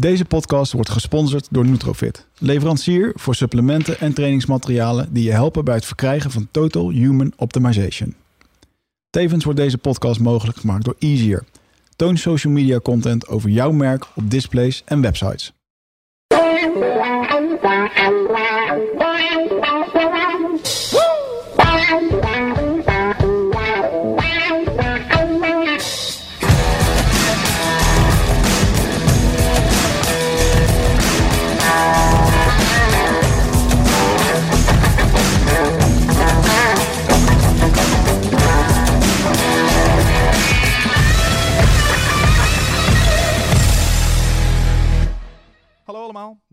Deze podcast wordt gesponsord door Nutrofit, leverancier voor supplementen en trainingsmaterialen die je helpen bij het verkrijgen van Total Human Optimization. Tevens wordt deze podcast mogelijk gemaakt door Easier. Toon social media content over jouw merk op displays en websites.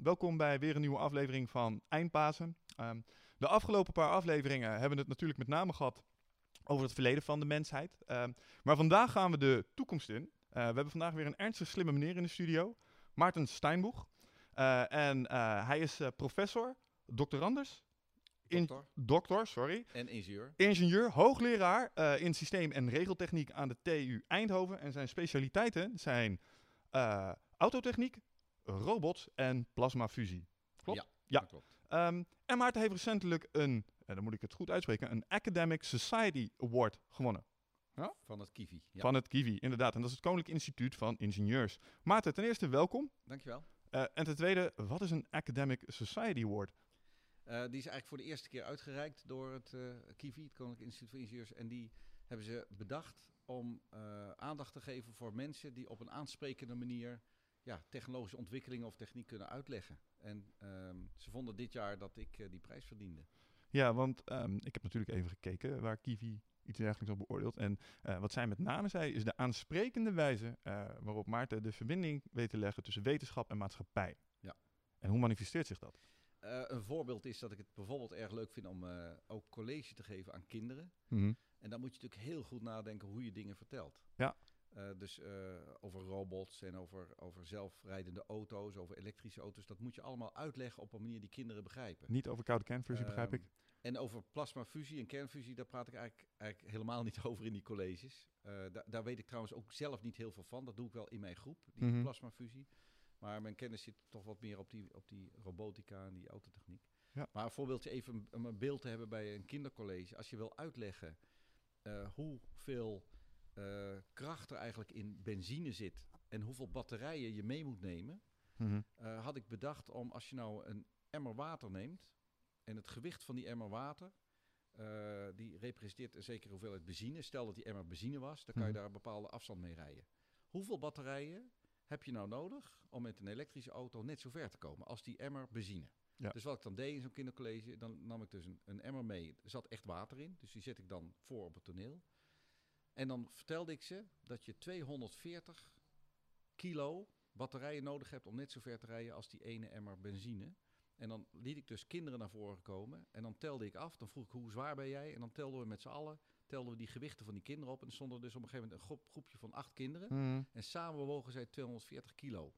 Welkom bij weer een nieuwe aflevering van Eindpasen. Ehm, de afgelopen paar afleveringen hebben we het natuurlijk met name gehad over het verleden van de mensheid. Ehm, maar vandaag gaan we de toekomst in. Eh, we hebben vandaag weer een ernstig slimme meneer in de studio, Maarten Steinboeg. Eh, en eh, hij is professor, doctorandus, in- Dokter doctor, sorry, en ingenieur. ingenieur, hoogleraar in systeem- en regeltechniek aan de TU Eindhoven. En zijn specialiteiten zijn autotechniek, robots en plasmafusie. Klopt? Ja, Ja. dat klopt. Ehm, en Maarten heeft recentelijk een, eh, dan moet ik het goed uitspreken, een Academic Society Award gewonnen. Van het Kiwi. Ja. Van het KIVI, inderdaad. En dat is het Koninklijk Instituut van Ingenieurs. Maarten, ten eerste welkom. Dankjewel. Eh, en ten tweede, wat is een Academic Society Award? Eh, die is eigenlijk voor de eerste keer uitgereikt door het eh Kiwi, het Koninklijk Instituut voor Ingenieurs. En die hebben ze bedacht om aandacht te geven voor mensen die op een aansprekende manier ja, technologische ontwikkelingen of techniek kunnen uitleggen. En ehm, ze vonden dit jaar dat ik eh, die prijs verdiende. Ja, want ehm, ik heb natuurlijk even gekeken waar Kiwi iets dergelijks op beoordeelt. En eh, wat zij met name zei, is de aansprekende wijze eh, waarop Maarten de verbinding weet te leggen tussen wetenschap en maatschappij. Ja. En hoe manifesteert zich dat? Een voorbeeld is dat ik het bijvoorbeeld erg leuk vind om ook college te geven aan kinderen. Mhm. En dan moet je natuurlijk heel goed nadenken hoe je dingen vertelt. Ja. Eh, dus eh, over robots en over, over zelfrijdende auto's, over elektrische auto's. Dat moet je allemaal uitleggen op een manier die kinderen begrijpen. Niet over koude kernfusie, begrijp ik. Ehm, En over plasmafusie en kernfusie, daar praat ik eigenlijk, eigenlijk helemaal niet over in die colleges. Eh, da- daar weet ik trouwens ook zelf niet heel veel van. Dat doe ik wel in mijn groep, die Mhm. plasmafusie. Maar mijn kennis zit toch wat meer op die, op die robotica en die autotechniek. Ja. Maar een voorbeeldje even om- een beeld te hebben bij een kindercollege. Als je wil uitleggen hoeveel eh, kracht er eigenlijk in benzine zit en hoeveel batterijen je mee moet nemen, Mhm. eh, had ik bedacht om als je nou een emmer water neemt en het gewicht van die emmer water, eh, die representeert een zekere hoeveelheid benzine. Stel dat die emmer benzine was, dan kan je Mhm. daar een bepaalde afstand mee rijden. Hoeveel batterijen heb je nou nodig om met een elektrische auto net zo ver te komen als die emmer benzine? Ja. Dus wat ik dan deed in zo'n kindercollege, dan nam ik dus een, een emmer mee. Er zat echt water in, dus die zet ik dan voor op het toneel. En dan vertelde ik ze dat je 240 kilo batterijen nodig hebt om net zo ver te rijden als die ene emmer benzine. En dan liet ik dus kinderen naar voren komen. En dan telde ik af. Dan vroeg ik hoe zwaar ben jij? En dan telden we met z'n allen telden we die gewichten van die kinderen op. En er stonden dus op een gegeven moment een groep, groepje van acht kinderen. Mhm. En samen wogen zij 240 kilo.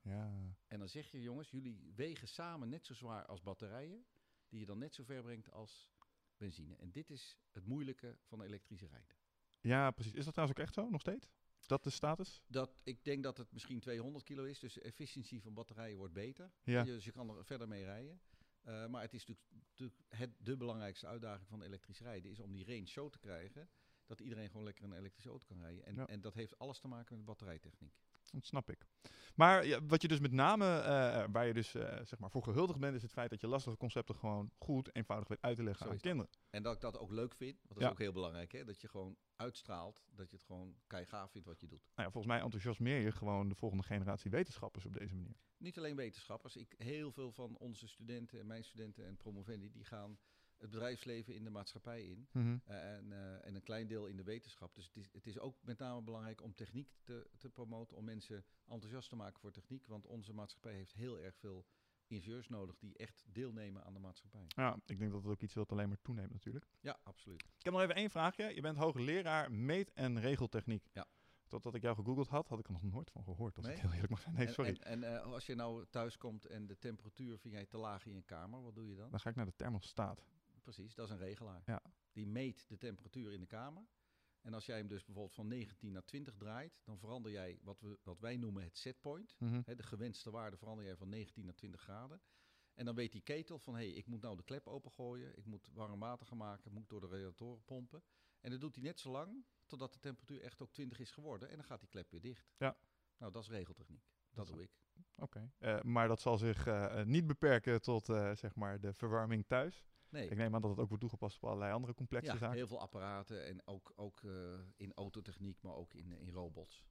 Ja. En dan zeg je, jongens, jullie wegen samen net zo zwaar als batterijen. Die je dan net zo ver brengt als benzine. En dit is het moeilijke van elektrische rijden. Ja, precies. Is dat trouwens ook echt zo, nog steeds? Dat de status? Dat, ik denk dat het misschien 200 kilo is, dus de efficiëntie van batterijen wordt beter. Ja. Dus je kan er verder mee rijden. Eh, maar het is natuurlijk, natuurlijk het, de belangrijkste uitdaging van elektrisch rijden, is om die range zo te krijgen dat iedereen gewoon lekker een elektrische auto kan rijden. En, Ja. en dat heeft alles te maken met batterijtechniek. Dat snap ik. Maar ja, wat je dus met name, eh, waar je dus eh, zeg maar voor gehuldigd bent, is het feit dat je lastige concepten gewoon goed, eenvoudig weet uit te leggen Zo aan kinderen. En dat ik dat ook leuk vind, want dat Ja. is ook heel belangrijk, hè? dat je gewoon uitstraalt, dat je het gewoon kei gaaf vindt wat je doet. Nou ja, volgens mij enthousiasmeer je gewoon de volgende generatie wetenschappers op deze manier. Niet alleen wetenschappers, ik, heel veel van onze studenten en mijn studenten en promovendi, die gaan het bedrijfsleven in de maatschappij in. Mhm. Eh, en, eh, en een klein deel in de wetenschap. Dus het is, het is ook met name belangrijk om techniek te, te promoten, om mensen enthousiast te maken voor techniek. Want onze maatschappij heeft heel erg veel ingenieurs nodig die echt deelnemen aan de maatschappij. Ja, ik denk dat het ook iets wat alleen maar toeneemt natuurlijk. Ja, absoluut. Ik heb nog even één vraagje. Je bent hoogleraar meet- en regeltechniek. Ja. Totdat ik jou gegoogeld had, had ik er nog nooit van gehoord. Als Nee? ik heel eerlijk mag zijn. Nee, En- sorry. En, en, eh, als je nou thuis komt en de temperatuur vind jij te laag in je kamer, wat doe je dan? Dan ga ik naar de thermostaat. Precies, dat is een regelaar. Ja. Die meet de temperatuur in de kamer. En als jij hem dus bijvoorbeeld van 19 naar 20 draait, dan verander jij wat, we, wat wij noemen het setpoint. Hè, de gewenste waarde verander jij van 19 naar 20 graden. En dan weet die ketel van, hé, hey, ik moet nou de klep opengooien. Ik moet warm water gaan maken, moet door de radiatoren pompen. En dat doet hij net zo lang, totdat de temperatuur echt ook 20 is geworden. En dan gaat die klep weer dicht. Ja. Nou, dat is regeltechniek. Dat Dat doe ik. Oké. Eh, maar dat zal zich eh, niet beperken tot eh, zeg maar de verwarming thuis. Nee, Ik neem aan dat het ook wordt toegepast op allerlei andere complexe ja, zaken. heel veel apparaten en ook, ook eh, in autotechniek, maar ook in, in robots.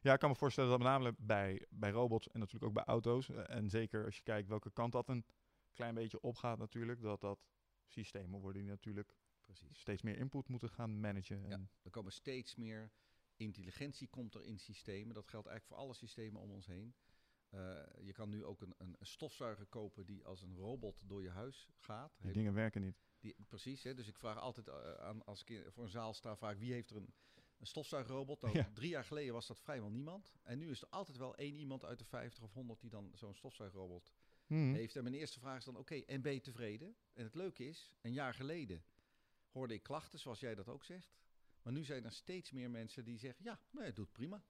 Ja, ik kan me voorstellen dat met name bij, bij robots en natuurlijk ook bij auto's, eh, en zeker als je kijkt welke kant dat een klein beetje opgaat natuurlijk, dat dat systemen worden die natuurlijk Precies. steeds meer input moeten gaan managen. Ja. Er komen steeds meer intelligentie komt er in systemen. Dat geldt eigenlijk voor alle systemen om ons heen. Eh, je kan nu ook een, een, stofzuiger kopen die als een robot door je huis gaat. die Heel- dingen werken niet. die, precies, hè? dus ik vraag altijd eh, aan, als ik voor een zaal sta, vraag wie heeft er een, een stofzuigrobot? Nou, Ja. Drie jaar geleden was dat vrijwel niemand. En nu is er altijd wel één iemand uit de 50 of 100 die dan zo'n stofzuigrobot Mhm. heeft. En mijn eerste vraag is dan, oké, en ben je tevreden? En het leuke is, een jaar geleden hoorde ik klachten, zoals jij dat ook zegt. Maar nu zijn er steeds meer mensen die zeggen, ja, nee, het doet prima.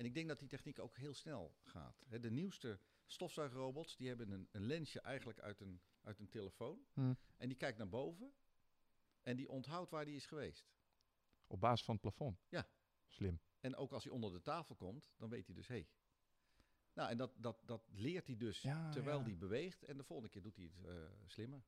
En ik denk dat die techniek ook heel snel gaat. Hè, De nieuwste stofzuigerrobots, die hebben een, een lensje eigenlijk uit een, uit een telefoon. Mhm. En die kijkt naar boven en die onthoudt waar die is geweest. Op basis van het plafond. Ja. Slim. En ook als hij onder de tafel komt, dan weet hij dus, hé. Hey. Nou, en dat, dat, dat leert hij dus Ja, terwijl ja. hij beweegt. En de volgende keer doet hij het eh, slimmer.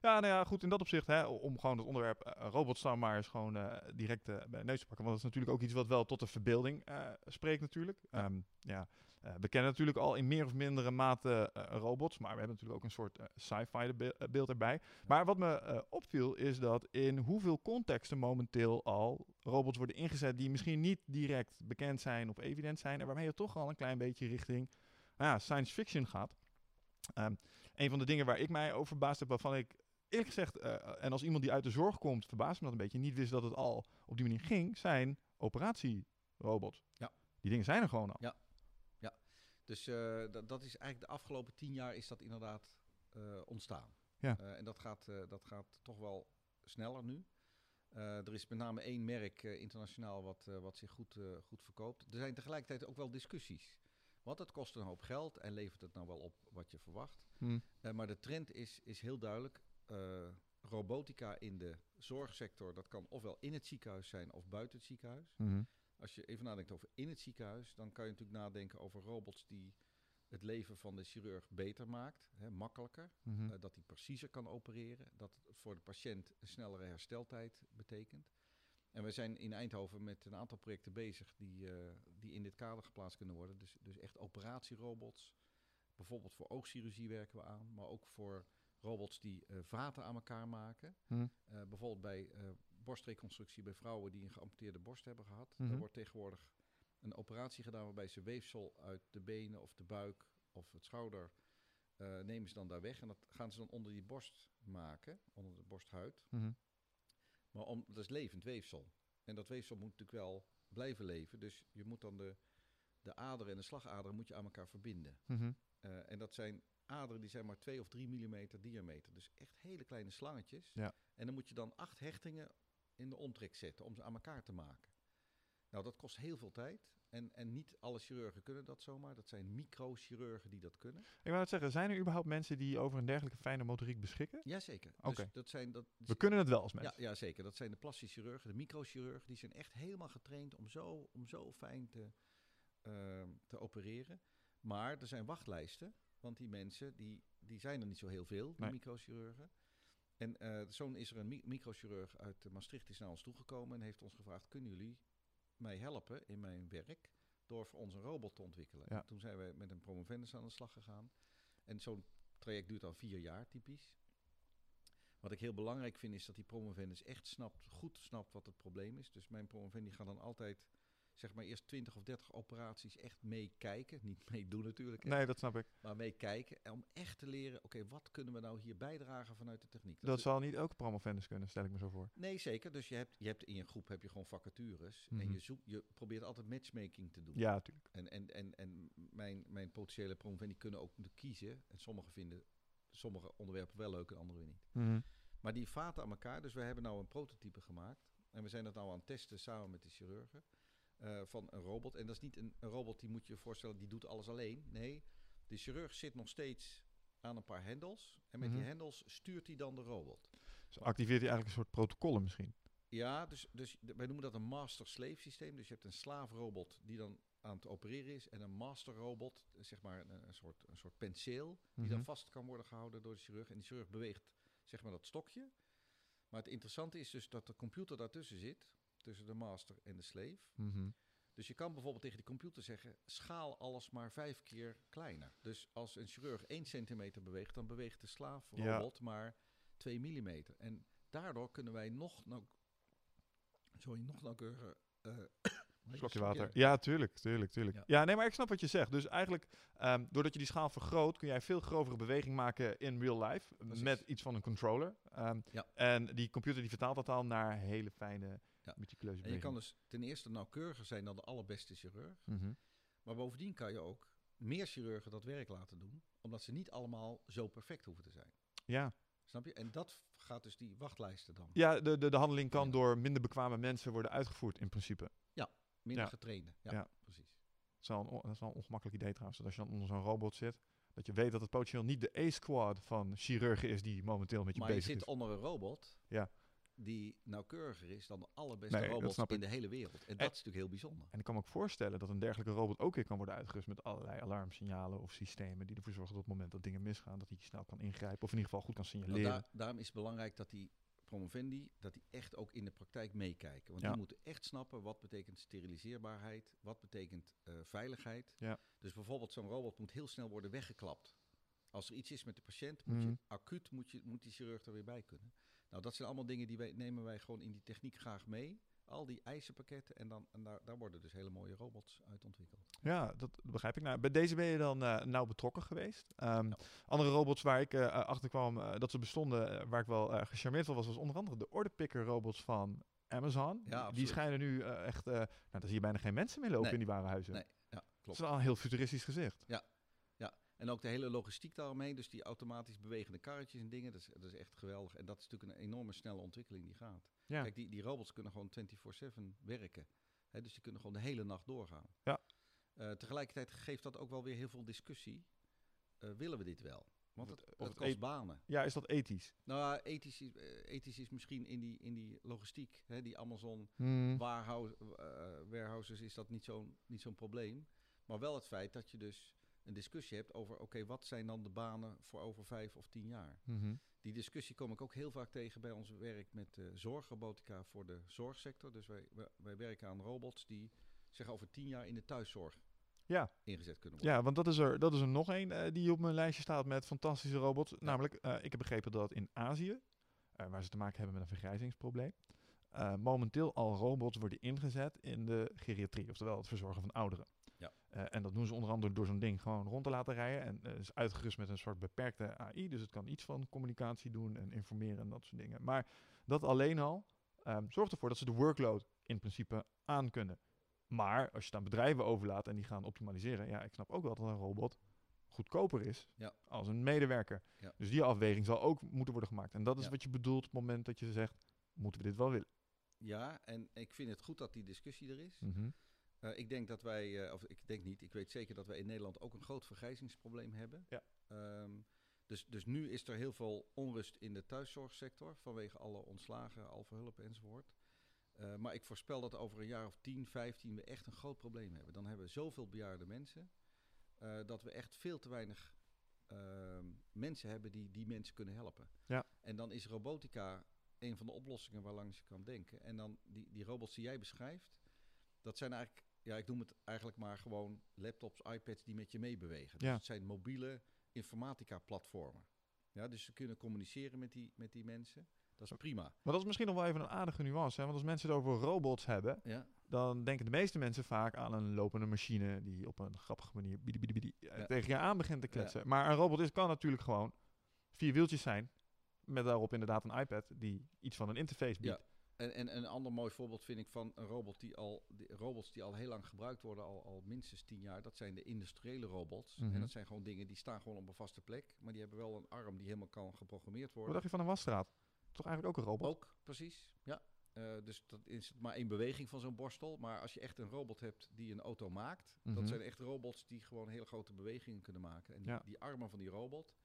Ja, nou ja, goed, in dat opzicht, hè, om gewoon het onderwerp eh, robots dan maar eens gewoon eh, direct eh, bij de neus te pakken. Want dat is natuurlijk ook iets wat wel tot de verbeelding spreekt natuurlijk. Ehm, ja, eh, we kennen natuurlijk al in meer of mindere mate robots, maar we hebben natuurlijk ook een soort sci-fi be- beeld erbij. Maar wat me opviel is dat in hoeveel contexten momenteel al robots worden ingezet die misschien niet direct bekend zijn of evident zijn en waarmee je toch al een klein beetje richting nou ja, science fiction gaat. Ehm, een van de dingen waar ik mij over verbaasd heb, waarvan ik eerlijk gezegd, eh, en als iemand die uit de zorg komt, verbaast me dat een beetje, niet wist dat het al op die manier ging, zijn operatierobots. Ja. Die dingen zijn er gewoon al. Ja. Dus eh, dat, dat is eigenlijk de afgelopen tien jaar is dat inderdaad eh, ontstaan. Ja. En dat gaat, dat gaat toch wel sneller nu. Er is met name één merk internationaal wat, wat zich goed, goed verkoopt. Er zijn tegelijkertijd ook wel discussies. Want het kost een hoop geld en levert het nou wel op wat je verwacht. Hm. Maar de trend is, is heel duidelijk. Eh, robotica in de zorgsector, dat kan ofwel in het ziekenhuis zijn of buiten het ziekenhuis. Mhm. Als je even nadenkt over in het ziekenhuis, dan kan je natuurlijk nadenken over robots die het leven van de chirurg beter maakt, hè, makkelijker. Mhm. eh, dat hij preciezer kan opereren, dat het voor de patiënt een snellere hersteltijd betekent. En we zijn in Eindhoven met een aantal projecten bezig die, eh, die in dit kader geplaatst kunnen worden. Dus, dus echt operatierobots. Bijvoorbeeld voor oogchirurgie werken we aan, maar ook voor robots die eh, vaten aan elkaar maken. Mhm. Eh, bijvoorbeeld bij eh, borstreconstructie bij vrouwen die een geamputeerde borst hebben gehad. Mhm. Daar wordt tegenwoordig een operatie gedaan waarbij ze weefsel uit de benen of de buik of het schouder nemen ze dan daar weg. En dat gaan ze dan onder die borst maken, onder de borsthuid. Mhm. Maar om, dat is levend weefsel. En dat weefsel moet natuurlijk wel blijven leven. Dus je moet dan de, de aderen en de slagaderen moet je aan elkaar verbinden. Mhm. En dat zijn aderen die zijn maar 2 of 3 millimeter diameter. Dus echt hele kleine slangetjes. Ja. En dan moet je dan acht hechtingen in de omtrek zetten om ze aan elkaar te maken. Nou, dat kost heel veel tijd. En, en niet alle chirurgen kunnen dat zomaar. Dat zijn microchirurgen die dat kunnen. Ik wou net zeggen, zijn er überhaupt mensen die over een dergelijke fijne motoriek beschikken? Jazeker. Oké. Dus dat zijn dat, We kunnen het wel als mensen. ja, ja, zeker. Dat zijn de plastische chirurgen, de microchirurgen. Die zijn echt helemaal getraind om zo, om zo fijn te, ehm, te opereren. Maar er zijn wachtlijsten. Want die mensen, die, die zijn er niet zo heel veel, die Nee. microchirurgen. En eh zo'n is er een mi- microchirurg uit Maastricht is naar ons toegekomen en heeft ons gevraagd: kunnen jullie mij helpen in mijn werk door voor ons een robot te ontwikkelen? Ja. Toen zijn we met een promovendus aan de slag gegaan. En zo'n traject duurt dan vier jaar typisch. Wat ik heel belangrijk vind is dat die promovendus echt snapt, goed snapt wat het probleem is. Dus mijn promovendi gaat dan altijd zeg maar eerst 20 of 30 operaties echt meekijken. Niet meedoen natuurlijk, hè, Nee, dat snap ik. maar meekijken. En om echt te leren, oké, wat kunnen we nou hier bijdragen vanuit de techniek? Dat zal niet ook promovendus kunnen, stel ik me zo voor. Nee, zeker. Dus je hebt, je hebt in je groep heb je gewoon vacatures. Mhm. En je, zoekt, je probeert altijd matchmaking te doen. Ja, natuurlijk. En, en, en, en mijn, mijn potentiële promovendi kunnen ook kiezen. En sommigen vinden sommige onderwerpen wel leuk en andere weer niet. Maar die vaten aan elkaar. Dus we hebben nou een prototype gemaakt. En we zijn dat nou aan het testen samen met de chirurgen. Eh, van een robot. En dat is niet een, een robot die moet je voorstellen, die doet alles alleen. Nee, de chirurg zit nog steeds aan een paar hendels. En met Mhm. die hendels stuurt hij dan de robot. Dus activeert hij eigenlijk een soort protocollen misschien. Ja, dus, dus wij noemen dat een master-slave systeem. Dus je hebt een slaafrobot die dan aan het opereren is. En een master-robot, eh, zeg maar een, een, soort, een soort penseel, die Mhm. dan vast kan worden gehouden door de chirurg. En die chirurg beweegt zeg maar dat stokje. Maar het interessante is dus dat de computer daartussen zit, tussen de master en de slave. Mhm. Dus je kan bijvoorbeeld tegen die computer zeggen, schaal alles maar vijf keer kleiner. Dus als een chirurg 1 centimeter beweegt, dan beweegt de slaafrobot maar 2 millimeter. En daardoor kunnen wij nog, nou, sorry, nog nauwkeuriger... eh, Slokje water. Ja, tuurlijk, tuurlijk, tuurlijk. Ja. Ja. nee, maar ik snap wat je zegt. Dus eigenlijk, ehm, doordat je die schaal vergroot, kun jij veel grovere beweging maken in real life. Precies. Met iets van een controller. Ehm, Ja. En die computer die vertaalt dat al naar hele fijne, Ja. meticuleuze En je kan dus ten eerste nauwkeuriger zijn dan de allerbeste chirurg. Mhm. Maar bovendien kan je ook meer chirurgen dat werk laten doen. Omdat ze niet allemaal zo perfect hoeven te zijn. Ja, Snap je? En dat gaat dus die wachtlijsten dan. ja de, de, de handeling kan Ja. door minder bekwame mensen worden uitgevoerd in principe. Minder Ja. getrainde. Ja, Ja. precies. Dat is, wel een, dat is wel een ongemakkelijk idee trouwens. Dat als je dan onder zo'n robot zit, dat je weet dat het potentieel niet de A-squad van chirurgen is die momenteel met je Maar je bezig zit is. onder een robot Ja. Die nauwkeuriger is dan de allerbeste Nee, robots in de hele wereld. En En- dat is natuurlijk heel bijzonder. En ik kan me ook voorstellen dat een dergelijke robot ook weer kan worden uitgerust met allerlei alarmsignalen of systemen die ervoor zorgen dat op het moment dat dingen misgaan, dat hij snel kan ingrijpen of in ieder geval goed kan signaleren. daar- daarom is het belangrijk dat die promovendi, dat die echt ook in de praktijk meekijken. Want Ja. die moeten echt snappen wat betekent steriliseerbaarheid, wat betekent eh, veiligheid. Ja. Dus bijvoorbeeld zo'n robot moet heel snel worden weggeklapt. Als er iets is met de patiënt, moet Mhm. je acuut moet, je, moet die chirurg er weer bij kunnen. Nou, dat zijn allemaal dingen die wij, nemen wij gewoon in die techniek graag mee. Al die eisenpakketten en, dan, en daar, daar worden dus hele mooie robots uit ontwikkeld. Ja, dat begrijp ik. Nou, bij deze ben je dan eh, nauw betrokken geweest. Ehm, Ja. Andere robots waar ik eh achter kwam eh, dat ze bestonden, waar ik wel gecharmeerd van was, was onder andere de orderpicker robots van Amazon. Die- die schijnen nu echt, nou, daar zie je bijna geen mensen meer lopen Nee. in die warenhuizen. Nee, ja, Dat klopt. is wel een heel futuristisch gezicht. En ook de hele logistiek daaromheen, dus die automatisch bewegende karretjes en dingen, dat is, dat is echt geweldig. En dat is natuurlijk een enorme snelle ontwikkeling die gaat. Ja. Kijk, die, die robots kunnen gewoon 24-7 werken. Hè, dus die kunnen gewoon de hele nacht doorgaan. Ja. Eh, tegelijkertijd geeft dat ook wel weer heel veel discussie. Eh, willen we dit wel? Want het, het- kost banen. ja, is dat ethisch? Nou, ethisch is, eh, ethisch is misschien in die, in die logistiek, hè, die Amazon Hmm. warehouse, eh, warehouses is dat niet zo'n niet zo'n probleem. Maar wel het feit dat je dus een discussie hebt over... oké, wat zijn dan de banen voor over vijf of tien jaar? Mhm. Die discussie kom ik ook heel vaak tegen bij ons werk met eh zorgrobotica voor de zorgsector. Dus wij, wij, werken aan robots die zeg over tien jaar in de thuiszorg Ja. ingezet kunnen worden. Ja, want dat is er, dat is er nog één eh, die op mijn lijstje staat met fantastische robots. Namelijk, eh, ik heb begrepen dat in Azië, waar ze te maken hebben met een vergrijzingsprobleem, momenteel al robots worden ingezet in de geriatrie, oftewel het verzorgen van ouderen. Eh, en dat doen ze onder andere door zo'n ding gewoon rond te laten rijden. En eh, is uitgerust met een soort beperkte AI. Dus het kan iets van communicatie doen en informeren en dat soort dingen. Maar dat alleen al ehm, zorgt ervoor dat ze de workload in principe aan kunnen. Maar als je het aan bedrijven overlaat en die gaan optimaliseren, ja, ik snap ook wel dat een robot goedkoper is Ja. als een medewerker. Ja. Dus die afweging zal ook moeten worden gemaakt. En dat is Ja. wat je bedoelt op het moment dat je zegt, moeten we dit wel willen? Ja, en ik vind het goed dat die discussie er is. Mhm. Eh, ik denk dat wij, eh, of ik denk niet, ik weet zeker dat wij in Nederland ook een groot vergrijzingsprobleem hebben. Ja. Ehm, dus, dus nu is er heel veel onrust in de thuiszorgsector vanwege alle ontslagen, alverhulp enzovoort. Eh, maar ik voorspel dat over een jaar of 10, 15 we echt een groot probleem hebben. Dan hebben we zoveel bejaarde mensen dat we echt veel te weinig ehm, mensen hebben die die mensen kunnen helpen. Ja. En dan is robotica een van de oplossingen waarlangs je kan denken. En dan die, die robots die jij beschrijft, dat zijn eigenlijk, ja, ik noem het eigenlijk maar gewoon laptops, iPads die met je meebewegen. Dus Ja. het zijn mobiele informatica-platformen. Ja, dus ze kunnen communiceren met die, met die mensen. Dat is prima. Maar dat is misschien nog wel even een aardige nuance. Hè? Want als mensen het over robots hebben, Ja, dan denken de meeste mensen vaak aan een lopende machine die op een grappige manier bidi, bidi, bidi, eh, Ja. tegen je aan begint te kletsen. Maar een robot is, kan natuurlijk gewoon vier wieltjes zijn, met daarop inderdaad een iPad die iets van een interface biedt. En, en een ander mooi voorbeeld vind ik van een robot die al, die, robots die al heel lang gebruikt worden, al, al minstens tien jaar. Dat zijn de industriële robots. Mhm. En dat zijn gewoon dingen die staan gewoon op een vaste plek. Maar die hebben wel een arm die helemaal kan geprogrammeerd Wat worden. dacht je van een wasstraat? Toch eigenlijk ook een robot? Ook, precies. Ja. Eh, dus dat is maar één beweging van zo'n borstel. Maar als je echt een robot hebt die een auto maakt, Mhm. dat zijn echt robots die gewoon hele grote bewegingen kunnen maken. En die, Ja. die armen van die robot,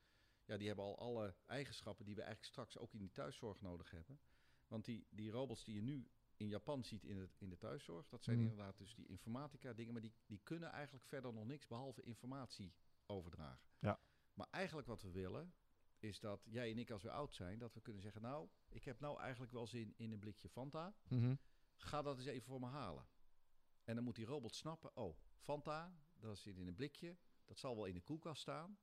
ja, die hebben al alle eigenschappen die we eigenlijk straks ook in die thuiszorg nodig hebben. Want die, die robots die je nu in Japan ziet in, het, in de thuiszorg, dat zijn Mhm. inderdaad dus die informatica dingen, maar die, die kunnen eigenlijk verder nog niks behalve informatie overdragen. Ja. Maar eigenlijk wat we willen, is dat jij en ik als we oud zijn, dat we kunnen zeggen, nou, ik heb nou eigenlijk wel zin in een blikje Fanta. Mhm. Ga dat eens even voor me halen. En dan moet die robot snappen, oh, Fanta, dat zit in een blikje, dat zal wel in de koelkast staan.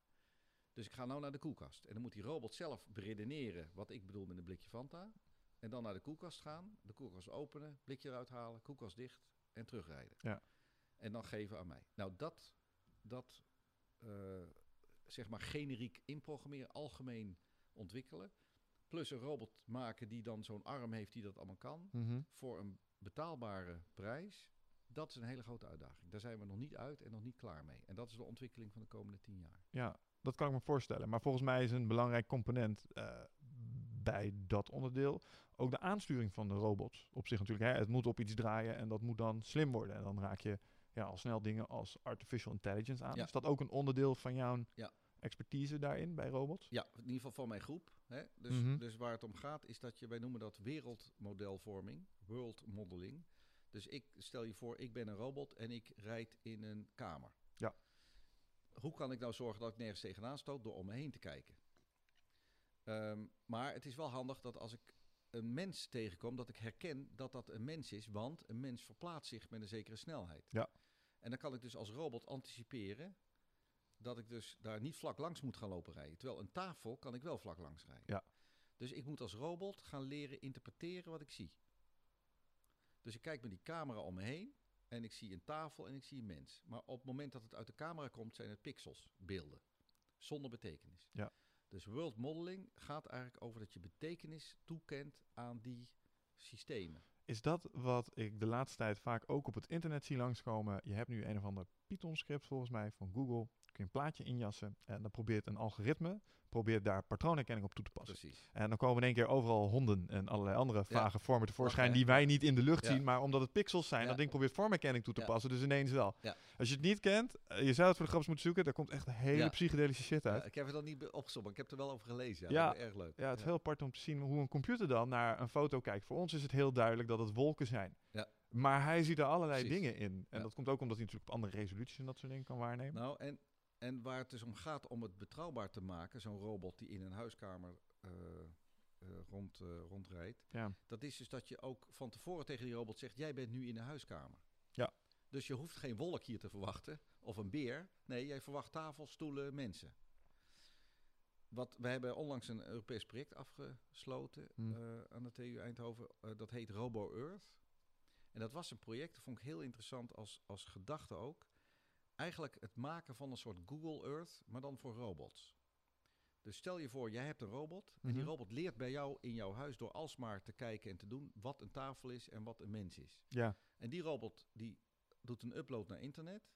Dus ik ga nou naar de koelkast. En dan moet die robot zelf beredeneren wat ik bedoel met een blikje Fanta. En dan naar de koelkast gaan, de koelkast openen, blikje eruit halen, koelkast dicht en terugrijden. Ja. En dan geven aan mij. Nou, dat, dat eh, zeg maar generiek inprogrammeren, algemeen ontwikkelen. Plus een robot maken die dan zo'n arm heeft die dat allemaal kan Mhm. voor een betaalbare prijs, dat is een hele grote uitdaging. Daar zijn we nog niet uit en nog niet klaar mee. En dat is de ontwikkeling van de komende tien jaar. Ja, dat kan ik me voorstellen. Maar volgens mij is een belangrijk component eh, bij dat onderdeel ook de aansturing van de robots. Op zich natuurlijk, hè, het moet op iets draaien en dat moet dan slim worden. En dan raak je ja, al snel dingen als artificial intelligence aan. Ja. Is dat ook een onderdeel van jouw Ja. expertise daarin bij robots? Ja, in ieder geval van mijn groep. Hè? Dus, Mhm. dus waar het om gaat is dat je, wij noemen dat wereldmodelvorming, world modeling. Dus ik stel je voor, ik ben een robot en ik rijd in een kamer. Ja. Hoe kan ik nou zorgen dat ik nergens tegenaan stoot door om me heen te kijken? Ehm, maar het is wel handig dat als ik een mens tegenkom, dat ik herken dat dat een mens is, want een mens verplaatst zich met een zekere snelheid. Ja. En dan kan ik dus als robot anticiperen dat ik dus daar niet vlak langs moet gaan lopen rijden. Terwijl een tafel kan ik wel vlak langs rijden. Ja. Dus ik moet als robot gaan leren interpreteren wat ik zie. Dus ik kijk met die camera om me heen en ik zie een tafel en ik zie een mens. Maar op het moment dat het uit de camera komt, zijn het pixels, beelden, zonder betekenis. Ja. Dus world modeling gaat eigenlijk over dat je betekenis toekent aan die systemen. Is dat wat ik de laatste tijd vaak ook op het internet zie langskomen? Je hebt nu een of ander Python-script volgens mij van Google. Kun je een plaatje injassen en dan probeert een algoritme probeert daar patroonherkenning op toe te passen. Precies. En dan komen in één keer overal honden en allerlei andere Ja. vage vormen tevoorschijn die wij niet in de lucht Ja. zien, maar omdat het pixels zijn, dat ding probeert vormherkenning toe te passen, dus ineens wel. Als je het niet kent, eh, je zou het voor de grapjes moeten zoeken, daar komt echt een hele psychedelische shit uit. Ik heb het dan niet opgezocht, maar ik heb er wel over gelezen. Ja, erg leuk. Ja, het is heel apart om te zien hoe een computer dan naar een foto kijkt. Voor ons is het heel duidelijk dat het wolken zijn. Ja. Maar hij ziet er allerlei Precies. dingen in. En Ja. dat komt ook omdat hij natuurlijk op andere resoluties en dat soort dingen kan waarnemen. Nou, en, en waar het dus om gaat om het betrouwbaar te maken, zo'n robot die in een huiskamer eh, eh, rond, eh, rondrijdt, ja. dat is dus dat je ook van tevoren tegen die robot zegt, jij bent nu in de huiskamer. Ja. Dus je hoeft geen wolk hier te verwachten, of een beer. Nee, jij verwacht tafels, stoelen, mensen. Wat, we hebben onlangs een Europees project afgesloten Hmm. eh, aan de TU Eindhoven. Dat heet Robo Earth. En dat was een project, dat vond ik heel interessant als, als gedachte ook. Eigenlijk het maken van een soort Google Earth, maar dan voor robots. Dus stel je voor, jij hebt een robot. En die Mhm. robot leert bij jou in jouw huis door alsmaar te kijken en te doen wat een tafel is en wat een mens is. ja. En die robot die doet een upload naar internet.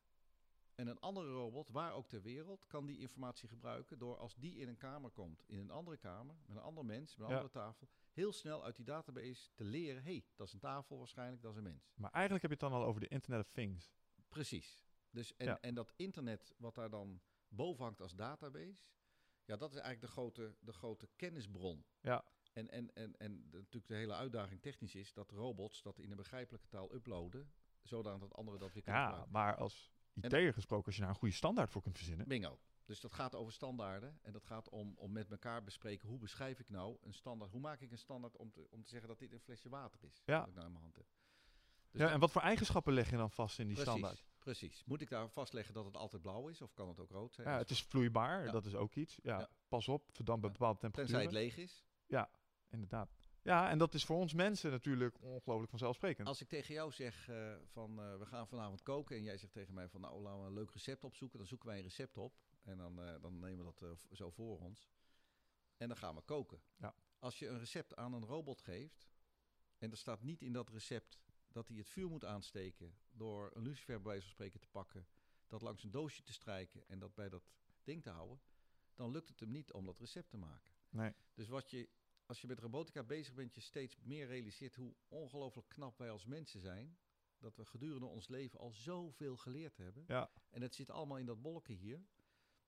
En een andere robot, waar ook ter wereld, kan die informatie gebruiken door als die in een kamer komt, in een andere kamer, met een ander mens, met een Ja. andere tafel, heel snel uit die database te leren, hé, hey, dat is een tafel waarschijnlijk, dat is een mens. Maar eigenlijk heb je het dan al over de Internet of Things. Precies. Dus en, Ja. en dat internet wat daar dan boven hangt als database, ja, dat is eigenlijk de grote, de grote kennisbron. Ja. En, en, en, en natuurlijk de hele uitdaging technisch is dat robots dat in een begrijpelijke taal uploaden, zodat dat anderen dat weer kunnen Ja, gebruiken. maar als IT'er gesproken, als je daar een goede standaard voor kunt verzinnen. Bingo. Dus dat gaat over standaarden en dat gaat om, om met elkaar bespreken hoe beschrijf ik nou een standaard. Hoe maak ik een standaard om te, om te zeggen dat dit een flesje water is? Ja. Dat ik nou in mijn hand heb. Dus ja, en wat voor eigenschappen leg je dan vast in die precies, standaard? Precies. Moet ik daar vastleggen dat het altijd blauw is of kan het ook rood zijn? Ja, het is vloeibaar, Ja. dat is ook iets. Ja, Ja. Pas op, verdampt bij Ja. bepaalde Tenzij temperaturen. het leeg is. Inderdaad. Ja, en dat is voor ons mensen natuurlijk ongelooflijk vanzelfsprekend. Als ik tegen jou zeg eh, van eh, we gaan vanavond koken en jij zegt tegen mij van nou laten we een leuk recept opzoeken, dan zoeken wij een recept op en dan, eh, dan nemen we dat zo voor ons en dan gaan we koken. Ja. Als je een recept aan een robot geeft en er staat niet in dat recept dat hij het vuur moet aansteken door een lucifer bij wijze van spreken te pakken, dat langs een doosje te strijken en dat bij dat ding te houden, dan lukt het hem niet om dat recept te maken. Nee. Dus wat je als je met robotica bezig bent, je steeds meer realiseert hoe ongelooflijk knap wij als mensen zijn. Dat we gedurende ons leven al zoveel geleerd hebben. Ja. En het zit allemaal in dat bolletje hier.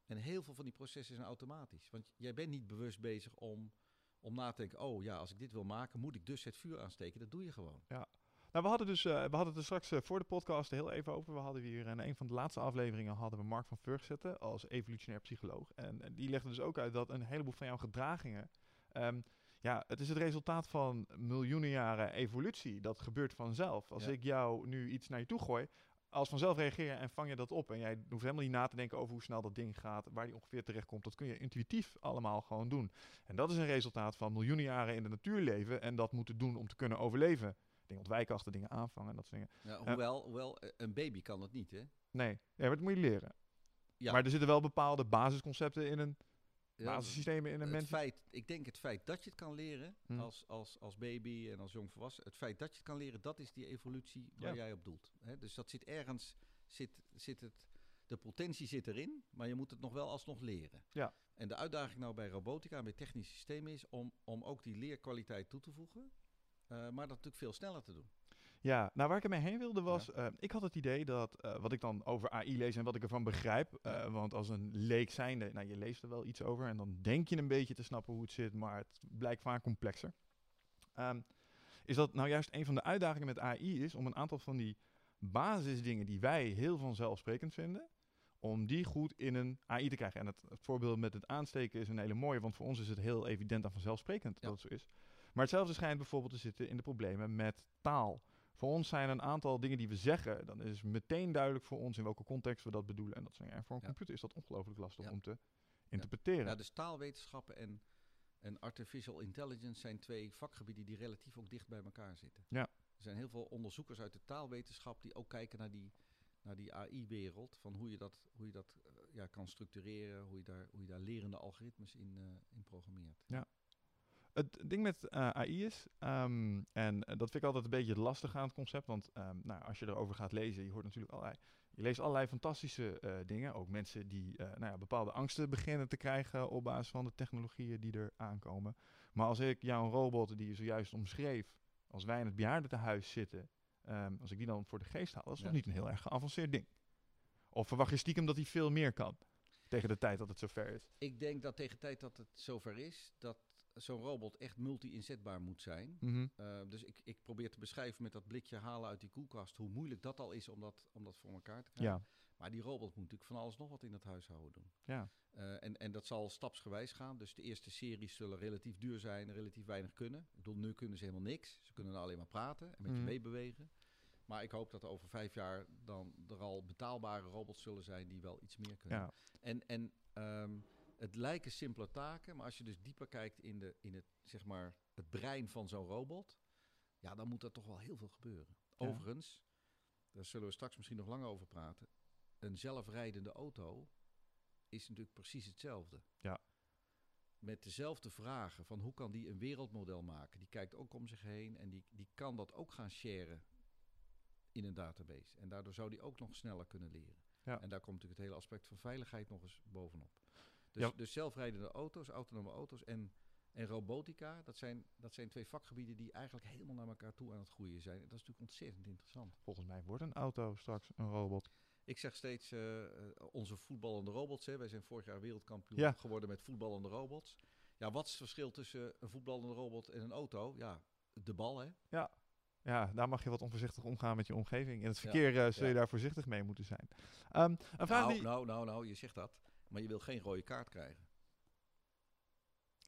En heel veel van die processen zijn automatisch. Want jij bent niet bewust bezig om, om na te denken... oh ja, als ik dit wil maken, moet ik dus het vuur aansteken. Dat doe je gewoon. Nou, we hadden, dus, eh, we hadden het er straks eh, voor de podcast heel even over. We hadden hier in een van de laatste afleveringen hadden we Mark van Vurg zitten als evolutionair psycholoog. En, en die legde dus ook uit dat een heleboel van jouw gedragingen. ehm, ja, het is het resultaat van miljoenen jaren evolutie. Dat gebeurt vanzelf. Als Ja. ik jou nu iets naar je toe gooi, als vanzelf reageren en vang je dat op. En jij hoeft helemaal niet na te denken over hoe snel dat ding gaat, waar die ongeveer terecht komt. Dat kun je intuïtief allemaal gewoon doen. En dat is een resultaat van miljoenen jaren in de natuur leven en dat moeten doen om te kunnen overleven. Dingen ontwijken achter dingen aanvangen en dat soort dingen. Ja, hoewel, hoewel, eh, een baby kan dat niet, hè? Nee, ja, maar dat moet je leren. Ja. Maar er zitten wel bepaalde basisconcepten in een basissystemen in een mens. feit, ik denk het feit dat je het kan leren Hm. als, als, als baby en als jong volwassen, het feit dat je het kan leren, dat is die evolutie waar Ja. jij op doelt. Hè? Dus dat zit ergens, zit, zit het, de potentie zit erin, maar je moet het nog wel alsnog leren. Ja. En de uitdaging nou bij robotica en bij technische systemen is om, om ook die leerkwaliteit toe te voegen, eh, maar dat natuurlijk veel sneller te doen. Ja, nou waar ik ermee heen wilde was, eh, ik had het idee dat eh, wat ik dan over AI lees en wat ik ervan begrijp, eh, Ja. want als een leek zijnde, nou je leest er wel iets over en dan denk je een beetje te snappen hoe het zit, maar het blijkt vaak complexer. Ehm, is dat nou juist een van de uitdagingen met AI is om een aantal van die basisdingen die wij heel vanzelfsprekend vinden, om die goed in een AI te krijgen. En het, het voorbeeld met het aansteken is een hele mooie, want voor ons is het heel evident en vanzelfsprekend Ja. dat het zo is. Maar hetzelfde schijnt bijvoorbeeld te zitten in de problemen met taal. Voor ons zijn een aantal dingen die we zeggen, dan is meteen duidelijk voor ons in welke context we dat bedoelen. En dat zijn, en voor een Ja. computer is dat ongelooflijk lastig Ja. om te interpreteren. Ja, dus taalwetenschappen en, en artificial intelligence zijn twee vakgebieden die relatief ook dicht bij elkaar zitten. Ja. Er zijn heel veel onderzoekers uit de taalwetenschap die ook kijken naar die, naar die AI-wereld. Van hoe je dat, hoe je dat eh, ja, kan structureren, hoe je daar, hoe je daar lerende algoritmes in, eh, in programmeert. Het ding met eh, AI is, ehm, en eh, dat vind ik altijd een beetje lastig aan het concept, want ehm, nou, als je erover gaat lezen, je hoort natuurlijk allerlei, je leest allerlei fantastische eh, dingen, ook mensen die eh, nou ja, bepaalde angsten beginnen te krijgen op basis van de technologieën die er aankomen. Maar als ik jou een robot die je zojuist omschreef, als wij in het bejaardentehuis zitten, ehm, als ik die dan voor de geest haal, dat is Ja. nog niet een heel erg geavanceerd ding. Of verwacht je stiekem dat hij veel meer kan, tegen de tijd dat het zover is? Ik denk dat tegen de tijd dat het zover is, dat zo'n robot echt multi-inzetbaar moet zijn. Mhm. Uh, dus ik, ik probeer te beschrijven met dat blikje halen uit die koelkast hoe moeilijk dat al is om dat, om dat voor elkaar te krijgen. Ja, Maar die robot moet natuurlijk van alles nog wat in het huishouden doen. ja. Uh, en, en dat zal stapsgewijs gaan. Dus de eerste series zullen relatief duur zijn, relatief weinig kunnen. Ik bedoel, nu kunnen ze helemaal niks. Ze kunnen alleen maar praten en met je meebewegen. Maar ik hoop dat er over vijf jaar dan er al betaalbare robots zullen zijn die wel iets meer kunnen. ja. En, en ehm, het lijken simpele taken, maar als je dus dieper kijkt in, de, in het, zeg maar, het brein van zo'n robot, ja, dan moet er toch wel heel veel gebeuren. Ja. Overigens, daar zullen we straks misschien nog langer over praten. Een zelfrijdende auto is natuurlijk precies hetzelfde. Ja. Met dezelfde vragen van hoe kan die een wereldmodel maken. Die kijkt ook om zich heen en die, die kan dat ook gaan sharen in een database. En daardoor zou die ook nog sneller kunnen leren. Ja. En daar komt natuurlijk het hele aspect van veiligheid nog eens bovenop. Dus, Ja. dus zelfrijdende auto's, autonome auto's en, en robotica, dat zijn, dat zijn twee vakgebieden die eigenlijk helemaal naar elkaar toe aan het groeien zijn. En dat is natuurlijk ontzettend interessant. Volgens mij wordt een auto straks een robot. Ik zeg steeds, eh, eh, onze voetballende robots, hè, wij zijn vorig jaar wereldkampioen Ja. geworden met voetballende robots. Ja, wat is het verschil tussen een voetballende robot en een auto? Ja, de bal, hè? Ja, daar mag je wat onvoorzichtig omgaan met je omgeving. In het Ja, verkeer eh, zul je ja. daar voorzichtig mee moeten zijn. Ehm, een vraag Nou, die... nou, nou, nou, je zegt dat. Maar je wil geen rode kaart krijgen.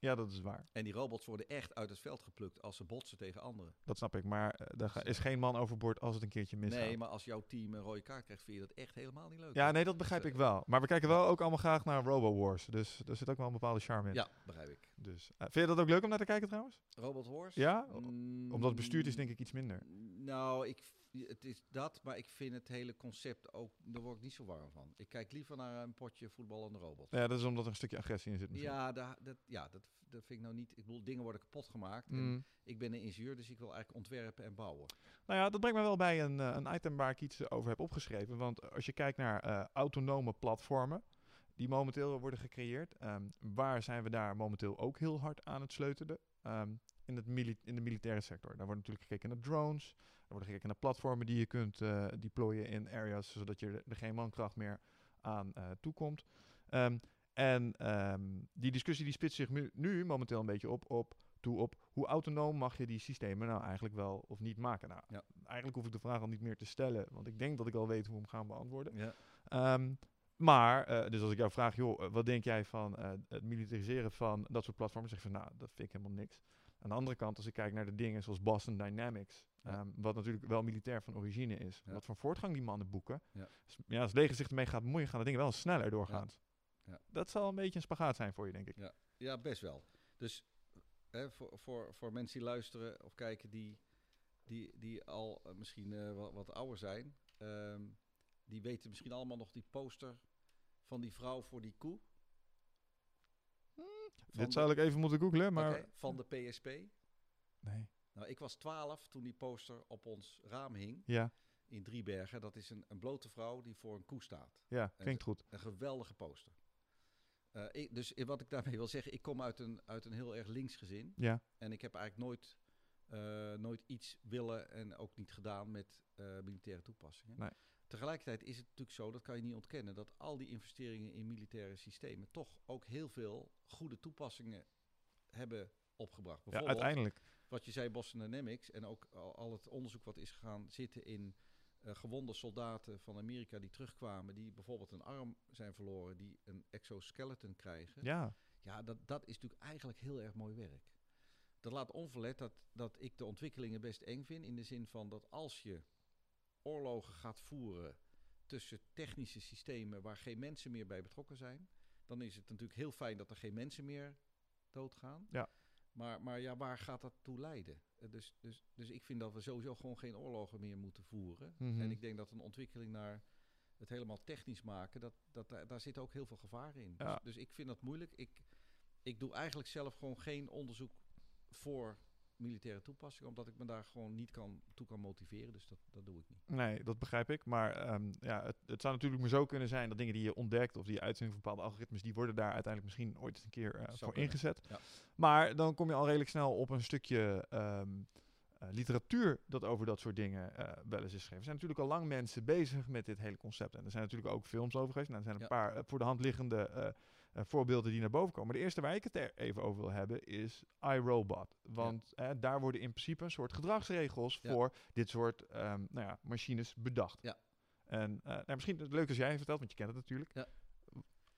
Ja, dat is waar. En die robots worden echt uit het veld geplukt als ze botsen tegen anderen. Dat snap ik. Maar eh, er ga- is geen man overboord als het een keertje misgaat. Nee, maar als jouw team een rode kaart krijgt, vind je dat echt helemaal niet leuk. Ja, nee, dat begrijp Dus, ik eh, wel. Maar we kijken wel ook allemaal graag naar Robo Wars. Dus er zit ook wel een bepaalde charme in. Ja, begrijp ik. Dus, eh, vind je dat ook leuk om naar te kijken trouwens? Robot Horse? Ja? Mm, Omdat bestuurd is denk ik iets minder. Nou, ik, het is dat, maar ik vind het hele concept ook, daar word ik niet zo warm van. Ik kijk liever naar een potje voetballende robots. Ja, dat is omdat er een stukje agressie in zit misschien. Ja, da- dat, ja dat, dat vind ik nou niet. Ik bedoel, dingen worden kapot gemaakt. En Mm. ik ben een ingenieur, dus ik wil eigenlijk ontwerpen en bouwen. Nou ja, dat brengt me wel bij een, eh, een item waar ik iets over heb opgeschreven. Want als je kijkt naar eh, autonome platformen, die momenteel worden gecreëerd. Ehm, waar zijn we daar momenteel ook heel hard aan het sleutelen? Ehm, in, het in de militaire sector. Daar wordt natuurlijk gekeken naar drones. Er wordt gekeken naar platformen die je kunt eh, deployen in areas, zodat je er, geen mankracht meer aan eh, toekomt. Ehm, en ehm, die discussie die spitst zich nu, nu momenteel een beetje op, op, toe op hoe autonoom mag je die systemen nou eigenlijk wel of niet maken. Nou, Ja. eigenlijk hoef ik de vraag al niet meer te stellen, want ik denk dat ik al weet hoe we hem gaan beantwoorden. Ja. Ehm, maar, eh, dus als ik jou vraag, joh, wat denk jij van het militariseren van dat soort platformen? Zeg je van, nou, dat vind ik helemaal niks. Aan de andere kant, als ik kijk naar de dingen zoals Boston Dynamics, Ja. ehm, wat natuurlijk wel militair van origine is, Ja. wat voor voortgang die mannen boeken. Ja. Ja, als het leger zich ermee gaat bemoeien, gaan de dingen wel sneller doorgaans. Ja. Dat zal een beetje een spagaat zijn voor je, denk ik. Ja, best wel. Dus hè, voor, voor, voor mensen die luisteren of kijken die, die, die al eh, misschien eh, wat, wat ouder zijn, ehm, die weten misschien allemaal nog die poster van die vrouw voor die koe. Dit zou ik even moeten googlen, maar... Van de PSP. Nee. Nou, ik was 12 toen die poster op ons raam hing Ja, in Driebergen. Dat is een, een blote vrouw die voor een koe staat. ja, klinkt goed. Een geweldige poster. Eh, ik, dus wat ik daarmee wil zeggen, ik kom uit een, uit een heel erg links gezin. Ja, En ik heb eigenlijk nooit, eh, nooit iets willen en ook niet gedaan met eh, militaire toepassingen. Nee. Tegelijkertijd is het natuurlijk zo, dat kan je niet ontkennen, dat al die investeringen in militaire systemen toch ook heel veel goede toepassingen hebben opgebracht. ja uiteindelijk. wat je zei, Boston Dynamics, en ook al, het onderzoek wat is gaan zitten in eh, gewonde soldaten van Amerika die terugkwamen, die bijvoorbeeld een arm zijn verloren, die een exoskeleton krijgen. Ja, Ja, dat, dat is natuurlijk eigenlijk heel erg mooi werk. Dat laat onverlet dat, dat ik de ontwikkelingen best eng vind. In de zin van dat als je oorlogen gaat voeren tussen technische systemen waar geen mensen meer bij betrokken zijn, dan is het natuurlijk heel fijn dat er geen mensen meer doodgaan. Ja. Maar, maar ja, waar gaat dat toe leiden? Eh, Dus, dus, dus ik vind dat we sowieso gewoon geen oorlogen meer moeten voeren. Mhm. En ik denk dat een ontwikkeling naar het helemaal technisch maken, dat, dat, daar, daar zit ook heel veel gevaren in. Ja. Dus, dus ik vind dat moeilijk. Ik, ik doe eigenlijk zelf gewoon geen onderzoek voor militaire toepassingen, omdat ik me daar gewoon niet kan, toe kan motiveren. Dus dat, dat doe ik niet. Nee, dat begrijp ik. Maar ehm, ja, het, het zou natuurlijk maar zo kunnen zijn dat dingen die je ontdekt of die uitvindt van bepaalde algoritmes, die worden daar uiteindelijk misschien ooit eens een keer eh, voor kunnen. ingezet. Ja. Maar dan kom je al redelijk snel op een stukje ehm, eh, literatuur dat over dat soort dingen eh, wel eens is geschreven. Er zijn natuurlijk al lang mensen bezig met dit hele concept. En er zijn natuurlijk ook films over geweest. Nou, er zijn een Ja. paar voor de hand liggende voorbeelden die naar boven komen. Maar de eerste waar ik het er even over wil hebben is iRobot. Want eh, daar worden in principe een soort gedragsregels Ja. voor dit soort ehm, nou ja, machines bedacht. Ja. En eh, nou, misschien het leuk als jij vertelt, want je kent het natuurlijk. Ja.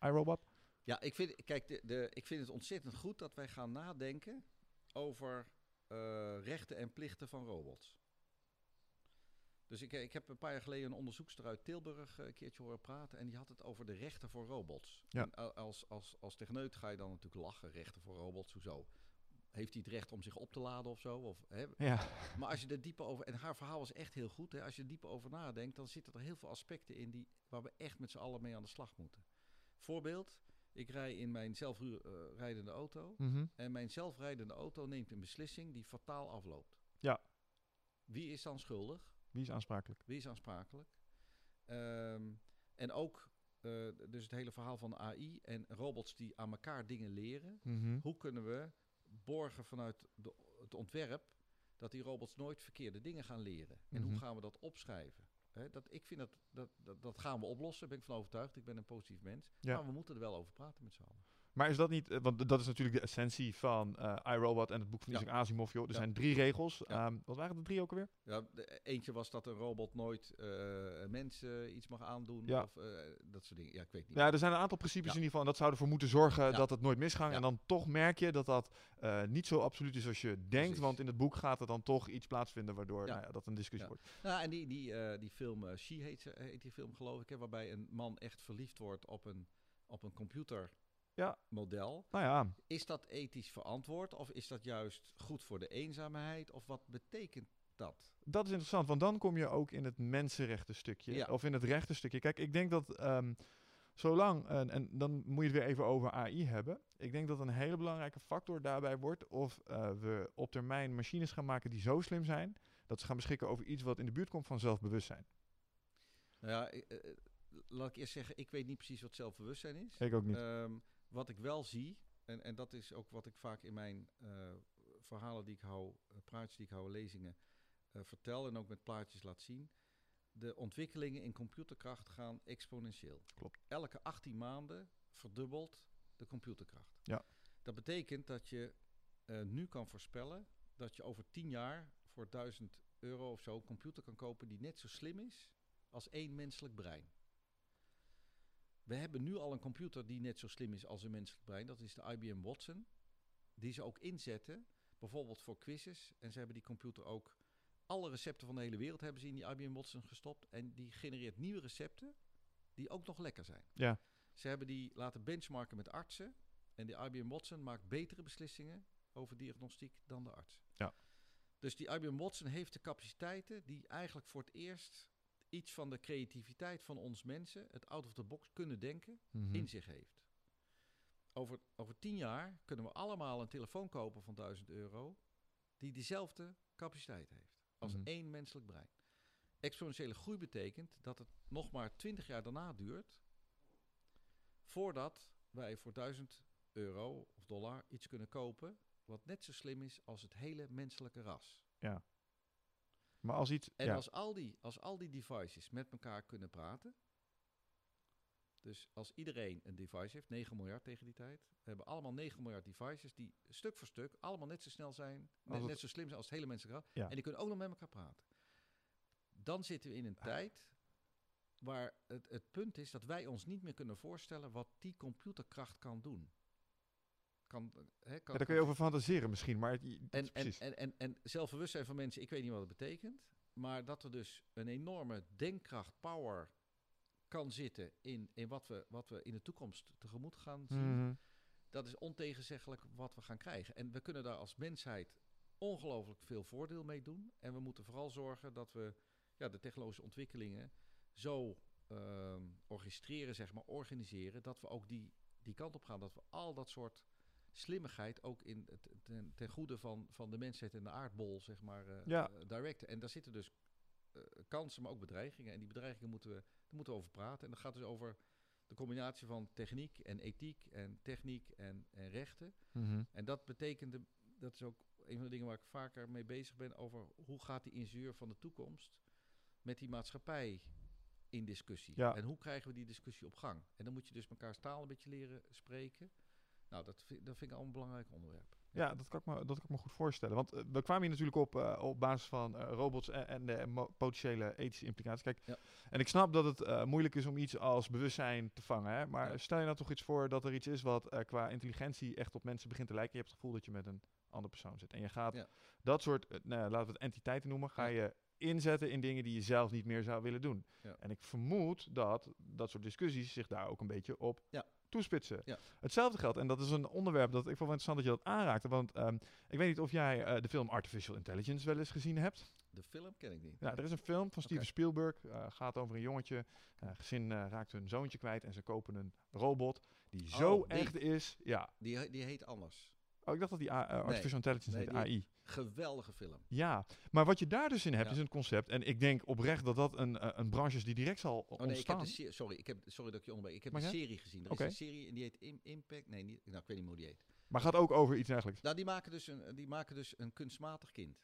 iRobot. Ja, ik vind, kijk, de, de, ik vind het ontzettend goed dat wij gaan nadenken over eh, rechten en plichten van robots. Dus ik, ik heb een paar jaar geleden een onderzoekster uit Tilburg eh, een keertje horen praten. En die had het over de rechten voor robots. Ja. En als, als, als techneut ga je dan natuurlijk lachen. Rechten voor robots, hoezo? Heeft hij het recht om zich op te laden of zo? Of, hè? Ja. Maar als je er dieper over... En haar verhaal was echt heel goed. Hè? Als je er dieper over nadenkt, dan zitten er heel veel aspecten in... Die, waar we echt met z'n allen mee aan de slag moeten. Voorbeeld, ik rij in mijn zelfrijdende auto... Mhm. En mijn zelfrijdende auto neemt een beslissing die fataal afloopt. Ja. Wie is dan schuldig? Wie is aansprakelijk? Wie is aansprakelijk? Ehm, en ook eh, dus het hele verhaal van AI en robots die aan elkaar dingen leren. Mhm. Hoe kunnen we borgen vanuit de, het ontwerp dat die robots nooit verkeerde dingen gaan leren? En hoe Mhm. gaan we dat opschrijven? Dat, ik vind dat, dat, dat, dat gaan we oplossen, daar ben ik van overtuigd. Ik ben een positief mens. Ja. Maar we moeten er wel over praten met z'n allen. Maar is dat niet, eh, want dat is natuurlijk de essentie van eh iRobot en het boek van Ja. Isaac Asimov. Joh. Er Ja. zijn drie regels. Ja. Ehm, wat waren de drie ook alweer? Ja, de, eentje was dat een robot nooit eh, mensen iets mag aandoen. Ja. Of dat soort dingen. Ja, ik weet niet. Ja, er zijn een aantal principes Ja. in ieder geval. En dat zou ervoor moeten zorgen Ja. dat het nooit misgaat. Ja. En dan toch merk je dat dat niet zo absoluut is als je denkt. Precies. Want in het boek gaat er dan toch iets plaatsvinden waardoor Ja. Nou ja, dat een discussie Ja. wordt. Nou, en die, die, die film, She heet, die film geloof ik, hè, waarbij een man echt verliefd wordt op een, op een computermodel. Ja. Nou ja, Is dat ethisch verantwoord of is dat juist goed voor de eenzaamheid? Of wat betekent dat? dat is interessant. Want dan kom je ook in het mensenrechten stukje. Ja. Of in het rechten stukje. Kijk, ik denk dat ehm, zolang, en, en dan moet je het weer even over AI hebben. Ik denk dat een hele belangrijke factor daarbij wordt of eh, we op termijn machines gaan maken die zo slim zijn dat ze gaan beschikken over iets wat in de buurt komt van zelfbewustzijn. Nou ja, eh, eh, laat ik eerst zeggen, ik weet niet precies wat zelfbewustzijn is. Ik ook niet. Ehm, wat ik wel zie, en, en dat is ook wat ik vaak in mijn eh, verhalen die ik hou, eh, praatjes die ik hou, lezingen eh, vertel en ook met plaatjes laat zien. De ontwikkelingen in computerkracht gaan exponentieel. Klopt. Elke 18 maanden verdubbelt de computerkracht. Ja. Dat betekent dat je nu kan voorspellen dat je over 10 jaar voor 1000 euro of zo een computer kan kopen die net zo slim is als één menselijk brein. We hebben nu al een computer die net zo slim is als een menselijk brein. Dat is de IBM Watson. Die ze ook inzetten, bijvoorbeeld voor quizzes. En ze hebben die computer ook... Alle recepten van de hele wereld hebben ze in die IBM Watson gestopt. En die genereert nieuwe recepten die ook nog lekker zijn. Ja. Ze hebben die laten benchmarken met artsen. En de IBM Watson maakt betere beslissingen over diagnostiek dan de arts. Ja. Dus die IBM Watson heeft de capaciteiten die eigenlijk voor het eerst iets van de creativiteit van ons mensen, het out of the box kunnen denken, Mhm. in zich heeft. Over, over tien jaar kunnen we allemaal een telefoon kopen van 1000 euro die diezelfde capaciteit heeft als Mhm. één menselijk brein. Exponentiële groei betekent dat het nog maar 20 jaar daarna duurt voordat wij voor 1000 euro of dollar iets kunnen kopen wat net zo slim is als het hele menselijke ras. Maar als iets... En ja. als, al die, als al die devices met elkaar kunnen praten. Dus als iedereen een device heeft, 9 miljard tegen die tijd. We hebben allemaal 9 miljard devices die stuk voor stuk allemaal net zo snel zijn. Net, het- net zo slim zijn als het hele menselijke ras. Ja. En die kunnen ook nog met elkaar praten. Dan zitten we in een Ah. tijd waar het, het punt is dat wij ons niet meer kunnen voorstellen wat die computerkracht kan doen. Kan, hè, kan, Ja, daar kun je over fantaseren misschien, maar... het- en, en, precies. en, en, en zelfbewustzijn van mensen, ik weet niet wat het betekent. Maar dat er dus een enorme denkkracht, power kan zitten in, in wat, we, wat we in de toekomst tegemoet gaan zien. Mhm. Dat is ontegenzeggelijk wat we gaan krijgen. En we kunnen daar als mensheid ongelooflijk veel voordeel mee doen. En we moeten vooral zorgen dat we ja, de technologische ontwikkelingen zo ehm, orchestreren, zeg maar, organiseren, dat we ook die, die kant op gaan. Dat we al dat soort slimmigheid ook in, ten, ten goede van, van de mensheid en de aardbol, zeg maar, Ja. eh, directen. En daar zitten dus eh, kansen, maar ook bedreigingen. En die bedreigingen moeten we, daar moeten we over praten. En dat gaat dus over de combinatie van techniek en ethiek en techniek en, en rechten. Mhm. En dat betekent, de- dat is ook een van de dingen waar ik vaker mee bezig ben, over hoe gaat die ingenieur van de toekomst met die maatschappij in discussie. Ja. En hoe krijgen we die discussie op gang? En dan moet je dus elkaar taal een beetje leren spreken. Nou, dat vind, dat vind ik al een belangrijk onderwerp. Ja, dat kan, ik me, dat kan ik me goed voorstellen. Want eh, we kwamen hier natuurlijk op eh, op basis van eh, robots en, en de potentiële ethische implicaties. Kijk, Ja. en ik snap dat het moeilijk is om iets als bewustzijn te vangen. Hè? Maar Ja. stel je nou toch iets voor dat er iets is wat qua intelligentie echt op mensen begint te lijken. Je hebt het gevoel dat je met een andere persoon zit. En je gaat dat soort, nou, laten we het entiteiten noemen, ga je inzetten in dingen die je zelf niet meer zou willen doen. En ik vermoed dat dat soort discussies zich daar ook een beetje op Ja. Toespitsen. Ja. Hetzelfde geldt, en dat is een onderwerp dat ik vond interessant dat je dat aanraakte. Want ehm, ik weet niet of jij eh, de film Artificial Intelligence wel eens gezien hebt. De film ken ik niet. Ja, er is een film van Steven. Spielberg. eh, gaat over een jongetje. eh gezin raakt hun zoontje kwijt en ze kopen een robot die zo Oh, die. echt is. Ja. Die, die heet anders. Oh, ik dacht dat die A- eh, Artificial Intelligence Nee, AI. Geweldige film. Ja, maar wat je daar dus in hebt Ja. is een concept. En ik denk oprecht dat dat een, eh, een branche is die direct zal Oh nee, ik heb de sorry, ik heb, sorry dat ik je onderbreek. Ik heb Maar ja? serie gezien. Er is een serie en die heet Im- Impact. Nee, niet, nou, ik weet niet hoe die heet. Maar gaat ook over iets dergelijks. Nou, die maken dus een, die maken dus een kunstmatig kind.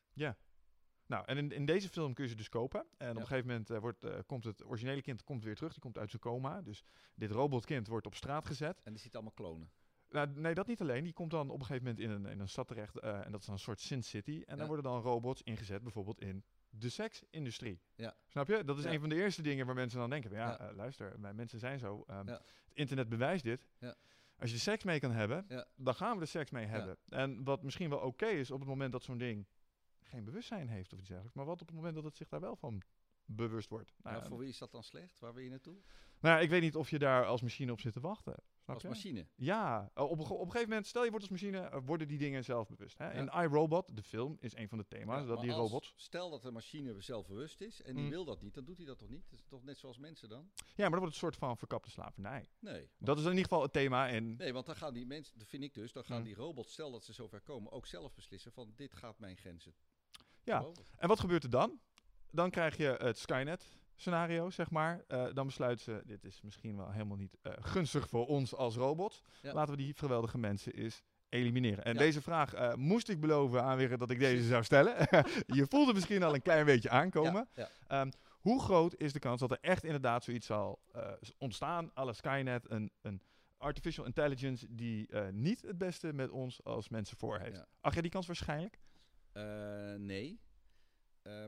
Nou, en in, in deze film kun je ze dus kopen. En op Ja. een gegeven moment eh, wordt, komt het originele kind komt weer terug. Die komt uit zijn coma. Dus dit robotkind wordt op straat gezet. En die zit allemaal klonen. Nou, nee, dat niet alleen. Die komt dan op een gegeven moment in een, in een stad terecht. eh, en dat is dan een soort Sin City. En Ja. dan worden dan robots ingezet, bijvoorbeeld in de seksindustrie. Ja. Snap je? Dat is Ja. een van de eerste dingen waar mensen dan denken: ja, Ja. eh, luister, mensen zijn zo. ehm. Het internet bewijst dit. Ja. Als je seks mee kan hebben, dan gaan we er seks mee hebben. En wat misschien wel oké is op het moment dat zo'n ding geen bewustzijn heeft of iets dergelijks. Maar wat op het moment dat het zich daar wel van bewust wordt. Nou, ja, voor wie is dat dan slecht? Waar wil je naartoe? nou ja, ik weet niet of je daar als machine op zit te wachten. Als je? machine. Ja, eh, op, op een gegeven moment, stel je wordt als machine, eh, worden die dingen zelfbewust. Hè? Ja. In iRobot, de film, is een van de thema's, Ja, dat die als- robots... Stel dat de machine zelfbewust is en die Mm. wil dat niet, dan doet hij dat toch niet? Dat is toch net zoals mensen dan? Ja, maar dat wordt een soort van verkapte slavernij. Nee. Dat is in ieder geval het thema. En Nee, want dan gaan die mensen, dat vind ik dus, dan gaan Mm. die robots, stel dat ze zover komen, ook zelf beslissen van dit gaat mijn grenzen. Ja. En wat gebeurt er dan? Dan krijg je het Skynet. Scenario, zeg maar. Eh, dan besluiten ze, dit is misschien wel helemaal niet eh, gunstig voor ons als robots. Ja. Laten we die geweldige mensen eens elimineren. En Ja. deze vraag eh, moest ik beloven aan Wigert dat ik deze zou stellen. Je voelde misschien al een klein beetje aankomen. Ja. Ehm, hoe groot is de kans dat er echt inderdaad zoiets zal ontstaan, la Skynet, een, een artificial intelligence die niet het beste met ons als mensen voor heeft? Ach ja, die kans waarschijnlijk? Nee.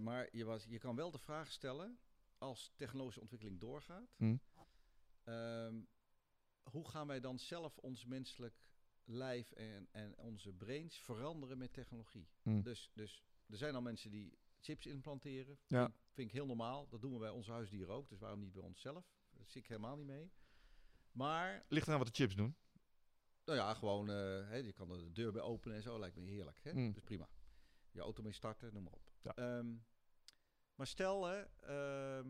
Maar je, was, je kan wel de vraag stellen, als technologische ontwikkeling doorgaat, Hm. ehm, hoe gaan wij dan zelf ons menselijk lijf en, en onze brains veranderen met technologie? Hm. Dus, dus er zijn al mensen die chips implanteren. Ja. Vind, vind ik heel normaal. Dat doen we bij onze huisdieren ook. Dus waarom niet bij onszelf? Daar zie ik helemaal niet mee. Maar Ligt eraan wat de chips doen. nou ja, gewoon, eh, hè, je kan er de deur bij openen en zo, lijkt me heerlijk. Hè? Mm. Dus prima. Je auto mee starten, noem maar op. Ja. Ehm, maar stel, hè, ehm,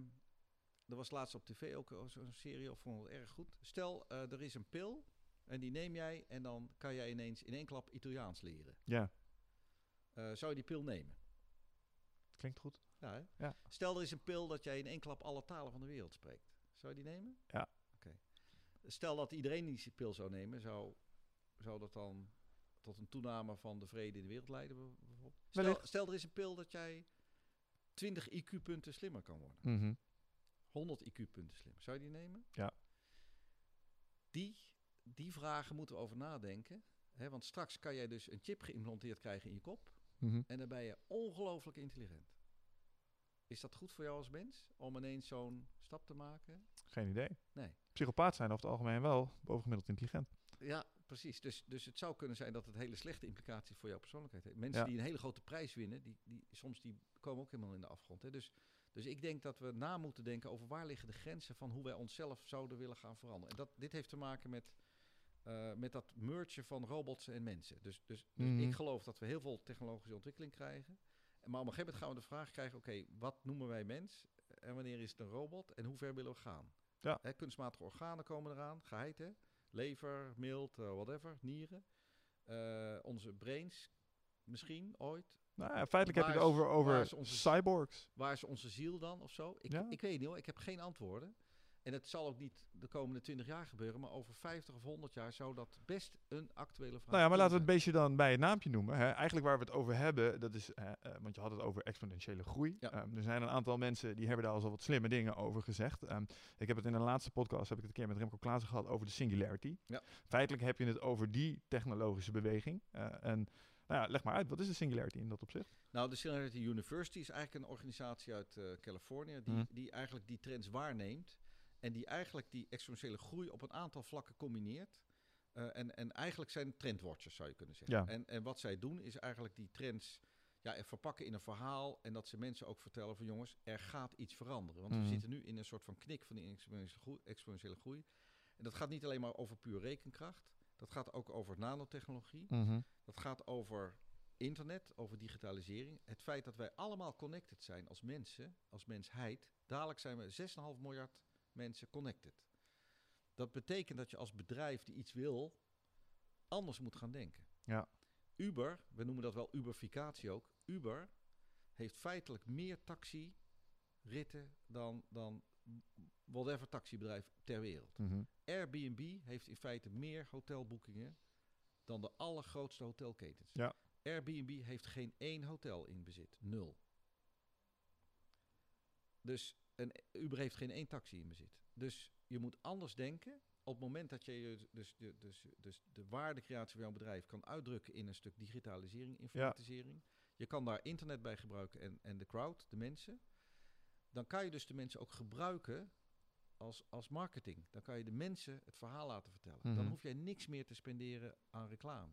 er was laatst op tv ook zo'n serie, of vond het erg goed. Stel, eh, er is een pil en die neem jij en dan kan jij ineens in één klap Italiaans leren. Ja, Eh, zou je die pil nemen? klinkt goed. Ja? Ja. Stel, er is een pil dat jij in één klap alle talen van de wereld spreekt. Zou je die nemen? Ja. Oké. Stel dat iedereen die pil zou nemen, zou, zou dat dan tot een toename van de vrede in de wereld leiden? bijv- bijvoorbeeld? Stel, er is een pil dat jij 20 IQ-punten slimmer kan worden. Mhm. 100 IQ-punten slimmer. Zou je die nemen? Ja. Die, die vragen moeten we over nadenken. Hè, want straks kan jij dus een chip geïmplanteerd krijgen in je kop. Mhm. En dan ben je ongelooflijk intelligent. Is dat goed voor jou als mens? Om ineens zo'n stap te maken? Geen idee. Nee. Psychopaat zijn over het algemeen wel bovengemiddeld intelligent. Ja, precies. Dus, dus het zou kunnen zijn dat het hele slechte implicaties voor jouw persoonlijkheid heeft. Mensen Ja. die een hele grote prijs winnen, die, die, soms die komen ook helemaal in de afgrond. Hè. Dus, dus ik denk dat we na moeten denken over waar liggen de grenzen van hoe wij onszelf zouden willen gaan veranderen. En dat, dit heeft te maken met, eh, met dat mergen van robots en mensen. Dus, dus, dus ik geloof dat we heel veel technologische ontwikkeling krijgen. Maar op een gegeven moment gaan we de vraag krijgen, oké, wat noemen wij mens? En wanneer is het een robot? En hoe ver willen we gaan? Ja. Hè, kunstmatige organen komen eraan, geheid hè? Lever, mild, eh, whatever, nieren. Eh, onze brains, misschien ooit. Nou ja, feitelijk heb je het over, over waar onze- cyborgs. Waar is onze ziel dan of zo? Ik, Ja. ik weet niet hoor, ik heb geen antwoorden. En het zal ook niet de komende 20 jaar gebeuren, maar over 50 of 100 jaar zou dat best een actuele vraag Nou ja, maar laten we het beestje dan bij het naampje noemen. Hè. Eigenlijk waar we het over hebben, dat is, hè, eh, want je had het over exponentiële groei. Ja. Ehm, er zijn een aantal mensen die hebben daar al zo wat slimme dingen over gezegd. Ehm, ik heb het in de laatste podcast, heb ik het een keer met Remco Klaassen gehad over de singularity. Ja. Feitelijk heb je het over die technologische beweging. Eh, en nou ja, leg maar uit, wat is de singularity in dat opzicht? Nou, de Singularity University is eigenlijk een organisatie uit eh, Californië die, Mhm. die eigenlijk die trends waarneemt en die eigenlijk die exponentiële groei op een aantal vlakken combineert. Eh, en, en eigenlijk zijn trendwatchers, zou je kunnen zeggen. Ja. En, en wat zij doen is eigenlijk die trends ja, er verpakken in een verhaal en dat ze mensen ook vertellen van jongens, er gaat iets veranderen. Want Mhm. we zitten nu in een soort van knik van die exponentiële groei, exponentiële groei. En dat gaat niet alleen maar over puur rekenkracht, dat gaat ook over nanotechnologie. Dat gaat over internet, over digitalisering. Het feit dat wij allemaal connected zijn als mensen, als mensheid. Dadelijk zijn we 6,5 miljard mensen connected. Dat betekent dat je als bedrijf die iets wil, anders moet gaan denken. Ja. Uber, we noemen dat wel Uberficatie ook. Uber heeft feitelijk meer taxiritten dan, dan whatever taxibedrijf ter wereld. Mhm. Airbnb heeft in feite meer hotelboekingen dan de allergrootste hotelketens. Ja. Airbnb heeft geen één hotel in bezit. Nul. Dus een, Uber heeft geen één taxi in bezit. Dus je moet anders denken. Op het moment dat je dus, de, dus, dus de waardecreatie van jouw bedrijf kan uitdrukken in een stuk digitalisering, informatisering. Je kan daar internet bij gebruiken en, en de crowd, de mensen. Dan kan je dus de mensen ook gebruiken als, als marketing. Dan kan je de mensen het verhaal laten vertellen. Dan Mhm. hoef jij niks meer te spenderen aan reclame.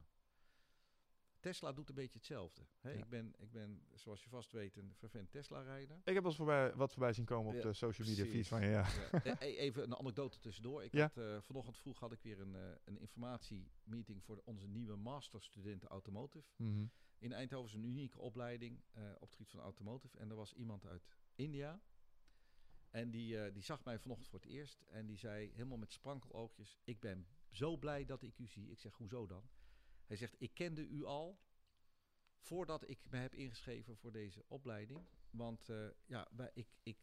Tesla doet een beetje hetzelfde. Hè? Ja. Ik, ben, ik ben, zoals je vast weet, een vervent Tesla-rijder. Ik heb wel voorbij, wat voorbij zien komen op Ja, de social media feeds van je. Ja. Ja. E- e- Even een anekdote tussendoor. Ik had, eh, vanochtend vroeg had ik weer een, eh, een informatiemeeting voor onze nieuwe masterstudenten automotive. Mhm. In Eindhoven is een unieke opleiding eh, op het gebied van automotive. En er was iemand uit India. En die, die zag mij vanochtend voor het eerst. En die zei helemaal met sprankeloogjes... Ik ben zo blij dat ik u zie. Ik zeg, hoezo dan? Hij zegt, ik kende u al... voordat ik me heb ingeschreven voor deze opleiding. Want eh, ja, wij, ik, ik,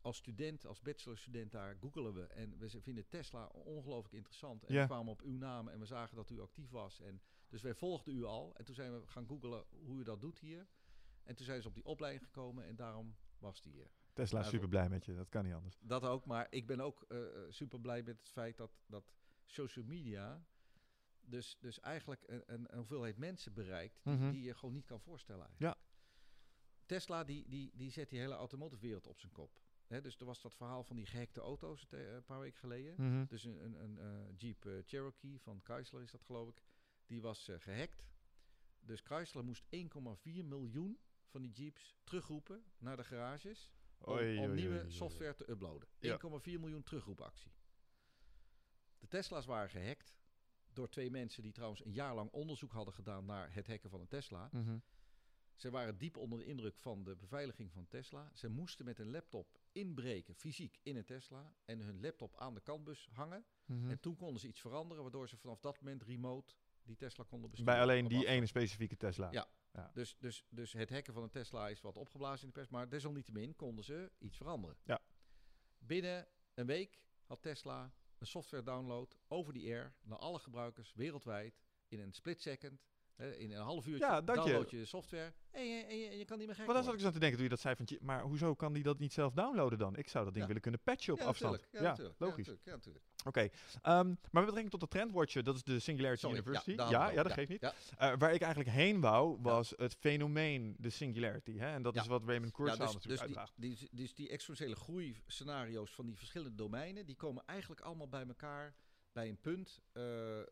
als student, als bachelorstudent daar googelen we. En we vinden Tesla ongelooflijk interessant. En Ja. we kwamen op uw naam en we zagen dat u actief was. En dus wij volgden u al. En toen zijn we gaan googelen hoe u dat doet hier. En toen zijn ze op die opleiding gekomen en daarom was die hier. Tesla is Ja, super blij met je, dat kan niet anders. Dat ook, maar ik ben ook super blij met het feit dat, dat social media dus, dus eigenlijk een, een, een hoeveelheid mensen bereikt die, Mhm. die je gewoon niet kan voorstellen eigenlijk. Tesla die, die, die zet die hele automotive wereld op zijn kop. Hè, dus er was dat verhaal van die gehackte auto's te- een paar weken geleden. Mhm. Dus een, een, een eh, Jeep eh, Cherokee van Chrysler is dat geloof ik. Die was eh, gehackt. Dus Chrysler moest 1,4 miljoen van die Jeeps terugroepen naar de garages om, Oei, om oei, nieuwe oei, software te uploaden. 1,4 Ja. miljoen terugroepactie. De Tesla's waren gehackt door twee mensen die trouwens een jaar lang onderzoek hadden gedaan naar het hacken van een Tesla. Mhm. Ze waren diep onder de indruk van de beveiliging van Tesla. Ze moesten met een laptop inbreken, fysiek, in een Tesla. En hun laptop aan de kantbus hangen. Mhm. En toen konden ze iets veranderen, waardoor ze vanaf dat moment remote die Tesla konden besturen. Bij alleen die ene specifieke Tesla. Ja. Dus, dus, dus het hacken van een Tesla is wat opgeblazen in de pers. Maar desalniettemin konden ze iets veranderen. Ja. Binnen een week had Tesla een software download over die air naar alle gebruikers wereldwijd in een split second. In een half uurtje Ja, download je software en je, en je, en je kan niet meer gek Maar dan zat ik zo te denken toen je dat zei van, tje, maar hoezo kan die dat niet zelf downloaden dan? Ik zou dat ding Ja. willen kunnen patchen op ja, afstand. Natuurlijk, ja, natuurlijk, ja, logisch. natuurlijk, ja, natuurlijk. Oké, ehm, maar met betrekking tot de Trendwatcher, dat is de Singularity Sorry, University. Ja, ja, dat geeft niet. Eh, waar ik eigenlijk heen wou, was het fenomeen de Singularity. Hè? En dat Ja. is wat Raymond Kurzweil dus, natuurlijk dus, die, dus die exponentiële groeiscenario's van die verschillende domeinen, die komen eigenlijk allemaal bij elkaar bij een punt eh, eh,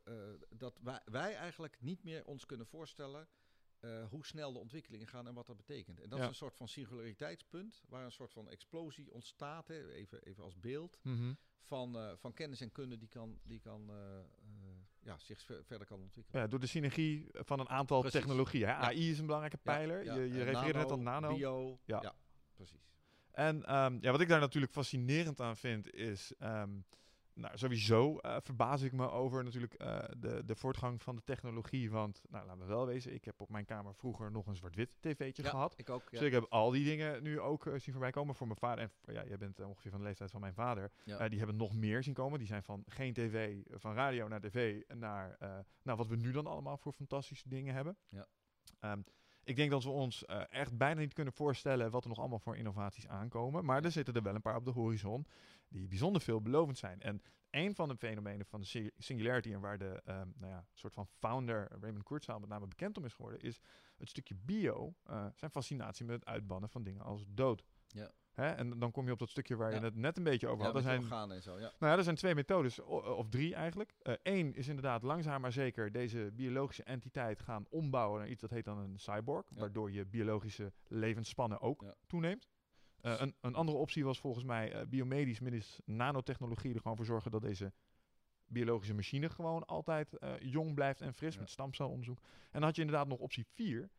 dat wij, wij eigenlijk niet meer ons kunnen voorstellen eh, hoe snel de ontwikkelingen gaan en wat dat betekent. En dat Ja. is een soort van singulariteitspunt, waar een soort van explosie ontstaat, hè, even, even als beeld, Mhm. van, van kennis en kunde die, kan, die kan, ja, zich ver- verder kan ontwikkelen. Ja, door de synergie van een aantal Precies. technologieën. Hè? Ja. AI is een belangrijke pijler. je je refereerde net aan nano. Bio, Ja. ja. precies. En ehm, ja, wat ik daar natuurlijk fascinerend aan vind, is ehm, nou, sowieso eh, verbaas ik me over natuurlijk eh, de, de voortgang van de technologie. Want, nou, laten we wel wezen, ik heb op mijn kamer vroeger nog een zwart-wit tv'tje Ja, gehad. ik ook. Ja. Dus ik heb al die dingen nu ook eh, zien voorbij komen voor mijn vader. En ja, jij bent ongeveer van de leeftijd van mijn vader. Ja. Die hebben nog meer zien komen. Die zijn van geen tv, van radio naar tv, naar nou, wat we nu dan allemaal voor fantastische dingen hebben. Ja. Ehm, ik denk dat we ons echt bijna niet kunnen voorstellen wat er nog allemaal voor innovaties aankomen. Maar er zitten er wel een paar op de horizon die bijzonder veelbelovend zijn. En een van de fenomenen van de si- Singularity en waar de ehm, nou ja, soort van founder Raymond Kurzweil met name bekend om is geworden, is het stukje bio, eh, zijn fascinatie met het uitbannen van dingen als dood. Ja. Hè? En dan kom je op dat stukje waar je Ja. het net een beetje over Ja, had. Er met zijn en zo, ja. nou ja, er zijn twee methodes, of drie eigenlijk. Eén is inderdaad langzaam maar zeker deze biologische entiteit gaan ombouwen naar iets dat heet dan een cyborg, Ja. waardoor je biologische levensspannen ook Ja. toeneemt. Eh, een, een andere optie was volgens mij eh, biomedisch middels nanotechnologie er gewoon voor zorgen dat deze biologische machine gewoon altijd eh, jong blijft en fris Ja. met stamcelonderzoek. En dan had je inderdaad nog optie 4.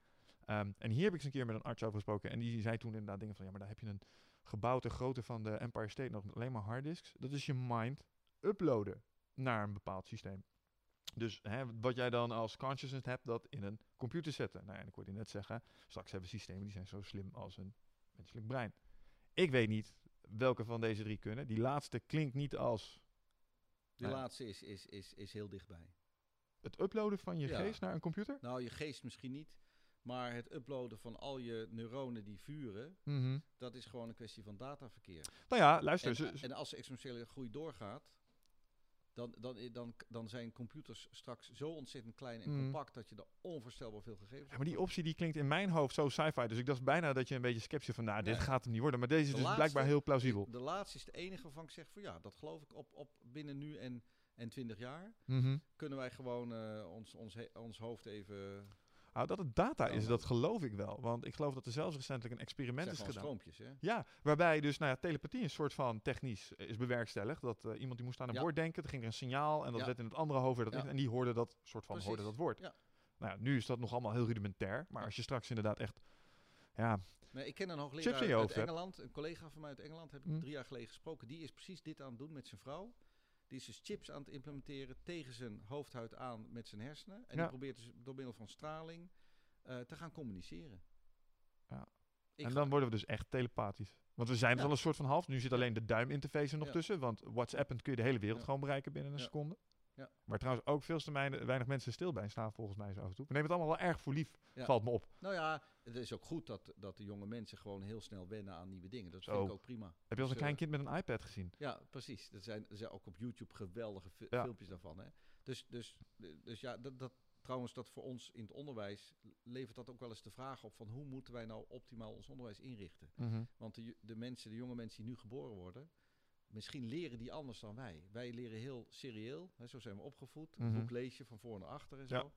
Ehm, en hier heb ik eens een keer met een arts over gesproken. En die zei toen inderdaad dingen van, ja, maar daar heb je een gebouw ter grootte van de Empire State nog met alleen maar harddisks. Dat is je mind uploaden naar een bepaald systeem. Dus hè, wat jij dan als consciousness hebt, dat in een computer zetten. Nou ja, en ik hoorde je net zeggen, straks hebben we systemen die zijn zo slim als een menselijk brein. Ik weet niet welke van deze drie kunnen. Die laatste klinkt niet als Die Ja. laatste is, is, is, is heel dichtbij. het uploaden van je Ja. geest naar een computer. Nou, je geest misschien niet, maar het uploaden van al je neuronen die vuren, Mhm. dat is gewoon een kwestie van dataverkeer. Nou ja, luister. En, en als de exponentiële groei doorgaat, dan, dan, dan, dan zijn computers straks zo ontzettend klein en Mm. compact dat je er onvoorstelbaar veel gegevens Ja, maar die op optie die klinkt in mijn hoofd zo sci-fi. Dus ik dacht bijna dat je een beetje sceptisch van, nou, dit Nee. gaat hem niet worden. Maar deze is De dus laatste- blijkbaar heel plausibel. De laatste is de enige waarvan ik zeg van ja, dat geloof ik op, op binnen nu en, en 20 jaar. Mhm. Kunnen wij gewoon eh, ons, ons, ons hoofd even. Nou, dat het data is, dat geloof ik wel. Want ik geloof dat er zelfs recentelijk een experiment is gedaan. stroompjes, hè? Ja, waarbij dus nou ja, telepathie een soort van technisch eh, is bewerkstelligd. Dat eh, iemand die moest aan een Ja. woord denken, toen ging er een signaal en dat werd in het andere hoofd. Dat. En die hoorde dat soort van hoorde Precies. dat woord. Ja. Nou ja, nu is dat nog allemaal heel rudimentair. Maar als je straks inderdaad echt. Ja, Nee, ik ken een hoogleraar uit? Engeland, een collega van mij uit Engeland, heb ik Hm. drie jaar geleden gesproken. Die is precies dit aan het doen met zijn vrouw. Die is dus chips aan het implementeren tegen zijn hoofdhuid aan met zijn hersenen. En Ja. die probeert dus door middel van straling eh, te gaan communiceren. Ik en dan worden we dus echt telepathisch. Want we zijn dus Ja. al een soort van half. Nu zit alleen de duiminterface er nog Ja. tussen. Want WhatsApp kun je de hele wereld Ja. gewoon bereiken binnen een Ja. seconde. Ja. Waar trouwens ook veel te weinig, mensen stil bij staan volgens mij zo af en toe. We nemen het allemaal wel erg voor lief. Ja. Valt me op. Nou ja, het is ook goed dat, dat de jonge mensen gewoon heel snel wennen aan nieuwe dingen. Dat Zo. vind ik ook prima. Heb je al eens Dus, een klein eh, kind met een iPad gezien? Ja, precies. Er zijn, er zijn ook op YouTube geweldige Ja. filmpjes daarvan. Hè? Dus, dus, dus ja, dat, dat, trouwens, dat voor ons in het onderwijs levert dat ook wel eens de vraag op van hoe moeten wij nou optimaal ons onderwijs inrichten? Want de, de mensen, de jonge mensen die nu geboren worden, misschien leren die anders dan wij. Wij leren heel serieel, hè, zo zijn we opgevoed. Een Mhm. boek lees je van voor naar achter en Ja. zo.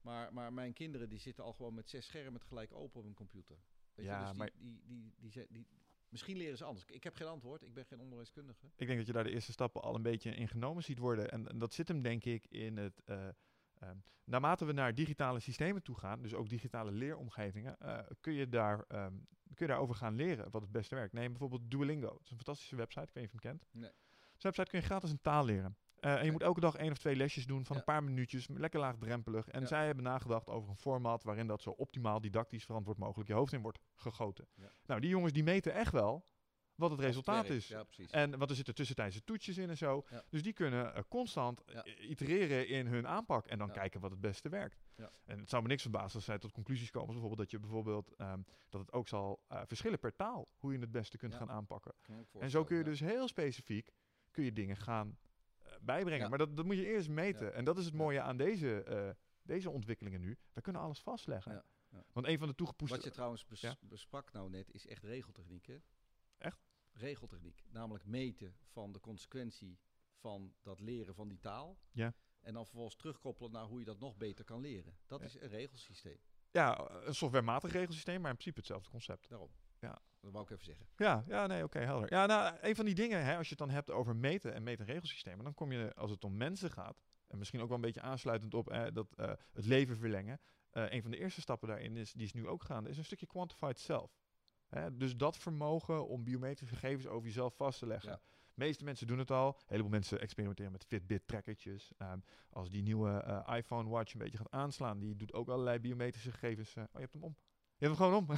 Maar, maar mijn kinderen die zitten al gewoon met zes schermen tegelijk open op hun computer. Weet Ja, je? Dus die, maar- die, die, die, zijn- die, misschien leren ze anders. Ik heb geen antwoord, ik ben geen onderwijskundige. Ik denk dat je daar de eerste stappen al een beetje in genomen ziet worden. En, en dat zit hem denk ik in het... eh, ehm, naarmate we naar digitale systemen toe gaan, dus ook digitale leeromgevingen, eh, kun, je daar, ehm, kun je daarover gaan leren wat het beste werkt. Neem bijvoorbeeld Duolingo. Het is een fantastische website, ik weet niet of je hem kent. Nee. Zo'n website kun je gratis een taal leren. Eh, en je moet elke dag één of twee lesjes doen van Ja. een paar minuutjes, lekker laagdrempelig. En Ja. zij hebben nagedacht over een format waarin dat zo optimaal, didactisch, verantwoord mogelijk je hoofd in wordt gegoten. Nou, die jongens die meten echt wel wat het resultaat is. Ja. En want er zitten tussentijdse toetsjes in en zo. Ja. Dus die kunnen eh, constant eh, itereren in hun aanpak en dan kijken wat het beste werkt. Ja. En het zou me niks verbazen als zij tot conclusies komen. Bijvoorbeeld dat je bijvoorbeeld ehm, dat het ook zal eh, verschillen per taal hoe je het beste kunt gaan aanpakken. En zo kun je dus heel specifiek kun je dingen gaan bijbrengen. Maar dat, dat moet je eerst meten. En dat is het mooie aan deze, deze ontwikkelingen nu. We kunnen alles vastleggen. Want een van de toegepoeste... Wat je trouwens bes- besprak nou net, is echt regeltechniek, hè? Echt? Regeltechniek. Namelijk meten van de consequentie van dat leren van die taal. Ja. En dan vervolgens terugkoppelen naar hoe je dat nog beter kan leren. Dat Ja. is een regelsysteem. Ja, een softwarematig regelsysteem, maar in principe hetzelfde concept. Daarom. Ja. Dat wou ik even zeggen. Ja, ja, nee, oké, helder. Ja, nou, een van die dingen, hè, als je het dan hebt over meten en meten regelsystemen, dan kom je, als het om mensen gaat, en misschien ook wel een beetje aansluitend op eh, dat, eh, het leven verlengen, eh, een van de eerste stappen daarin is, die is nu ook gaande, is een stukje quantified self. Hè, dus dat vermogen om biometrische gegevens over jezelf vast te leggen. Ja. De meeste mensen doen het al. Een heleboel mensen experimenteren met Fitbit-trackertjes. Ehm, als die nieuwe eh, iPhone Watch een beetje gaat aanslaan, die doet ook allerlei biometrische gegevens. eh, oh, je hebt hem om. Je hebt hem gewoon om.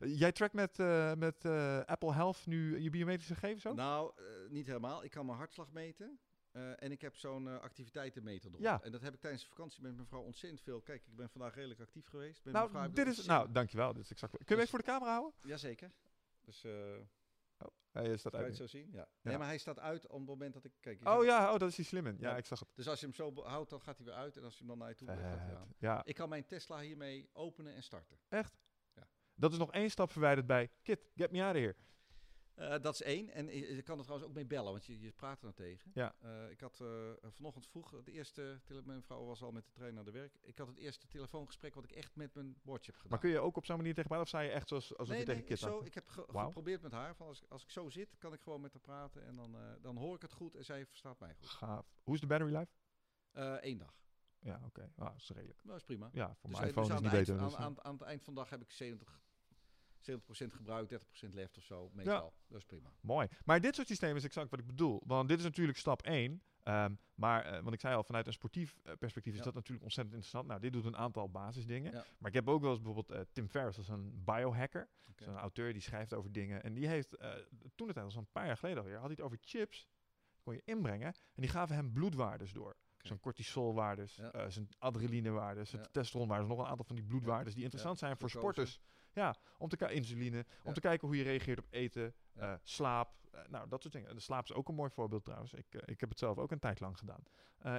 Jij trackt met, eh, met Apple Health nu je biometrische gegevens ook? Nou, niet helemaal. Ik kan mijn hartslag meten. Eh, en ik heb zo'n eh, activiteitenmeter erop. Ja. En dat heb ik tijdens de vakantie met mijn vrouw ontzettend veel. Kijk, ik ben vandaag redelijk actief geweest. Met nou, dit is, nou, dankjewel. Dit is exact. Kun je Dus- even voor de camera houden? Jazeker. Dus eh Ja, je staat kan je uit. het zo zien? Ja. Nee, maar hij staat uit op het moment dat ik... Kijk, Oh ja, oh, dat is die slim in. Ja, Ja. ik zag het. Dus als je hem zo houdt, dan gaat hij weer uit. En als je hem dan naar je toe legt, gaat hij aan. Ja, Ik kan mijn Tesla hiermee openen en starten. echt. Ja. Dat is nog één stap verwijderd bij Kit, get me out of here. Eh, dat is één. En je, kan er trouwens ook mee bellen, want je, je praat er nou tegen. Ja. Eh, ik had eh, vanochtend vroeg, de eerste, mijn vrouw was al met de trein naar de werk. Ik had het eerste telefoongesprek wat ik echt met mijn watch heb gedaan. Maar kun je ook op zo'n manier tegen praten of sta je echt zoals alsof nee, je tegen nee, Kit zo, praat? ik heb ge- geprobeerd met haar. Van als, als ik zo zit, kan ik gewoon met haar praten. En dan, dan hoor ik het goed en zij verstaat mij goed. Gaaf. Hoe is de battery life? Eén dag. Ja, oké. Ah, dat is redelijk. Dat is prima. Ja, voor Dus, mijn iPhone is niet eind, beter. aan, dus, aan, aan het eind van de dag heb ik 70, 70% gebruikt, 30% left of zo. Meestal. Dat is prima. Mooi. Maar dit soort systemen is exact wat ik bedoel. Want dit is natuurlijk stap 1. Ehm, maar, eh, want ik zei al, vanuit een sportief eh, perspectief is Ja. dat natuurlijk ontzettend interessant. Nou, dit doet een aantal basisdingen. Ja. Maar ik heb ook wel eens bijvoorbeeld eh, Tim Ferriss, dat is een biohacker. Is een auteur die schrijft over dingen. En die heeft toen het al zo'n paar jaar geleden alweer, had hij het over chips. Kon je inbrengen. En die gaven hem bloedwaardes door. Oké. Zijn cortisolwaardes, Ja. zijn adrenalinewaardes, zijn Ja. testosteronwaardes. Nog een aantal van die bloedwaardes die interessant zijn voor sporters. Ja, om te kijken, insuline, om te kijken hoe je reageert op eten, Eh, slaap. eh, nou, dat soort dingen. De slaap is ook een mooi voorbeeld trouwens. Ik, eh, ik heb het zelf ook een tijd lang gedaan.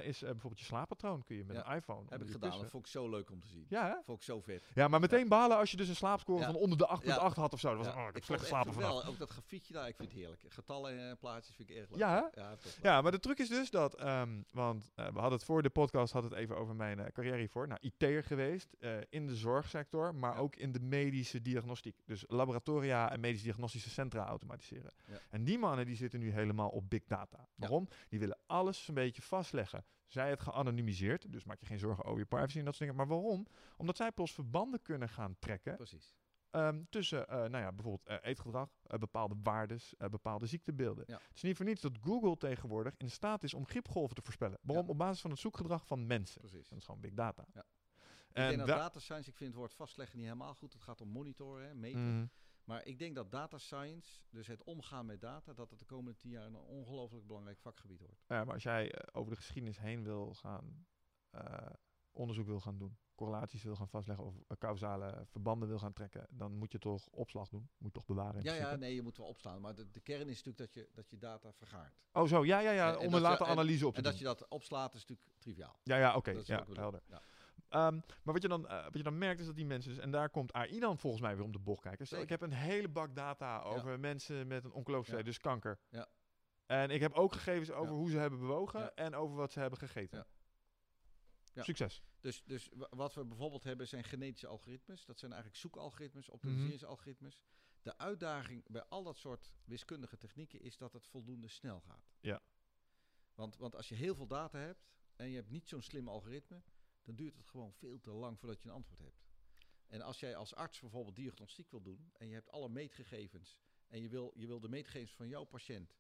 Is bijvoorbeeld je slaappatroon kun je met Ja, een iPhone. Heb ik gedaan. Dat vond ik zo leuk om te zien. Ja, hè? Vond ik zo vet. ja, maar meteen balen als je dus een slaapscore Ja. van onder de 8.8 had of zo. Dat was, oh, ik heb slecht geslapen geweldig. Ook dat grafietje daar, ik vind het heerlijk. Getallen en plaatjes vind ik erg leuk. Ja? Ja. Ja, maar de truc is dus dat, ehm, want we hadden het voor de podcast had het even over mijn carrière hiervoor. Nou, IT'er geweest in de zorgsector, maar ook in de medische diagnostiek. Dus laboratoria en medisch diagnostische centra automatiseren. Ja. En die mannen die zitten nu helemaal op big data. Waarom? Die willen alles een beetje vastleggen. Zij het geanonimiseerd, dus maak je geen zorgen over je privacy en dat soort dingen. Maar waarom? Omdat zij plots verbanden kunnen gaan trekken Precies. Ehm, tussen, eh, nou ja, bijvoorbeeld eh, eetgedrag, eh, bepaalde waardes, bepaalde ziektebeelden. Ja. Het is niet voor niets dat Google tegenwoordig in staat is om griepgolven te voorspellen. Waarom? Op basis van het zoekgedrag van mensen. Precies. Dat is gewoon big data. Ja. Ik En denk dat data science, ik vind het woord vastleggen niet helemaal goed. Het gaat om monitoren, hè, meten. Mhm. Maar ik denk dat data science, dus het omgaan met data, dat het de komende tien jaar een ongelooflijk belangrijk vakgebied wordt. Ja, maar als jij eh, over de geschiedenis heen wil gaan, eh, onderzoek wil gaan doen, correlaties wil gaan vastleggen of eh, causale verbanden wil gaan trekken, dan moet je toch opslag doen. Moet je toch bewaren. Ja, ja, nee, je moet wel opslaan. Maar de, de kern is natuurlijk dat je, dat je data vergaart. Oh zo, ja, ja, ja, En- en om een later en- analyse op te En doen. dat je dat opslaat is natuurlijk triviaal. Ja, ja, oké, Dat is ja, helder. Ja. Ehm, maar wat je, dan, eh, wat je dan merkt is dat die mensen, dus, en daar komt AI dan volgens mij weer om de bocht kijken. Stel, ik heb een hele bak data over mensen met een oncologische, dus kanker. Ja. En ik heb ook gegevens over hoe ze hebben bewogen en over wat ze hebben gegeten. Ja. Ja. Succes. Dus, dus wa- wat we bijvoorbeeld hebben zijn genetische algoritmes. Dat zijn eigenlijk zoekalgoritmes, Mhm. optimaliseringsalgoritmes. De uitdaging bij al dat soort wiskundige technieken is dat het voldoende snel gaat. Ja. Want, want als je heel veel data hebt en je hebt niet zo'n slim algoritme, dan duurt het gewoon veel te lang voordat je een antwoord hebt. En als jij als arts bijvoorbeeld diagnostiek wil doen en je hebt alle meetgegevens en je wil, je wil de meetgegevens van jouw patiënt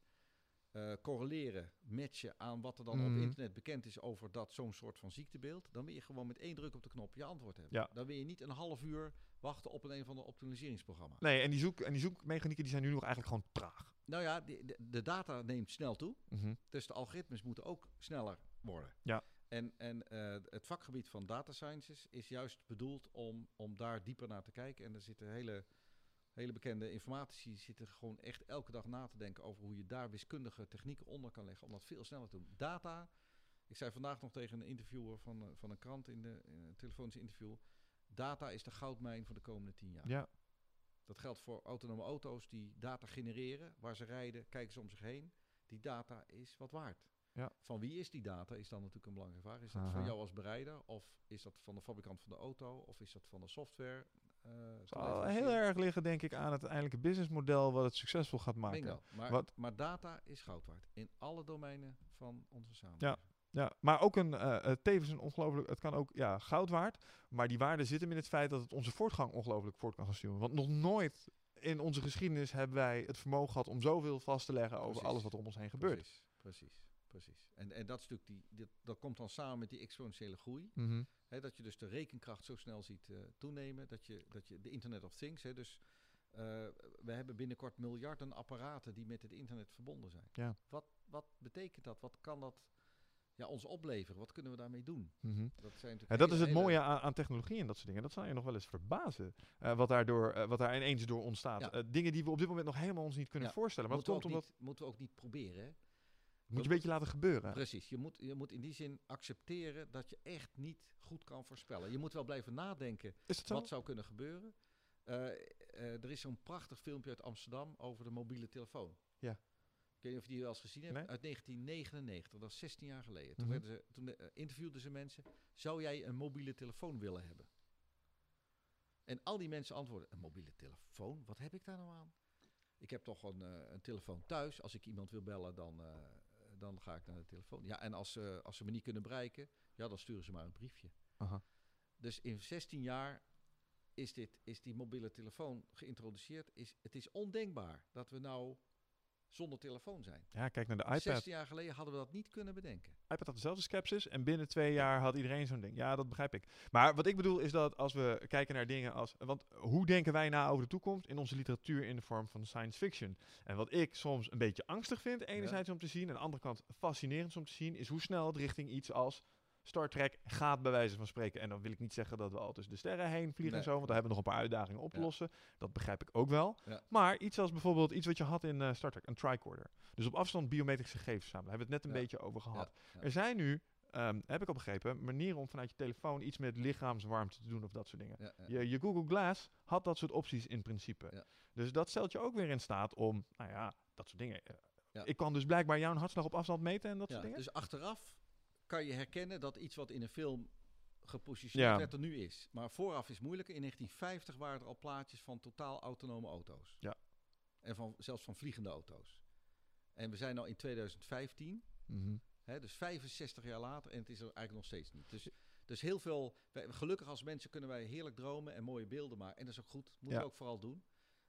eh, correleren, matchen aan wat er dan Mhm. op internet bekend is over dat zo'n soort van ziektebeeld, dan wil je gewoon met één druk op de knop je antwoord hebben. Ja. Dan wil je niet een half uur wachten op een een van de optimaliseringsprogramma. Nee, en die, zoek, en die zoekmechanieken die zijn nu nog eigenlijk gewoon traag. Nou ja, de, de data neemt snel toe. Mhm. Dus de algoritmes moeten ook sneller worden. Ja. En, en eh, het vakgebied van data sciences is juist bedoeld om, om daar dieper naar te kijken. En er zitten hele, hele bekende informatici zitten gewoon echt elke dag na te denken over hoe je daar wiskundige technieken onder kan leggen om dat veel sneller te doen. Data, ik zei vandaag nog tegen een interviewer van, eh, van een krant in, de, in een telefonisch interview, data is de goudmijn voor de komende tien jaar. Ja. Dat geldt voor autonome auto's die data genereren, waar ze rijden, kijken ze om zich heen. Die data is wat waard. Ja. Van wie is die data, is dan natuurlijk een belangrijke vraag. Is dat Aha. van jou als bereider, of is dat van de fabrikant van de auto, of is dat van de software? Zal leverancier? heel erg liggen, denk ik, aan het uiteindelijke businessmodel wat het succesvol gaat maken. Bingo. Maar, Wat- maar data is goud waard. In alle domeinen van onze samenleving. Ja, maar ook een, eh, tevens een ongelooflijk, het kan ook ja, goud waard, maar die waarde zit hem in het feit dat het onze voortgang ongelooflijk voort kan gaan sturen. Want nog nooit in onze geschiedenis hebben wij het vermogen gehad om zoveel vast te leggen over Precies. alles wat er om ons heen gebeurt. Precies, precies, precies. En, en dat stuk, die, dit, dat komt dan samen met die exponentiële groei. Mhm. Hè, dat je dus de rekenkracht zo snel ziet eh, toenemen. Dat je, dat je de Internet of Things, hè, dus eh, we hebben binnenkort miljarden apparaten die met het internet verbonden zijn. Ja. Wat, wat betekent dat? Wat kan dat ja, ons opleveren? Wat kunnen we daarmee doen? Mhm. Dat, zijn natuurlijk Ja, dat is het mooie aan, aan technologie en dat soort dingen. Dat zou je nog wel eens verbazen. eh, wat, daardoor, wat daar ineens door ontstaat. Ja. Dingen die we op dit moment nog helemaal ons niet kunnen Ja. voorstellen. Maar dat Moeten we, komt ook omdat... niet, moeten we ook niet proberen. Hè? Moet je een beetje laten gebeuren. Precies. Je moet, je moet in die zin accepteren dat je echt niet goed kan voorspellen. Je moet wel blijven nadenken wat zou kunnen gebeuren. Eh, eh, er is zo'n prachtig filmpje uit Amsterdam over de mobiele telefoon. Ja. Ik weet niet of je die wel eens gezien hebt. Nee. Uit 1999, dat is 16 jaar geleden. Toen, Mhm. ze, toen eh, interviewden ze mensen. Zou jij een mobiele telefoon willen hebben? En al die mensen antwoorden, een mobiele telefoon? Wat heb ik daar nou aan? Ik heb toch een, een telefoon thuis. Als ik iemand wil bellen, dan, dan ga ik naar de telefoon. Ja, en als, ze als ze me niet kunnen bereiken, ja, dan sturen ze maar een briefje. Aha. Dus in 16 jaar is, dit, is die mobiele telefoon geïntroduceerd. Is, het is ondenkbaar dat we nou zonder telefoon zijn. Ja, kijk naar de iPad. 16 jaar geleden hadden we dat niet kunnen bedenken. iPad had dezelfde skepsis en binnen twee jaar had iedereen zo'n ding. Ja, dat begrijp ik. Maar wat ik bedoel is dat als we kijken naar dingen als... Want hoe denken wij na over de toekomst in onze literatuur in de vorm van science fiction? En wat ik soms een beetje angstig vind, enerzijds om te zien... en aan de andere kant fascinerend om te zien... is hoe snel het richting iets als Star Trek gaat bij wijze van spreken. En dan wil ik niet zeggen dat we al tussen de sterren heen vliegen en zo... want daar hebben we nog een paar uitdagingen op te Ja. lossen. Dat begrijp ik ook wel. Ja. Maar iets als bijvoorbeeld iets wat je had in eh, Star Trek, een tricorder. Dus op afstand biometrische gegevens verzamelen. Daar hebben we het net een beetje over gehad. Er zijn nu, ehm, heb ik al begrepen, manieren om vanuit je telefoon iets met lichaamswarmte te doen of dat soort dingen. Ja, ja. Je, je Google Glass had dat soort opties in principe. Ja. Dus dat stelt je ook weer in staat om, nou ja, dat soort dingen. Ik kan dus blijkbaar jouw hartslag op afstand meten en dat Ja, soort dingen. dus achteraf kan je herkennen dat iets wat in een film gepositioneerd Ja. werd er nu is. Maar vooraf is moeilijker. In 1950 waren er al plaatjes van totaal autonome auto's. Ja. En van, zelfs van vliegende auto's. En we zijn nu in 2015. Mhm. Hè, dus 65 jaar later en het is er eigenlijk nog steeds niet. Dus, dus heel veel, wij, gelukkig als mensen kunnen wij heerlijk dromen en mooie beelden maken. En dat is ook goed, moeten Ja. we ook vooral doen.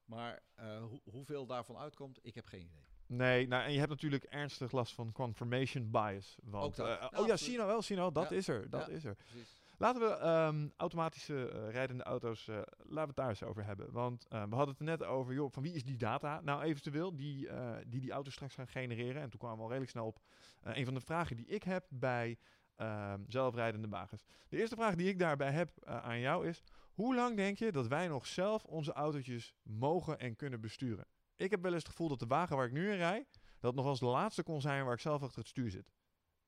Maar eh, hoe- hoeveel daarvan uitkomt, ik heb geen idee. Nee, nou, en je hebt natuurlijk ernstig last van confirmation bias. Want, Ook dat. eh, Ja, oh ja, zie nou wel, zie nou, dat Ja. is er, dat Ja. is er. Precies. Laten we ehm, automatische eh, rijdende auto's, eh, laten we het daar eens over hebben. Want we hadden het er net over, joh, van wie is die data nou eventueel die die, die auto's straks gaan genereren? En toen kwamen we al redelijk snel op een van de vragen die ik heb bij ehm, zelfrijdende wagens. De eerste vraag die ik daarbij heb aan jou is, hoe lang denk je dat wij nog zelf onze autootjes mogen en kunnen besturen? Ik heb wel eens het gevoel dat de wagen waar ik nu in rij, dat nog als de laatste kon zijn waar ik zelf achter het stuur zit.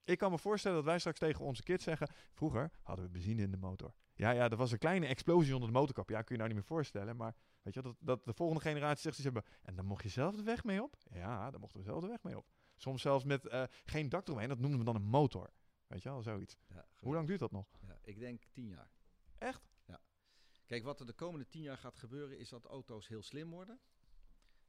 Ik kan me voorstellen dat wij straks tegen onze kids zeggen, vroeger hadden we benzine in de motor. Ja, ja, er was een kleine explosie onder de motorkap. Ja, kun je nou niet meer voorstellen. Maar weet je, dat, dat de volgende generatie zegt, ze hebben, en dan mocht je zelf de weg mee op? Ja, dan mochten we zelf de weg mee op. Soms zelfs met eh, geen dak eromheen, dat noemden we dan een motor. Weet je wel, zoiets. Ja, Hoe lang duurt dat nog? Ja, ik denk tien jaar. Echt? Kijk, wat er de komende tien jaar gaat gebeuren is dat auto's heel slim worden.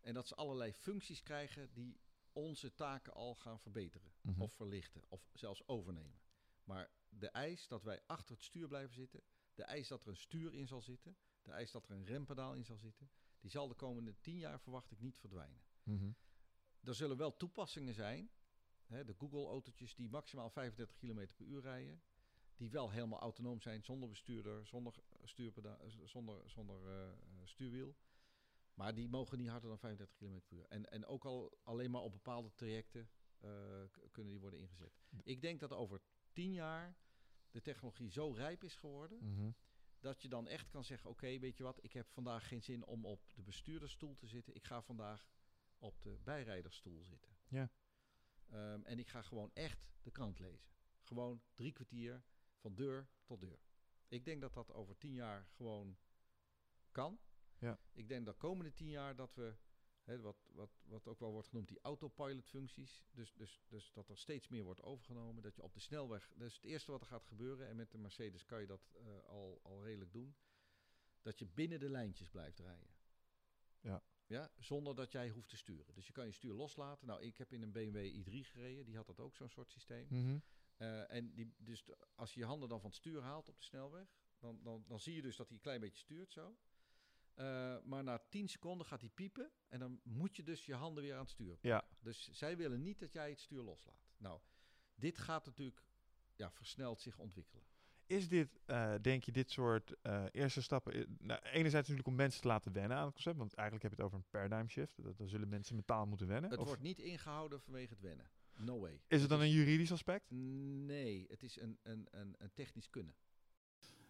En dat ze allerlei functies krijgen die onze taken al gaan verbeteren. Mhm. Of verlichten. Of zelfs overnemen. Maar de eis dat wij achter het stuur blijven zitten. De eis dat er een stuur in zal zitten. De eis dat er een rempedaal in zal zitten. Die zal de komende tien jaar verwacht ik niet verdwijnen. Mhm. Er zullen wel toepassingen zijn. Hè, de Google-autootjes die maximaal 35 km per uur rijden. Die wel helemaal autonoom zijn, zonder bestuurder, zonder, stuurpeda- eh, zonder, zonder eh, eh, stuurwiel. Maar die mogen niet harder dan 35 km per uur. En, en ook al alleen maar op bepaalde trajecten eh, kunnen die worden ingezet. Ik denk dat over 10 jaar de technologie zo rijp is geworden Mhm. dat je dan echt kan zeggen: Oké, weet je wat, ik heb vandaag geen zin om op de bestuurdersstoel te zitten. Ik ga vandaag op de bijrijdersstoel zitten. Ja. Ehm, en ik ga gewoon echt de krant lezen. Gewoon drie kwartier van deur tot deur. Ik denk dat dat over tien jaar gewoon kan. Ja. Ik denk dat komende tien jaar dat we, hè, wat, wat, wat ook wel wordt genoemd, die autopilot functies. Dus, dus, dus dat er steeds meer wordt overgenomen. Dat je op de snelweg, dat is het eerste wat er gaat gebeuren. En met de Mercedes kan je dat eh, al, al redelijk doen. Dat je binnen de lijntjes blijft rijden. Ja. Ja, zonder dat jij hoeft te sturen. Dus je kan je stuur loslaten. Nou, ik heb in een BMW i3 gereden. Die had dat ook zo'n soort systeem. Mhm. Eh, en die, dus als je je handen dan van het stuur haalt op de snelweg, dan, dan, dan zie je dus dat hij een klein beetje stuurt zo. Eh, maar na 10 seconden gaat hij piepen en dan moet je dus je handen weer aan het stuur. Ja. Dus zij willen niet dat jij het stuur loslaat. Nou, dit gaat natuurlijk ja, versneld zich ontwikkelen. Is dit, eh, denk je, dit soort eh, eerste stappen... nou, enerzijds natuurlijk om mensen te laten wennen aan het concept. Want eigenlijk heb je het over een paradigm shift. Dat, dan zullen mensen mentaal moeten wennen. Het Of wordt niet ingehouden vanwege het wennen. No way. is het dan een juridisch aspect? Nee, het is een, een, een, een technisch kunnen.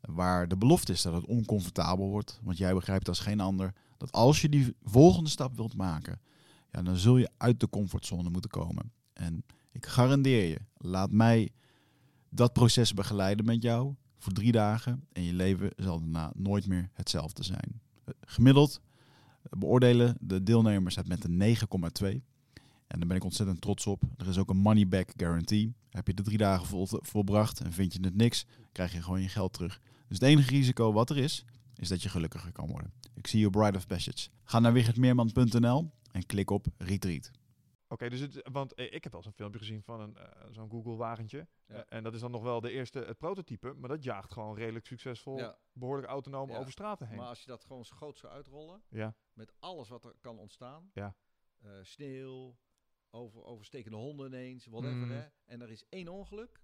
Waar de belofte is dat het oncomfortabel wordt. Want jij begrijpt als geen ander dat als je die volgende stap wilt maken, ja, dan zul je uit de comfortzone moeten komen. En ik garandeer je, laat mij dat proces begeleiden met jou voor drie dagen. En je leven zal daarna nooit meer hetzelfde zijn. Gemiddeld beoordelen de deelnemers het met een 9,2. En daar ben ik ontzettend trots op. Er is ook een money back guarantee. Heb je de drie dagen vol, volbracht en vind je het niks, krijg je gewoon je geld terug. Dus het enige risico wat er is, is dat je gelukkiger kan worden. Ik zie je op Bride of Passage. Ga naar wichertmeerman.nl en klik op Retreat. Oké, dus het, want eh, ik heb wel eens een filmpje gezien van een, eh, zo'n Google-wagentje. Ja. Eh, en dat is dan nog wel de eerste, het prototype. Maar dat jaagt gewoon redelijk succesvol, Ja. behoorlijk autonoom Ja. over straten heen. Maar als je dat gewoon zo groot zou uitrollen, ja, met alles wat er kan ontstaan. Ja. Eh, sneeuw, over, overstekende honden ineens, whatever. Mhm. Hè? En er is één ongeluk,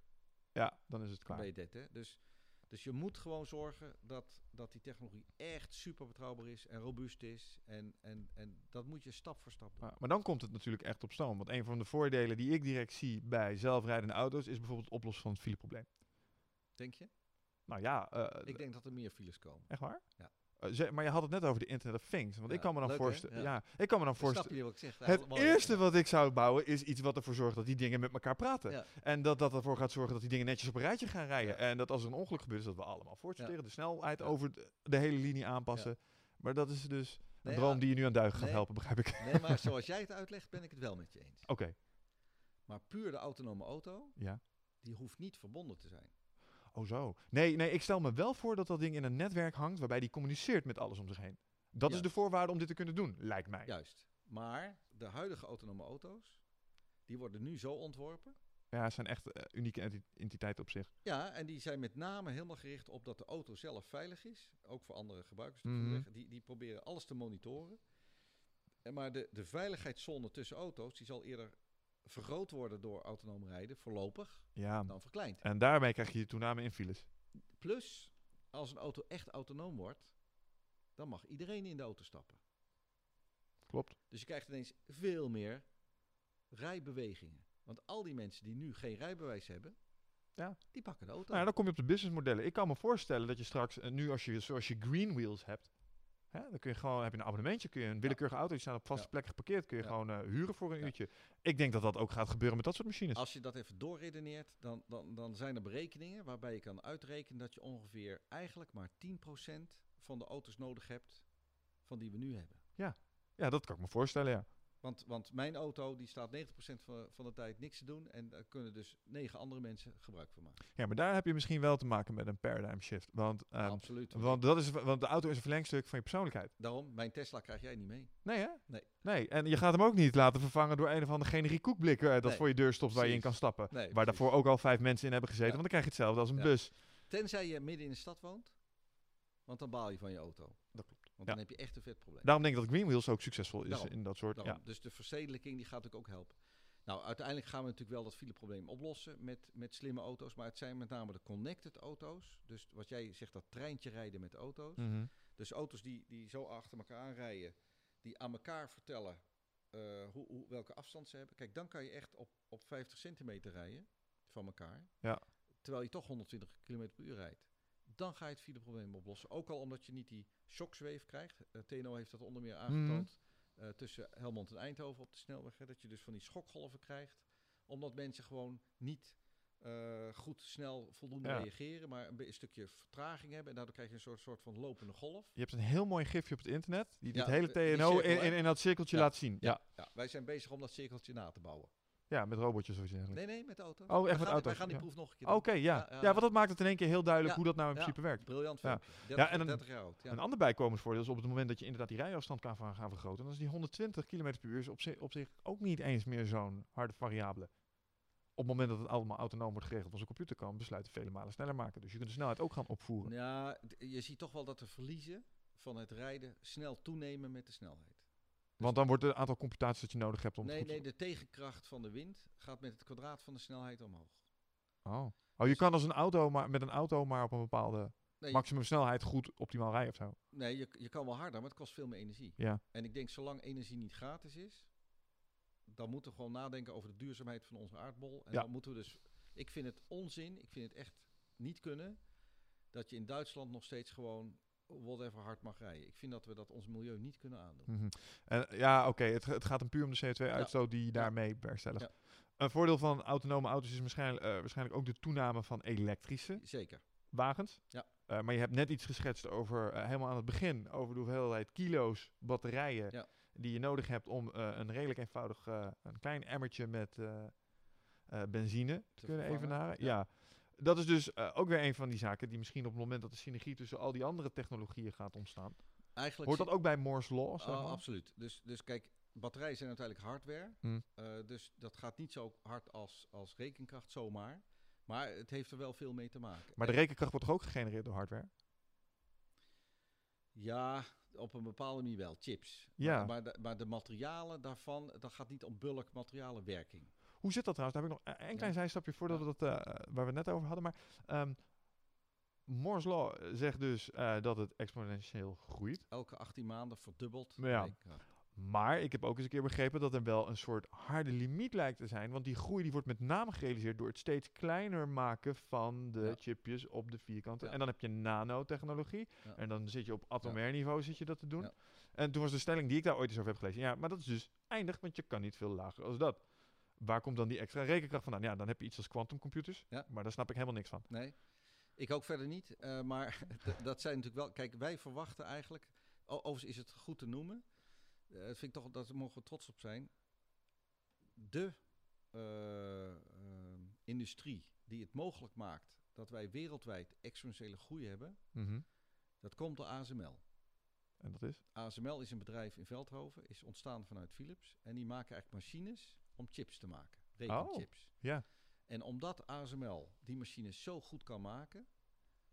ja, dan is het dan klaar. ben je dead. Hè? Dus, dus je moet gewoon zorgen dat, dat die technologie echt super betrouwbaar is en robuust is. En, en, en dat moet je stap voor stap doen. Maar dan komt het natuurlijk echt op stoom. Want een van de voordelen die ik direct zie bij zelfrijdende auto's is bijvoorbeeld het oplossen van het fileprobleem. Denk je? Nou ja, eh, Ik denk dat er meer files komen. echt waar? Ja. Eh, maar je had het net over de Internet of Things. Want ik kan me dan voorstellen. Ja. Ja. ik kan me dan voorstellen. Het eerste wat ik zou bouwen is iets wat ervoor zorgt dat die dingen met elkaar praten. En dat dat ervoor gaat zorgen dat die dingen netjes op een rijtje gaan rijden. En dat als er een ongeluk gebeurt, is dat we allemaal voortsorteren. De snelheid over de, de hele linie aanpassen. Maar dat is dus een Nee, droom die je nu aan duigen gaat nee. helpen, begrijp ik. Nee, maar zoals jij het uitlegt, ben ik het wel met je eens. Oké, Maar puur de autonome auto, ja. die hoeft niet verbonden te zijn. Oh zo. Nee, nee, ik stel me wel voor dat dat ding in een netwerk hangt waarbij die communiceert met alles om zich heen. Dat is de voorwaarde om dit te kunnen doen, lijkt mij. Juist. Maar de huidige autonome auto's, die worden nu zo ontworpen. Ja, het zijn echt eh, unieke enti- entiteiten op zich. Ja, en die zijn met name helemaal gericht op dat de auto zelf veilig is. Ook voor andere gebruikers. Mhm. Die, die proberen alles te monitoren. En maar de, de veiligheidszone tussen auto's, die zal eerder vergroot worden door autonoom rijden, voorlopig, Ja. dan verkleind. En daarmee krijg je toename in files. Plus, als een auto echt autonoom wordt, dan mag iedereen in de auto stappen. Klopt. Dus je krijgt ineens veel meer rijbewegingen. Want al die mensen die nu geen rijbewijs hebben, Ja. die pakken de auto. Nou, ja, dan kom je op de businessmodellen. Ik kan me voorstellen dat je straks, eh, nu als je, zoals je green wheels hebt, hè, dan kun je gewoon, heb je een abonnementje, kun je een willekeurige auto, die staan op vaste Ja. plekken geparkeerd, kun je Ja. gewoon eh, huren voor een Ja. uurtje. Ik denk dat dat ook gaat gebeuren met dat soort machines. Als je dat even doorredeneert, dan, dan, dan zijn er berekeningen waarbij je kan uitrekenen dat je ongeveer eigenlijk maar 10% van de auto's nodig hebt van die we nu hebben. Ja, dat kan ik me voorstellen, ja. Want, want mijn auto die staat 90% van, van de tijd niks te doen en daar kunnen dus negen andere mensen gebruik van maken. Ja, maar daar heb je misschien wel te maken met een paradigm shift. Want, ehm, Absoluut. want, dat is, want de auto is een verlengstuk van je persoonlijkheid. Daarom, mijn Tesla krijg jij niet mee. Nee, hè? Nee. Nee, en je gaat hem ook niet laten vervangen door een of andere generiek koekblik eh, dat Nee, voor je deur stopt waar je in kan stappen. Nee, waar precies. daarvoor ook al vijf mensen in hebben gezeten, Ja. want dan krijg je hetzelfde als een Ja. bus. Tenzij je midden in de stad woont, want dan baal je van je auto. Want dan heb je echt een vet probleem. Daarom denk ik dat Green Wheels ook succesvol is Daarom, in dat soort. Daarom. Ja. Dus de verstedelijking die gaat ook helpen. Nou, uiteindelijk gaan we natuurlijk wel dat fileprobleem oplossen met, met slimme auto's. Maar het zijn met name de connected auto's. Dus wat jij zegt, dat treintje rijden met auto's. Mhm. Dus auto's die, die zo achter elkaar aanrijden, die aan elkaar vertellen eh, hoe, hoe, welke afstand ze hebben. Kijk, dan kan je echt op, op 50 centimeter rijden van elkaar. Ja. Terwijl je toch 120 km per uur rijdt. Dan ga je het fileprobleem oplossen. Ook al omdat je niet die shockzweef krijgt. Eh, TNO heeft dat onder meer aangetoond. eh, tussen Helmond en Eindhoven op de snelweg. Hè, dat je dus van die schokgolven krijgt. Omdat mensen gewoon niet eh, goed, snel, voldoende Ja. reageren. Maar een, een stukje vertraging hebben. En daardoor krijg je een soort, soort van lopende golf. Je hebt een heel mooi gifje op het internet die Ja, dit hele TNO in, in, in dat cirkeltje Ja. laat zien. Ja. Ja, wij zijn bezig om dat cirkeltje na te bouwen. Ja, met robotjes of iets dergelijks. Nee, nee, met de auto. Oh, echt met gaan, auto's, Wij gaan die ja. proef nog een keer. Oké, ja. Ja, Ja, ja, want dat maakt het in één keer heel duidelijk Ja, hoe dat nou in ja. principe werkt. Briljant Ja. filmpje. 30, en een- 30 jaar oud. Ja. Een ander bijkomensvoordeel is op het moment dat je inderdaad die rijafstand kan gaan gaan vergroten, dan is die 120 km per uur op, zich, op zich ook niet eens meer zo'n harde variabele. Op het moment dat het allemaal autonoom wordt geregeld zijn computer kan, besluiten vele malen sneller maken. Dus je kunt de snelheid ook gaan opvoeren. ja, d- je ziet toch wel dat de verliezen van het rijden snel toenemen met de snelheid. Want dan wordt het aantal computaties dat je nodig hebt om Nee, nee, de tegenkracht van de wind gaat met het kwadraat van de snelheid omhoog. Oh. oh, je kan als een auto maar, met een auto maar op een bepaalde Nee, maximum snelheid goed optimaal rijden of zo. nee je, je kan wel harder, maar het kost veel meer energie. Ja. En ik denk, zolang energie niet gratis is, dan moeten we gewoon nadenken over de duurzaamheid van onze aardbol. En Ja. dan moeten we dus. Ik vind het onzin, ik vind het echt niet kunnen dat je in Duitsland nog steeds gewoon whatever hard mag rijden. Ik vind dat we dat ons milieu niet kunnen aandoen. Mhm. En, ja, oké, het, het gaat hem puur om de CO2-uitstoot die je daarmee bewerkstelligt. Ja. Een voordeel van autonome auto's is waarschijnlijk, eh, waarschijnlijk ook de toename van elektrische Zeker. wagens. Ja. Eh, maar je hebt net iets geschetst over, eh, helemaal aan het begin, over de hoeveelheid kilo's batterijen Ja. die je nodig hebt om een redelijk eenvoudig, een klein emmertje met benzine te, Te kunnen vervangen, evenaren. ja. Dat is dus eh, ook weer een van die zaken die misschien op het moment dat de synergie tussen al die andere technologieën gaat ontstaan. Eigenlijk Hoort dat ook bij Moore's Law? Zeg Oh, absoluut. Dus, dus kijk, batterijen zijn uiteindelijk hardware. Hmm. Eh, dus dat gaat niet zo hard als, als rekenkracht zomaar. Maar het heeft er wel veel mee te maken. Maar de En- rekenkracht wordt toch ook gegenereerd door hardware? Ja, op een bepaalde manier wel. Chips. Ja. Maar, maar, de, maar de materialen daarvan, dat gaat niet om bulk materialenwerking. Hoe zit dat trouwens? Daar heb ik nog een- klein zijstapje voordat we dat, eh, waar we het net over hadden. Maar ehm Moore's Law zegt dus eh, dat het exponentieel groeit. Elke 18 maanden verdubbelt Ja. Maar ik heb ook eens een keer begrepen dat er wel een soort harde limiet lijkt te zijn. Want die groei die wordt met name gerealiseerd door het steeds kleiner maken van de Ja. chipjes op de vierkante. Ja. En dan heb je nanotechnologie. Ja. En dan zit je op atomair niveau zit je dat te doen. En toen was de stelling die ik daar ooit eens over heb gelezen. Ja, maar dat is dus eindig, want je kan niet veel lager als dat. Waar komt dan die extra rekenkracht vandaan? Ja, dan heb je iets als quantumcomputers. Ja. Maar daar snap ik helemaal niks van. Nee, ik ook verder niet. eh, maar dat zijn natuurlijk wel... Kijk, wij verwachten eigenlijk... Overigens is het goed te noemen. eh, dat vind ik toch, dat mogen we trots op zijn. De eh, eh, industrie die het mogelijk maakt dat wij wereldwijd exponentiële groei hebben, Mhm. dat komt door ASML. En dat is? ASML is een bedrijf in Veldhoven, is ontstaan vanuit Philips. En die maken eigenlijk machines om chips te maken. Rekenchips. Ja. En omdat ASML die machines zo goed kan maken,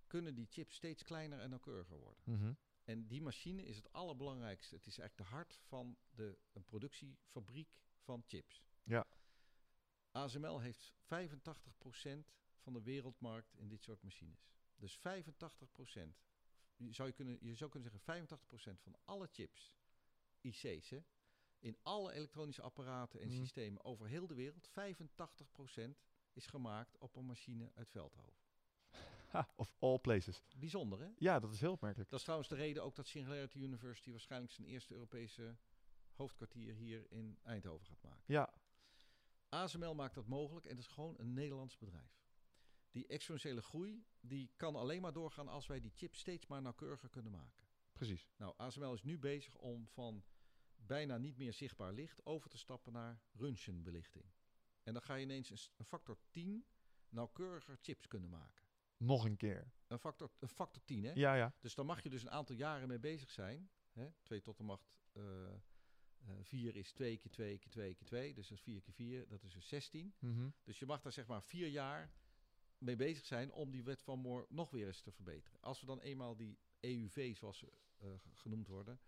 kunnen die chips steeds kleiner en nauwkeuriger worden. Mhm. En die machine is het allerbelangrijkste. Het is eigenlijk de hart van de een productiefabriek van chips. Ja. ASML heeft 85% van de wereldmarkt in dit soort machines. Dus 85%. Je zou, je, kunnen, je zou kunnen zeggen 85% van alle chips, IC's, hè, in alle elektronische apparaten en Mhm. systemen over heel de wereld, 85% is gemaakt op een machine uit Veldhoven. Ha, of all places. Bijzonder, hè? Ja, dat is heel opmerkelijk. Dat is trouwens de reden ook dat Singularity University waarschijnlijk zijn eerste Europese hoofdkwartier hier in Eindhoven gaat maken. Ja, ASML maakt dat mogelijk en dat is gewoon een Nederlands bedrijf. Die exponentiële groei die kan alleen maar doorgaan als wij die chip steeds maar nauwkeuriger kunnen maken. precies. Nou, ASML is nu bezig om van bijna niet meer zichtbaar licht over te stappen naar röntgenbelichting. En dan ga je ineens een, factor 10 nauwkeuriger chips kunnen maken. Nog een keer. Een factor, een factor 10, hè? Ja, ja. Dus daar mag je dus een aantal jaren mee bezig zijn. Hè? 2 tot de macht eh 4 is 2 keer 2 keer 2 keer 2. Dus dat is 4 keer 4, dat is dus 16. Mhm. Dus je mag daar zeg maar vier jaar mee bezig zijn om die wet van Moore nog weer eens te verbeteren. Als we dan eenmaal die EUV, zoals ze eh, genoemd worden,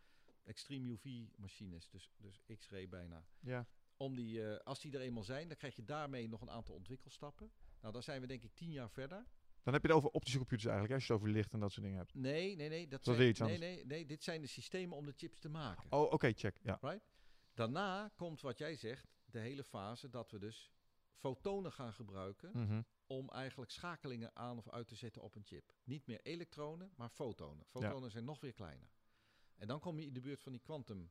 extreme UV-machines, dus, dus X-ray bijna, Ja. om die, eh, als die er eenmaal zijn, dan krijg je daarmee nog een aantal ontwikkelstappen. Nou, dan zijn we denk ik tien jaar verder. Dan heb je het over optische computers eigenlijk, hè, als je het over licht en dat soort dingen hebt. Nee, nee, nee. Dat, zijn, iets nee, nee, nee, dit zijn de systemen om de chips te maken. Oh, oké, check. Ja. Right? Daarna komt wat jij zegt, de hele fase dat we dus fotonen gaan gebruiken Mhm. om eigenlijk schakelingen aan of uit te zetten op een chip. Niet meer elektronen, maar fotonen. Fotonen zijn nog weer kleiner. En dan kom je in de buurt van die quantum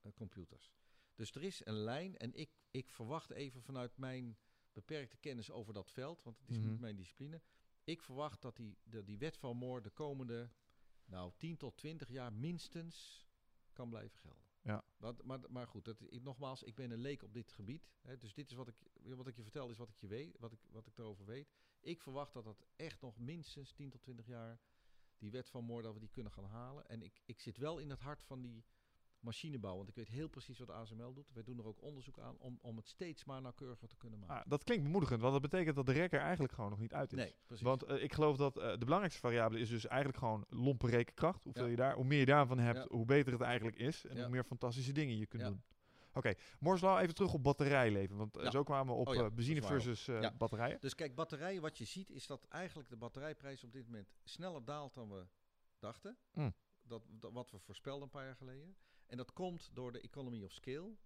eh, computers. Dus er is een lijn en ik, ik verwacht even vanuit mijn beperkte kennis over dat veld, want het is Mhm. niet mijn discipline. Ik verwacht dat die, de, die wet van Moore de komende nou, 10 tot 20 jaar minstens kan blijven gelden. Ja. Maar, maar, maar goed, dat, ik, nogmaals, ik ben een leek op dit gebied. Hè, dus dit is wat ik, wat ik je vertel, is wat ik je weet, wat ik, wat ik erover weet. Ik verwacht dat dat echt nog minstens 10 tot 20 jaar die wet van Moore, dat we die kunnen gaan halen. En ik, ik zit wel in het hart van die machinebouw, want ik weet heel precies wat ASML doet. Wij doen er ook onderzoek aan om, om het steeds maar nauwkeuriger te kunnen maken. Ah, dat klinkt bemoedigend, want dat betekent dat de rekker eigenlijk gewoon nog niet uit is. nee, precies. Want eh, ik geloof dat eh, de belangrijkste variabele is dus eigenlijk gewoon lompe rekenkracht. Hoeveel Ja. je daar, hoe meer je daarvan hebt, Ja. hoe beter het eigenlijk is. En Ja. hoe meer fantastische dingen je kunt doen. Oké, Moore's Law, even terug op batterijleven. Want eh, Ja. zo kwamen we op Oh ja, eh, benzine versus eh, Ja. batterijen. Dus kijk, batterijen, wat je ziet is dat eigenlijk de batterijprijs op dit moment sneller daalt dan we dachten. Mm. Dat, dat, wat we voorspelden een paar jaar geleden. En dat komt door de economy of scale.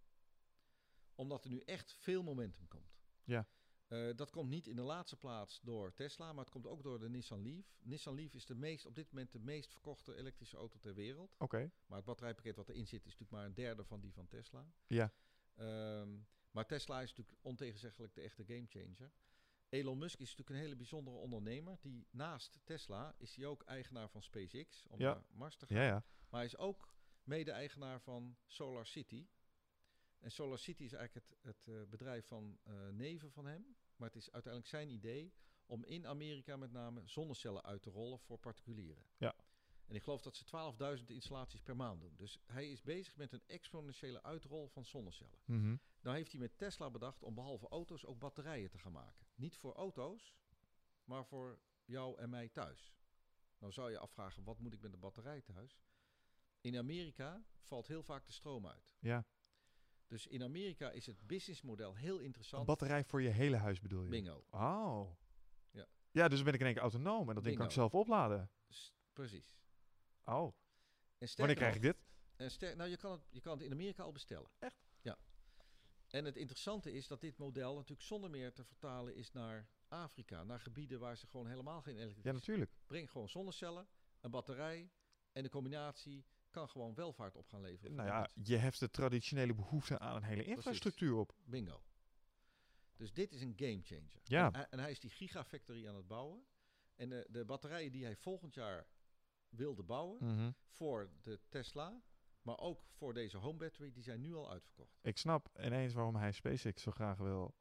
Omdat er nu echt veel momentum komt. Ja. Eh, dat komt niet in de laatste plaats door Tesla, maar het komt ook door de Nissan Leaf. Nissan Leaf is de meest, op dit moment de meest verkochte elektrische auto ter wereld. Oké, Maar het batterijpakket wat erin zit is natuurlijk maar een derde van die van Tesla. ja. Ehm, maar Tesla is natuurlijk ontegenzeggelijk de echte gamechanger. Elon Musk is natuurlijk een hele bijzondere ondernemer. Die naast Tesla is hij ook eigenaar van SpaceX om Ja. naar Mars te gaan. Ja, ja. Maar hij is ook mede-eigenaar van Solar City. En Solar City is eigenlijk het, het eh, bedrijf van eh, neven van hem. Maar het is uiteindelijk zijn idee om in Amerika met name zonnecellen uit te rollen voor particulieren. Ja. En ik geloof dat ze 12.000 installaties per maand doen. Dus hij is bezig met een exponentiële uitrol van zonnecellen. Mhm. Nou heeft hij met Tesla bedacht om behalve auto's ook batterijen te gaan maken. Niet voor auto's, maar voor jou en mij thuis. Nou zou je afvragen, wat moet ik met een batterij thuis? In Amerika valt heel vaak de stroom uit. ja. Dus in Amerika is het businessmodel heel Een interessant. batterij voor je hele huis bedoel je? Bingo. Oh. Ja. Ja, dus dan ben ik in één keer autonoom en dat ding kan ik zelf opladen. S- precies. Oh. En Wanneer krijg ik dit? En nou, je kan, het, je kan het in Amerika al bestellen. Echt? Ja. En het interessante is dat dit model natuurlijk zonder meer te vertalen is naar Afrika. Naar gebieden waar ze gewoon helemaal geen Ja, elektriciteit... natuurlijk. Breng gewoon zonnecellen, een batterij en de combinatie kan gewoon welvaart op gaan leveren. Nou ja, je heft de traditionele behoefte aan een hele infrastructuur op. Bingo. Dus dit is een game changer. Ja. En, hij- en hij is die gigafactory aan het bouwen. En de, de batterijen die hij volgend jaar wilde bouwen Mhm. voor de Tesla, maar ook voor deze home battery, die zijn nu al uitverkocht. Ik snap ineens waarom hij SpaceX zo graag wil.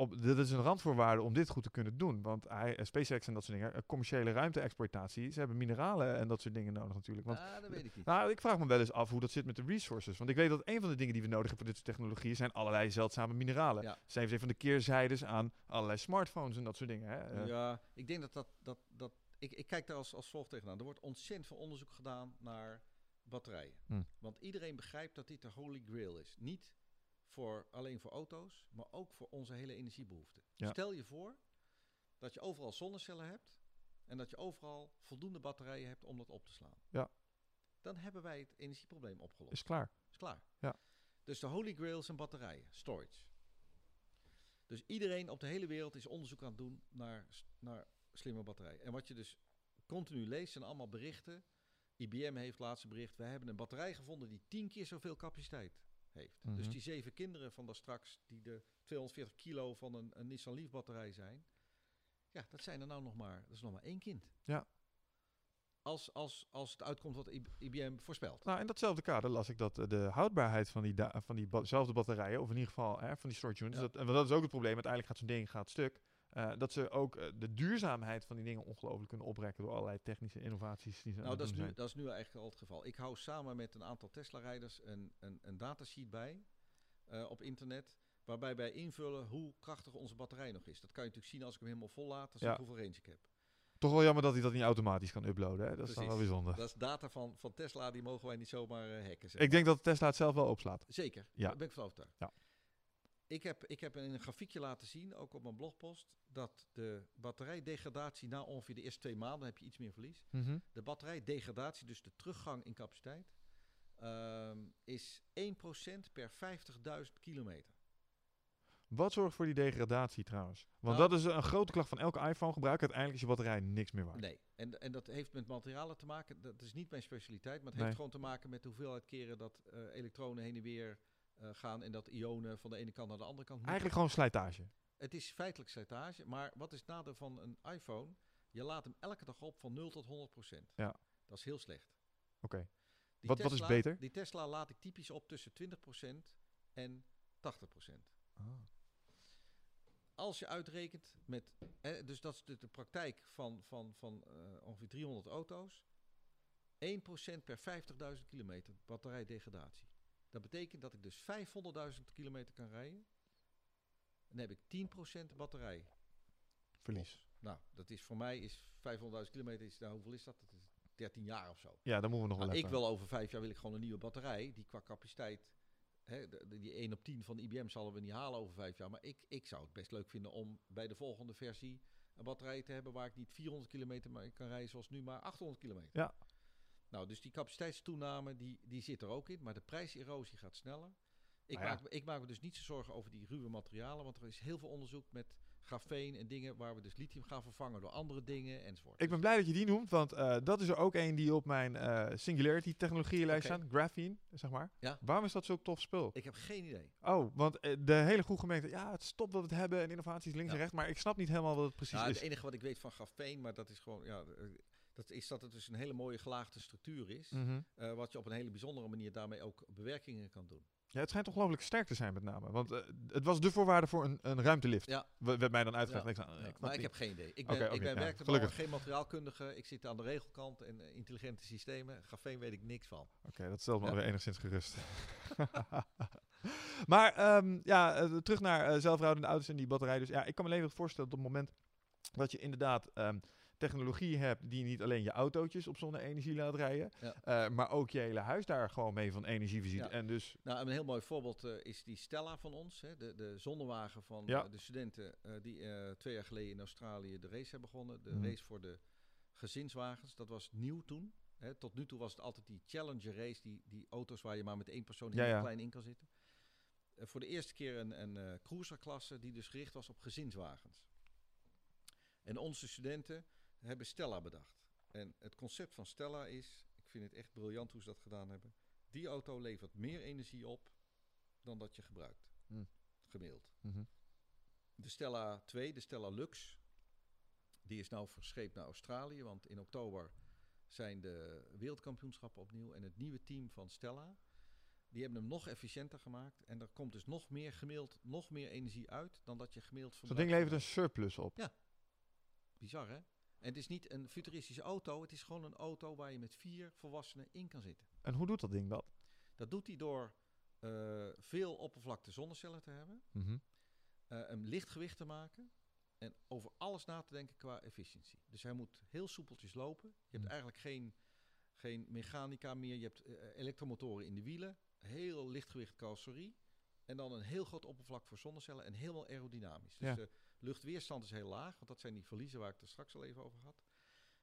Op, dit is een randvoorwaarde om dit goed te kunnen doen. Want hij, eh, SpaceX en dat soort dingen, eh, commerciële ruimte-exploitatie, ze hebben mineralen en dat soort dingen nodig natuurlijk. Want ah, dat weet ik niet. Nou, ik vraag me wel eens af hoe dat zit met de resources. Want ik weet dat een van de dingen die we nodig hebben voor dit soort technologieën zijn allerlei zeldzame mineralen. Ja. Zijn even van de keerzijdes aan allerlei smartphones en dat soort dingen. Hè? Eh, ja, ik denk dat dat... dat, dat ik, ik kijk daar als, als volgt tegenaan. Er wordt ontzettend veel onderzoek gedaan naar batterijen. Hm. Want iedereen begrijpt dat dit de holy grail is. Niet voor, alleen voor auto's, maar ook voor onze hele energiebehoeften. Ja. Stel je voor dat je overal zonnecellen hebt en dat je overal voldoende batterijen hebt om dat op te slaan. Ja. Dan hebben wij het energieprobleem opgelost. Is klaar. Is klaar. Ja. Dus de holy grail zijn batterijen, storage. Dus iedereen op de hele wereld is onderzoek aan het doen naar, naar slimme batterijen. En wat je dus continu leest zijn allemaal berichten. IBM heeft laatst een bericht. We hebben een batterij gevonden die tien keer zoveel capaciteit heeft. Dus Mhm. die zeven kinderen van daar straks, die de 240 kilo van een, een Nissan Leaf batterij zijn. Ja, dat zijn er nou nog maar, dat is nog maar één kind. Ja. Als, als, als het uitkomt wat IBM voorspelt. Nou, in datzelfde kader las ik dat eh, de houdbaarheid van die da- van diezelfde batterijen, of in ieder geval hè, van die storage units, Ja. dat, en dat is ook het probleem, uiteindelijk gaat zo'n ding gaat stuk. Eh, dat ze ook eh, de duurzaamheid van die dingen ongelooflijk kunnen oprekken door allerlei technische innovaties die ze Nou, dat is, nu, zijn. dat is nu eigenlijk al het geval. Ik hou samen met een aantal Tesla-rijders een, een, een datasheet bij eh, op internet. Waarbij wij invullen hoe krachtig onze batterij nog is. Dat kan je natuurlijk zien als ik hem helemaal vol laat. Dan zie Ja. ik hoeveel range ik heb. Toch wel jammer dat hij dat niet automatisch kan uploaden. Hè? Dat is dan wel bijzonder. Dat is data van, van Tesla, die mogen wij niet zomaar hacken. zeg Ik denk dat Tesla het zelf wel opslaat. Zeker, Ja. daar ben ik van overtuigd. Ja. Ik heb, ik heb in een grafiekje laten zien, ook op mijn blogpost, dat de batterijdegradatie na ongeveer de eerste twee maanden heb je iets meer verlies. De batterijdegradatie, dus de teruggang in capaciteit, ehm, is 1% per 50.000 kilometer. Wat zorgt voor die degradatie trouwens? Want Nou- dat is een grote klacht van elke iPhone-gebruiker. Uiteindelijk is je batterij niks meer waard. Nee, en, en dat heeft met materialen te maken. Dat is niet mijn specialiteit, maar het Nee. heeft gewoon te maken met de hoeveelheid keren dat eh, elektronen heen en weer gaan en dat ionen van de ene kant naar de andere kant. Eigenlijk gewoon slijtage. Het is feitelijk slijtage, maar wat is het nadeel van een iPhone? Je laat hem elke dag op van 0 tot 100 procent. Ja. Dat is heel slecht. Oké. Wat- wat is beter? Die Tesla laat ik typisch op tussen 20 procent en 80 procent. Als je uitrekent met, hè, dus dat is de, de praktijk van, van, van eh, ongeveer 300 auto's, 1% per 50.000 kilometer batterijdegradatie. Dat betekent dat ik dus 500.000 kilometer kan rijden. En dan heb ik 10% batterij. Verlies. Nou, dat is voor mij is 500.000 kilometer, is, nou, hoeveel is dat? Dat is 13 jaar of zo. Ja, dan moeten we nog wel Nou, ik even. wil over vijf jaar wil ik gewoon een nieuwe batterij. Die qua capaciteit, hè, die 1 op 10 van de IBM zullen we niet halen over vijf jaar. Maar ik, ik zou het best leuk vinden om bij de volgende versie een batterij te hebben waar ik niet 400 kilometer maar kan rijden zoals nu, maar 800 kilometer. Ja. Nou, dus die capaciteitstoename die, die zit er ook in, maar de prijserosie gaat sneller. Ik, Nou ja. maak, me- ik maak me dus niet zo zorgen over die ruwe materialen, want er is heel veel onderzoek met grafeen en dingen waar we dus lithium gaan vervangen door andere dingen enzovoort. Ik ben blij dat je die noemt, want eh, dat is er ook een die op mijn eh, Singularity technologieënlijst staat. Graphene, zeg maar. Ja. Waarom is dat zo'n tof spul? Ik heb geen idee. Oh, want eh, de hele groep gemeente, ja, het is top dat we het hebben en innovaties links Ja. en rechts, maar ik snap niet helemaal wat het precies Nou, is. het enige wat ik weet van grafeen, maar dat is gewoon, ja, dat is dat het dus een hele mooie gelaagde structuur is. Mhm. eh, wat je op een hele bijzondere manier daarmee ook bewerkingen kan doen. Ja, het schijnt ongelooflijk sterk te zijn met name, want eh, het was de voorwaarde voor een, een ruimtelift. Ja. W- werd mij dan uitgelegd. Ja. Ik eh, Ja, ik snap maar ik heb geen idee. Ik ben, oké, ik ben gelukkig. geen materiaalkundige. Ik zit aan de regelkant en intelligente systemen. Grafeen weet ik niks van. Oké, dat stelt me weer enigszins gerust. maar ehm, ja, terug naar zelfrijdende auto's en die batterij. Dus ja, ik kan me levendig voorstellen dat op het moment dat je inderdaad ehm, technologie hebt die niet alleen je autootjes op zonne-energie laat rijden, Ja. eh, maar ook je hele huis daar gewoon mee van energie voorziet. Ja. En dus, Nou, een heel mooi voorbeeld eh, is die Stella van ons. Hè, de, de zonnewagen van Ja. eh, de studenten die twee jaar geleden in Australië de race hebben begonnen. De Mhm. race voor de gezinswagens. Dat was nieuw toen. Hè, tot nu toe was het altijd die Challenger race, die, die auto's waar je maar met één persoon heel klein in kan zitten. Voor de eerste keer een, een cruiserklasse die dus gericht was op gezinswagens. En onze studenten hebben Stella bedacht. En het concept van Stella is, ik vind het echt briljant hoe ze dat gedaan hebben. Die auto levert meer energie op dan dat je gebruikt. Gemiddeld. Mhm. De Stella 2, de Stella Lux, die is nou verscheept naar Australië. Want in oktober zijn de wereldkampioenschappen opnieuw. En het nieuwe team van Stella, die hebben hem nog efficiënter gemaakt. En er komt dus nog meer gemiddeld, nog meer energie uit dan dat je gemiddeld Zo'n verbruikt. ding levert een surplus op. Ja. Bizar hè? En het is niet een futuristische auto, het is gewoon een auto waar je met vier volwassenen in kan zitten. En hoe doet dat ding dat? Dat doet hij door eh, veel oppervlakte zonnecellen te hebben. Mhm. eh, een lichtgewicht te maken en over alles na te denken qua efficiëntie. Dus hij moet heel soepeltjes lopen. Je hebt Hmm. eigenlijk geen, geen mechanica meer. Je hebt eh, elektromotoren in de wielen, heel lichtgewicht carrosserie en dan een heel groot oppervlak voor zonnecellen en helemaal aerodynamisch. Dus Ja. Luchtweerstand is heel laag, want dat zijn die verliezen waar ik het er straks al even over had.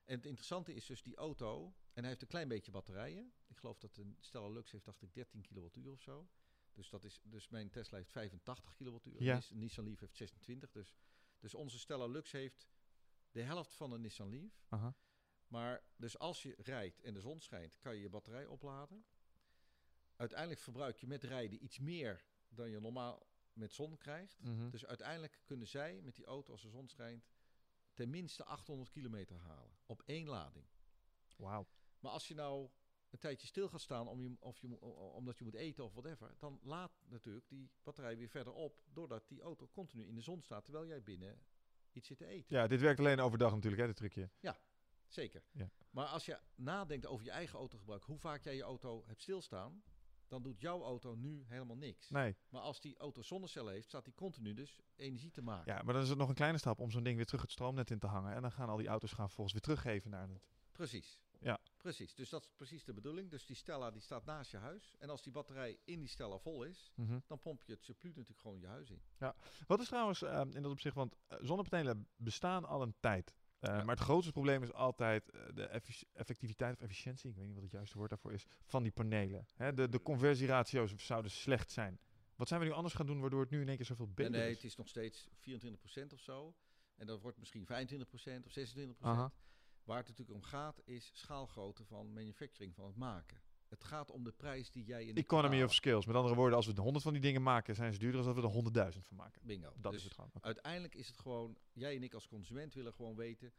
En het interessante is dus die auto, en hij heeft een klein beetje batterijen. Ik geloof dat een Stella Lux heeft, dacht ik, 13 kilowattuur of zo. Dus, dat is, dus mijn Tesla heeft 85 kilowattuur. Ja. Nissan Leaf heeft 26. Dus, dus onze Stella Lux heeft de helft van een Nissan Leaf. Aha. Maar dus als je rijdt en de zon schijnt, kan je je batterij opladen. Uiteindelijk verbruik je met rijden iets meer dan je normaal met zon krijgt. Mhm. Dus uiteindelijk kunnen zij met die auto als de zon schijnt tenminste 800 kilometer halen op één lading. Wauw. Maar als je nou een tijdje stil gaat staan om je, of je, omdat je moet eten of whatever, dan laat natuurlijk die batterij weer verder op, doordat die auto continu in de zon staat terwijl jij binnen iets zit te eten. Ja, dit werkt alleen overdag natuurlijk, hè, dit trucje. Zeker. Ja. Maar als je nadenkt over je eigen autogebruik, hoe vaak jij je auto hebt stilstaan, dan doet jouw auto nu helemaal niks. Nee. Maar als die auto zonnecellen heeft, staat die continu dus energie te maken. Ja, maar dan is het nog een kleine stap om zo'n ding weer terug het stroomnet in te hangen. En dan gaan al die auto's gaan vervolgens weer teruggeven naar het. Precies. Ja. Precies. Dus dat is precies de bedoeling. Dus die Stella die staat naast je huis. En als die batterij in die Stella vol is, Mhm. dan pomp je het surplus natuurlijk gewoon je huis in. Wat is trouwens ehm, in dat opzicht, want eh, zonnepanelen bestaan al een tijd. Eh, Ja. Maar het grootste probleem is altijd eh, de effic- effectiviteit of efficiëntie, ik weet niet wat het juiste woord daarvoor is, van die panelen. Hè, de, de conversieratio's zouden slecht zijn. Wat zijn we nu anders gaan doen waardoor het nu in één keer zoveel Nee, beter nee, is? het is nog steeds 24% of zo. En dat wordt misschien 25% of 26%. Aha. Waar het natuurlijk om gaat, is schaalgrootte van manufacturing, van het maken. Het gaat om de prijs die jij in de Economy of skills. Met andere woorden, als we de 100 van die dingen maken, zijn ze duurder dan dat we er 100.000 van maken. Bingo. Dat Dus is het gewoon. Uiteindelijk is het gewoon, jij en ik als consument willen gewoon weten,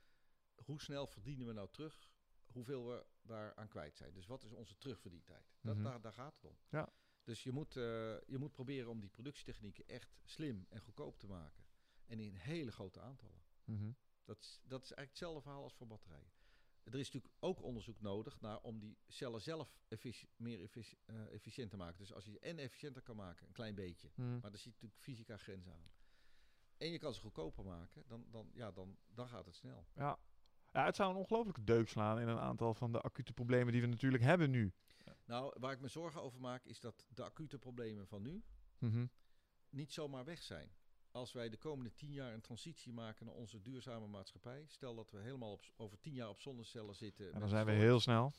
hoe snel verdienen we nou terug, hoeveel we daar aan kwijt zijn. Dus wat is onze terugverdientijd? Dat, Mhm. daar, daar gaat het om. Ja. Dus je moet, eh, je moet proberen om die productietechnieken echt slim en goedkoop te maken. En in hele grote aantallen. Mhm. Dat is, dat is eigenlijk hetzelfde verhaal als voor batterijen. Er is natuurlijk ook onderzoek nodig naar om die cellen zelf effici- meer effici- eh, efficiënt te maken. Dus als je en efficiënter kan maken, een klein beetje, Mhm. maar er zit natuurlijk fysica grenzen aan. En je kan ze goedkoper maken, dan, dan, ja, dan, dan gaat het snel. Ja. ja, het zou een ongelofelijke deuk slaan in een aantal van de acute problemen die we natuurlijk hebben nu. Nou, waar ik me zorgen over maak, is dat de acute problemen van nu Mhm. niet zomaar weg zijn. Als wij de komende tien jaar een transitie maken naar onze duurzame maatschappij, stel dat we helemaal op, over tien jaar op zonnecellen zitten. En dan zijn we heel snel.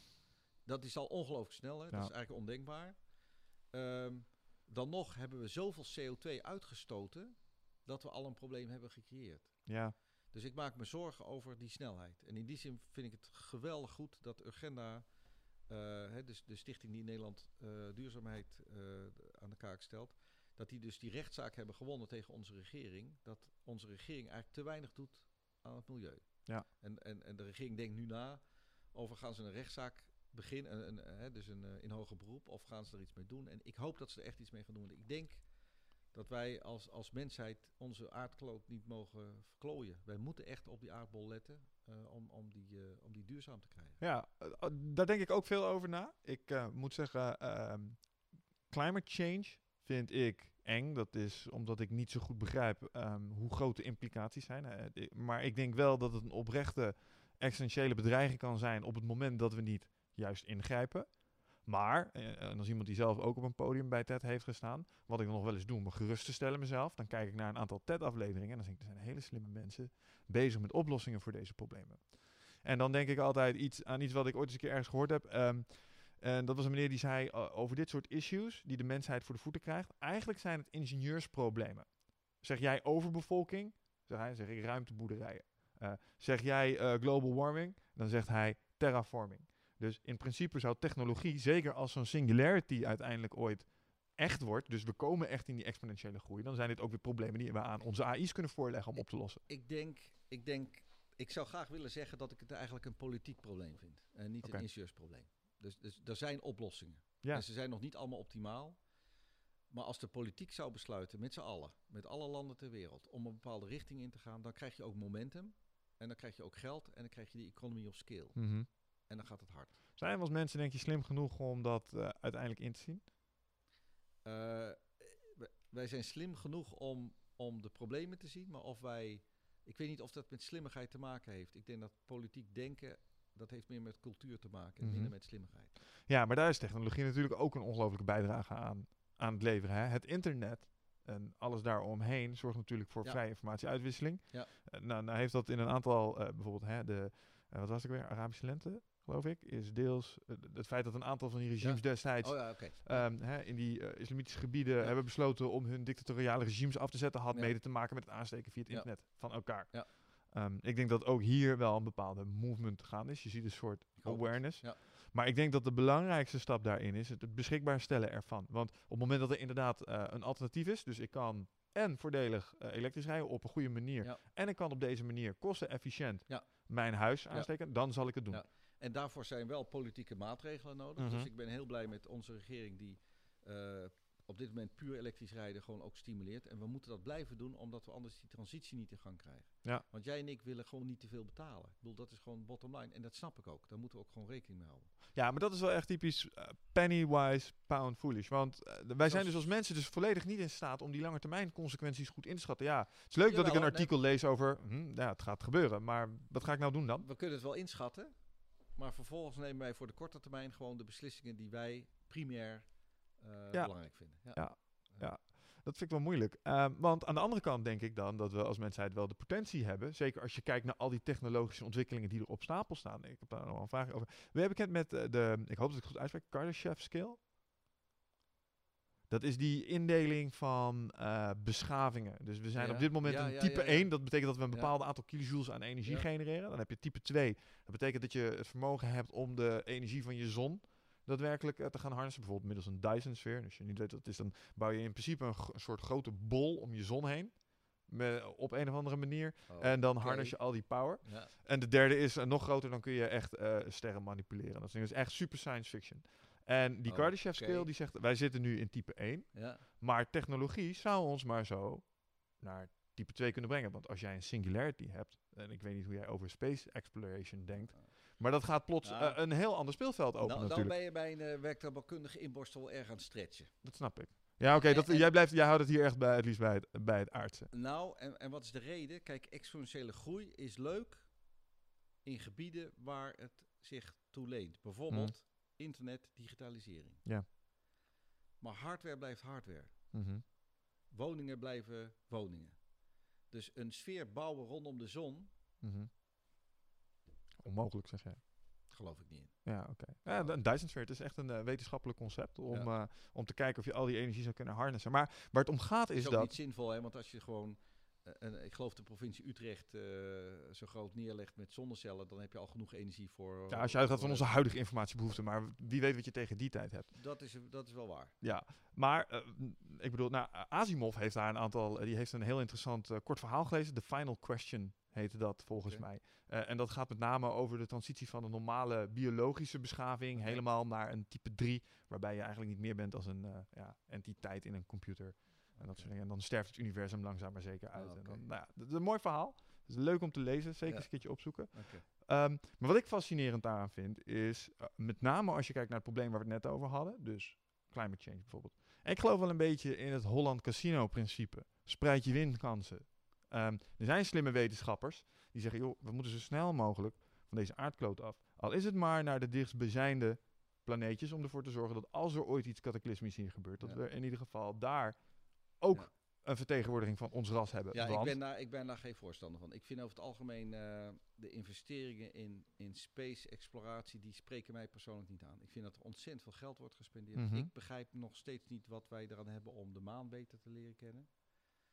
Dat is al ongelooflijk snel, hè? Ja. dat is eigenlijk ondenkbaar. Ehm, dan nog hebben we zoveel CO2 uitgestoten dat we al een probleem hebben gecreëerd. Ja. Dus ik maak me zorgen over die snelheid. En in die zin vind ik het geweldig goed dat Urgenda, eh, hè, dus de stichting die in Nederland eh, duurzaamheid eh, aan de kaak stelt, dat die dus die rechtszaak hebben gewonnen tegen onze regering. Dat onze regering eigenlijk te weinig doet aan het milieu. Ja. En, en, en de regering denkt nu na over gaan ze een rechtszaak beginnen, een, een, hè, dus een, eh, in hoger beroep, of gaan ze er iets mee doen. En ik hoop dat ze er echt iets mee gaan doen. Ik denk dat wij als, als mensheid onze aardkloot niet mogen verklooien. Wij moeten echt op die aardbol letten eh, om, om, die, eh, om die duurzaam te krijgen. Ja, eh, daar denk ik ook veel over na. Ik moet zeggen, ehm, climate change vind ik eng. Dat is omdat ik niet zo goed begrijp ehm, hoe groot de implicaties zijn. Eh, maar ik denk wel dat het een oprechte, essentiële bedreiging kan zijn op het moment dat we niet juist ingrijpen. Maar, eh, en als iemand die zelf ook op een podium bij TED heeft gestaan, wat ik dan nog wel eens doe om me gerust te stellen mezelf, dan kijk ik naar een aantal TED-afleveringen en dan denk ik, er zijn hele slimme mensen bezig met oplossingen voor deze problemen. En dan denk ik altijd iets aan iets wat ik ooit eens een keer ergens gehoord heb. Ehm, en dat was een meneer die zei eh, over dit soort issues die de mensheid voor de voeten krijgt. Eigenlijk zijn het ingenieursproblemen. Zeg jij overbevolking, zeg hij, zeg ik ruimteboerderijen. Eh, zeg jij eh, global warming, dan zegt hij terraforming. Dus in principe zou technologie, zeker als zo'n singularity uiteindelijk ooit echt wordt, dus we komen echt in die exponentiële groei, dan zijn dit ook weer problemen die we aan onze AI's kunnen voorleggen om op te lossen. Ik denk, ik denk, ik zou graag willen zeggen dat ik het eigenlijk een politiek probleem vind. En niet Oké. een ingenieursprobleem. Dus, dus er zijn oplossingen. Ja. En ze zijn nog niet allemaal optimaal. Maar als de politiek zou besluiten, met z'n allen, met alle landen ter wereld, om een bepaalde richting in te gaan, dan krijg je ook momentum. En dan krijg je ook geld en dan krijg je die economy of scale. Mhm. En dan gaat het hard. Zijn we als mensen, denk je, slim genoeg om dat eh, uiteindelijk in te zien? Eh, wij zijn slim genoeg om, om de problemen te zien, maar of wij. Ik weet niet of dat met slimmigheid te maken heeft. Ik denk dat politiek denken, dat heeft meer met cultuur te maken en Mhm. minder met slimmigheid. Ja, maar daar is technologie natuurlijk ook een ongelooflijke bijdrage aan, aan het leveren. Hè? Het internet en alles daaromheen zorgt natuurlijk voor Ja. vrije informatieuitwisseling. Ja. Eh, nou, nou heeft dat in een aantal, eh, bijvoorbeeld hè, de, eh, wat was het weer, Arabische lente, geloof ik, is deels het feit dat een aantal van die regimes Ja. destijds Oh ja, ehm, hè, in die islamitische gebieden Ja. hebben besloten om hun dictatoriale regimes af te zetten, had mede te maken met het aansteken via het internet van elkaar. Ja. Ehm, ik denk dat ook hier wel een bepaalde movement gaande is. Je ziet een soort awareness. Ja. Maar ik denk dat de belangrijkste stap daarin is het, beschikbaar stellen ervan. Want op het moment dat er inderdaad eh, een alternatief is, dus ik kan en voordelig eh, elektrisch rijden op een goede manier, Ja. en ik kan op deze manier kostenefficiënt Ja. mijn huis aansteken, dan zal ik het doen. Ja. En daarvoor zijn wel politieke maatregelen nodig. Mhm. Dus ik ben heel blij met onze regering die eh, op dit moment puur elektrisch rijden gewoon ook stimuleert. En we moeten dat blijven doen, omdat we anders die transitie niet in gang krijgen. Ja. Want jij en ik willen gewoon niet te veel betalen. Ik bedoel, dat is gewoon bottom line. En dat snap ik ook. Daar moeten we ook gewoon rekening mee houden. Ja, maar dat is wel echt typisch eh, penny wise, pound foolish. Want eh, wij zijn dus als mensen dus volledig niet in staat om die lange termijn consequenties goed in te schatten. Ja, het is leuk dat ik een nee. artikel lees over, hm, ja, het gaat gebeuren, maar wat ga ik nou doen dan? We kunnen het wel inschatten. Maar vervolgens nemen wij voor de korte termijn gewoon de beslissingen die wij primair Ja. belangrijk vinden. Ja. Ja. Dat vind ik wel moeilijk. Ehm, want aan de andere kant denk ik dan dat we als mensheid wel de potentie hebben. Zeker als je kijkt naar al die technologische ontwikkelingen die er op stapel staan. Ik heb daar nog wel een vraag over. Ben je bekend met eh, de, ik hoop dat ik het goed uitspreek, Kardashev scale? Dat is die indeling van eh, beschavingen. Dus we zijn Ja. op dit moment Ja, type ja, ja. 1. Dat betekent dat we een bepaald aantal kilojoules aan energie genereren. Dan heb je type 2. Dat betekent dat je het vermogen hebt om de energie van je zon daadwerkelijk eh, te gaan harnessen. Bijvoorbeeld middels een Dyson-sfeer. Als je niet weet wat het is, dan bouw je in principe een, soort grote bol om je zon heen. Me- op een of andere manier. Oh, en dan harness je al die power. Ja. En de derde is eh, nog groter, dan kun je echt eh, sterren manipuleren. Dat is dus echt super science fiction. En die Oh, Kardashev oké. scale die zegt, wij zitten nu in type 1. Ja. Maar technologie zou ons maar zo naar type 2 kunnen brengen. Want als jij een singularity hebt, en ik weet niet hoe jij over space exploration denkt, maar dat gaat plots Ja. eh, een heel ander speelveld openen Nou, dan natuurlijk. ben je bij een uh, werktuigbouwkundige inborstel erg aan het stretchen. Dat snap ik. Ja, oké, jij, blijft, jij houdt het hier echt bij, het liefst bij het, bij het aardse. Nou, en, en wat is de reden? Kijk, exponentiële groei is leuk in gebieden waar het zich toe leent. Bijvoorbeeld internet, digitalisering. Mhm. Ja. Maar hardware blijft hardware. Mhm. Woningen blijven woningen. Dus een sfeer bouwen rondom de zon, Mhm. Onmogelijk, zeg jij. geloof ik niet in. Ja, oké. Ja, een Dyson Sphere, is echt een eh, wetenschappelijk concept om, Ja. eh, om te kijken of je al die energie zou kunnen harnessen. Maar waar het om gaat is is ook dat... niet zinvol, hè? want als je gewoon, eh, ik geloof de provincie Utrecht zo groot neerlegt met zonnecellen, dan heb je al genoeg energie voor. Ja, als je uitgaat van onze huidige informatiebehoeften, maar wie weet wat je tegen die tijd hebt. Dat is, dat is wel waar. Ja, maar ik bedoel, nou, Asimov heeft daar een aantal, die heeft een heel interessant kort verhaal gelezen. The Final Question heette dat volgens mij. Eh, en dat gaat met name over de transitie van een normale biologische beschaving helemaal naar een type 3, waarbij je eigenlijk niet meer bent als een eh, ja, entiteit in een computer. En dat soort dingen. En dan sterft het universum langzaam maar zeker uit. Ah, En dan, nou ja, dat is een mooi verhaal. Het is leuk om te lezen, zeker Ja. eens een keertje opzoeken. Ehm, maar wat ik fascinerend daaraan vind, is eh, met name als je kijkt naar het probleem waar we het net over hadden, dus climate change bijvoorbeeld. En ik geloof wel een beetje in het Holland Casino principe. Spreid je winkansen. Ehm, er zijn slimme wetenschappers die zeggen, joh, we moeten zo snel mogelijk van deze aardkloot af. Al is het maar naar de dichtstbijzijnde planeetjes, om ervoor te zorgen dat als er ooit iets cataclysmisch hier gebeurt, dat Ja. we in ieder geval daar ook Ja. een vertegenwoordiging van ons ras hebben. Ja, ik ben, daar, ik ben daar geen voorstander van. Ik vind over het algemeen eh, de investeringen in, in space exploratie, die spreken mij persoonlijk niet aan. Ik vind dat er ontzettend veel geld wordt gespendeerd. Mhm. Ik begrijp nog steeds niet wat wij eraan hebben om de maan beter te leren kennen.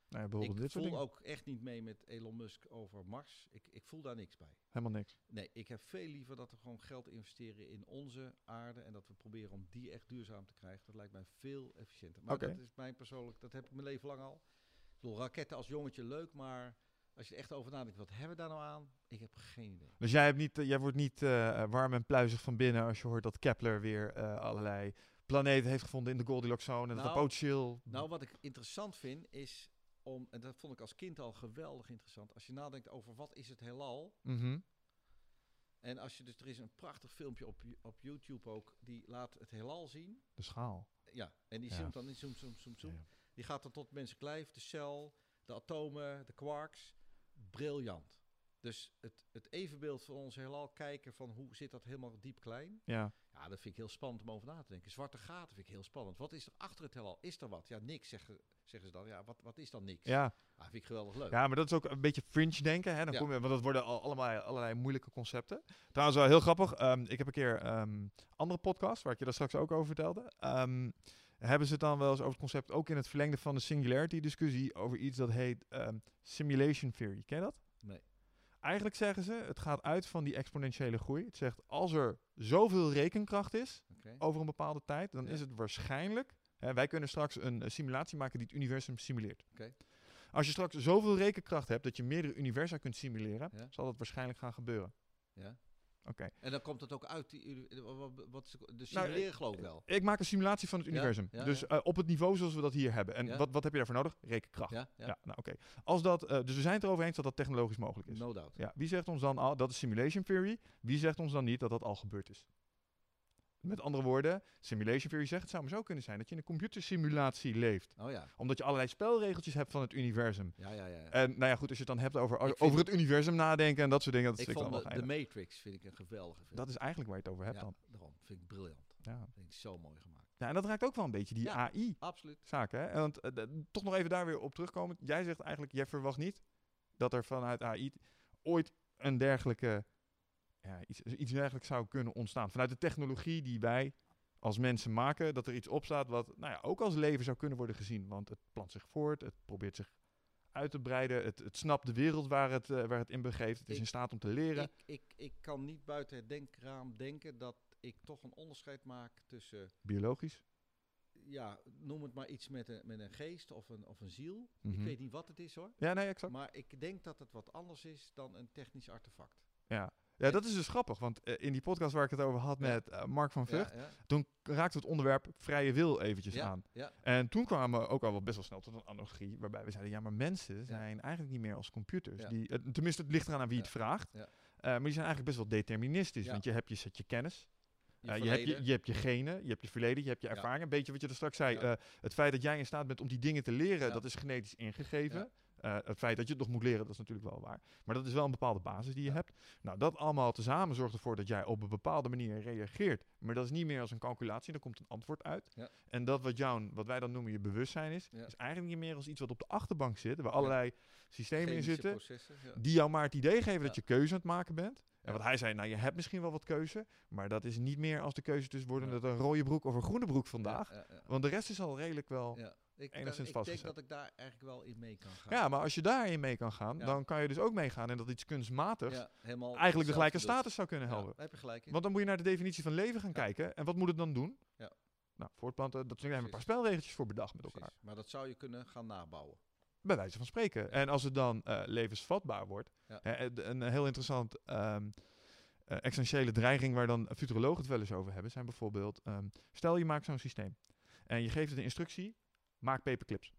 Nou ja, bijvoorbeeld Ik dit voel ook echt niet mee met Elon Musk over Mars. Ik, ik voel daar niks bij. Helemaal niks. Nee, ik heb veel liever dat we gewoon geld investeren in onze aarde en dat we proberen om die echt duurzaam te krijgen. Dat lijkt mij veel efficiënter. Maar Oké. dat is mijn persoonlijk, dat heb ik mijn leven lang al. Ik bedoel, raketten als jongetje leuk, maar als je er echt over nadenkt, wat hebben we daar nou aan? Ik heb geen idee. Dus jij, hebt niet, eh, jij wordt niet eh, warm en pluizig van binnen als je hoort dat Kepler weer eh, allerlei planeten heeft gevonden in de Goldilocks zone. En dat Nou, de chill. Nou, wat ik interessant vind is om, en dat vond ik als kind al geweldig interessant, als je nadenkt over wat is het heelal. Mhm. En als je dus, er is een prachtig filmpje op, op YouTube ook, die laat het heelal zien. De schaal. Ja, en die Ja. zoomt dan in, zoom, zoom, zoom, zoom. Ja. Die gaat dan tot mensen klijf, de cel, de atomen, de quarks. Briljant. Dus het, het evenbeeld van ons heelal kijken van hoe zit dat helemaal diep klein. Ja. Ja, dat vind ik heel spannend om over na te denken. Zwarte gaten vind ik heel spannend. Wat is er achter het heelal? Is er wat? Ja, niks zeggen, zeggen ze dan. Ja, wat, wat is dan niks? Ja. Ah, vind ik geweldig leuk. ja, maar dat is ook een beetje fringe denken. Hè? Dan Ja. kom je, want dat worden al, allemaal allerlei moeilijke concepten. Trouwens, wel heel grappig. ehm, ik heb een keer een andere podcast, waar ik je daar straks ook over vertelde. ehm, hebben ze het dan wel eens over het concept, ook in het verlengde van de singularity discussie, over iets dat heet simulation theory. Ken je dat? Nee. Eigenlijk zeggen ze, het gaat uit van die exponentiële groei. Het zegt, als er zoveel rekenkracht is over een bepaalde tijd, dan Ja. is het waarschijnlijk... Hè, wij kunnen straks een, eh, simulatie maken die het universum simuleert. Als je straks zoveel rekenkracht hebt dat je meerdere universa kunt simuleren, Ja. zal dat waarschijnlijk gaan gebeuren. Ja. Oké. En dan komt het ook uit. Die, eh, wat, is de, Nou, geloof ik wel. Ik maak een simulatie van het universum. ja, dus ja. eh, op het niveau zoals we dat hier hebben. En wat, wat heb je daarvoor nodig? Rekenkracht. Ja, Ja, ja. nou oké. Als dat, eh, dus we zijn het erover eens dat dat technologisch mogelijk is. No doubt. Ja, wie zegt ons dan al, dat is simulation theory. Wie zegt ons dan niet dat dat al gebeurd is? Met andere woorden, simulation theory zegt het zou maar zo kunnen zijn dat je in een computersimulatie leeft. Oh ja. Omdat je allerlei spelregeltjes hebt van het universum. Ja, ja, ja. En nou ja, goed, als je het dan hebt over, Ik over het universum nadenken en dat soort dingen, dat ik vond de. Matrix vind ik een geweldige film. Dat is eigenlijk waar je het over hebt ja, dan. daarom vind ik briljant. Ja. Vind ik zo mooi gemaakt. ja, en dat raakt ook wel een beetje die Ja. AI. Absoluut. zaken. Hè? En Want, eh, toch nog even daar weer op terugkomen. Jij zegt eigenlijk, jij verwacht niet dat er vanuit AI ooit een dergelijke, ja, iets, iets dergelijks zou kunnen ontstaan. Vanuit de technologie die wij als mensen maken, dat er iets opstaat wat nou ja, ook als leven zou kunnen worden gezien. Want het plant zich voort, het probeert zich uit te breiden, het, het snapt de wereld waar het, eh, waar het in begeeft, het is Ik- in staat om te leren. Ik, ik, ik kan niet buiten het denkraam denken dat ik toch een onderscheid maak tussen, Biologisch. ja, noem het maar iets met een, met een geest of een, of een ziel. Mhm. Ik weet niet wat het is hoor. Ja, nee, exact. Maar ik denk dat het wat anders is dan een technisch artefact. Ja. Ja, dat is dus grappig, want eh, in die podcast waar ik het over had met eh, Mark van Vught, Ja, ja, toen raakte het onderwerp vrije wil eventjes aan. En toen kwamen we ook al wel best wel snel tot een analogie, waarbij we zeiden, ja, maar mensen zijn eigenlijk niet meer als computers. Die, eh, tenminste, het ligt eraan aan wie het vraagt. Maar die zijn eigenlijk best wel deterministisch, want je hebt je setje kennis. Je Eh, je, hebt je, je hebt je genen, je hebt je verleden, je hebt je ervaring. Een beetje wat je er straks zei. Het feit dat jij in staat bent om die dingen te leren, dat is genetisch ingegeven. Eh, het feit dat je het nog moet leren, dat is natuurlijk wel waar. Maar dat is wel een bepaalde basis die je Ja. hebt. Nou, dat allemaal tezamen zorgt ervoor dat jij op een bepaalde manier reageert. Maar dat is niet meer als een calculatie, er komt een antwoord uit. Ja. En dat wat, jou, wat wij dan noemen je bewustzijn is, Ja. is eigenlijk niet meer als iets wat op de achterbank zit, waar allerlei systemen in zitten processen, ja. die jou maar het idee geven dat je keuze aan het maken bent. En wat hij zei, nou je hebt misschien wel wat keuze, maar dat is niet meer als de keuze tussen worden het een rode broek of een groene broek vandaag. Want de rest is al redelijk wel... Ja. Ja. Ik, daar- enigszins ik denk dat ik daar eigenlijk wel in mee kan gaan. maar als je daarin mee kan gaan, Ja. dan kan je dus ook meegaan en dat iets kunstmatigs Ja, helemaal eigenlijk de gelijke status zou kunnen helpen. Ja, heb je gelijk in. Want dan moet je naar de definitie van leven gaan Ja. kijken. En wat moet het dan doen? Ja. Nou, voortplanten, dat zijn we een paar spelregeltjes voor bedacht met elkaar. Precies. Maar dat zou je kunnen gaan nabouwen. Bij wijze van spreken. En als het dan eh, levensvatbaar wordt. Ja. hè, eh, een heel interessant ehm eh, essentiële dreiging waar dan futurologen het wel eens over hebben, zijn bijvoorbeeld, ehm, stel je maakt zo'n systeem en je geeft het een instructie, maak paperclips.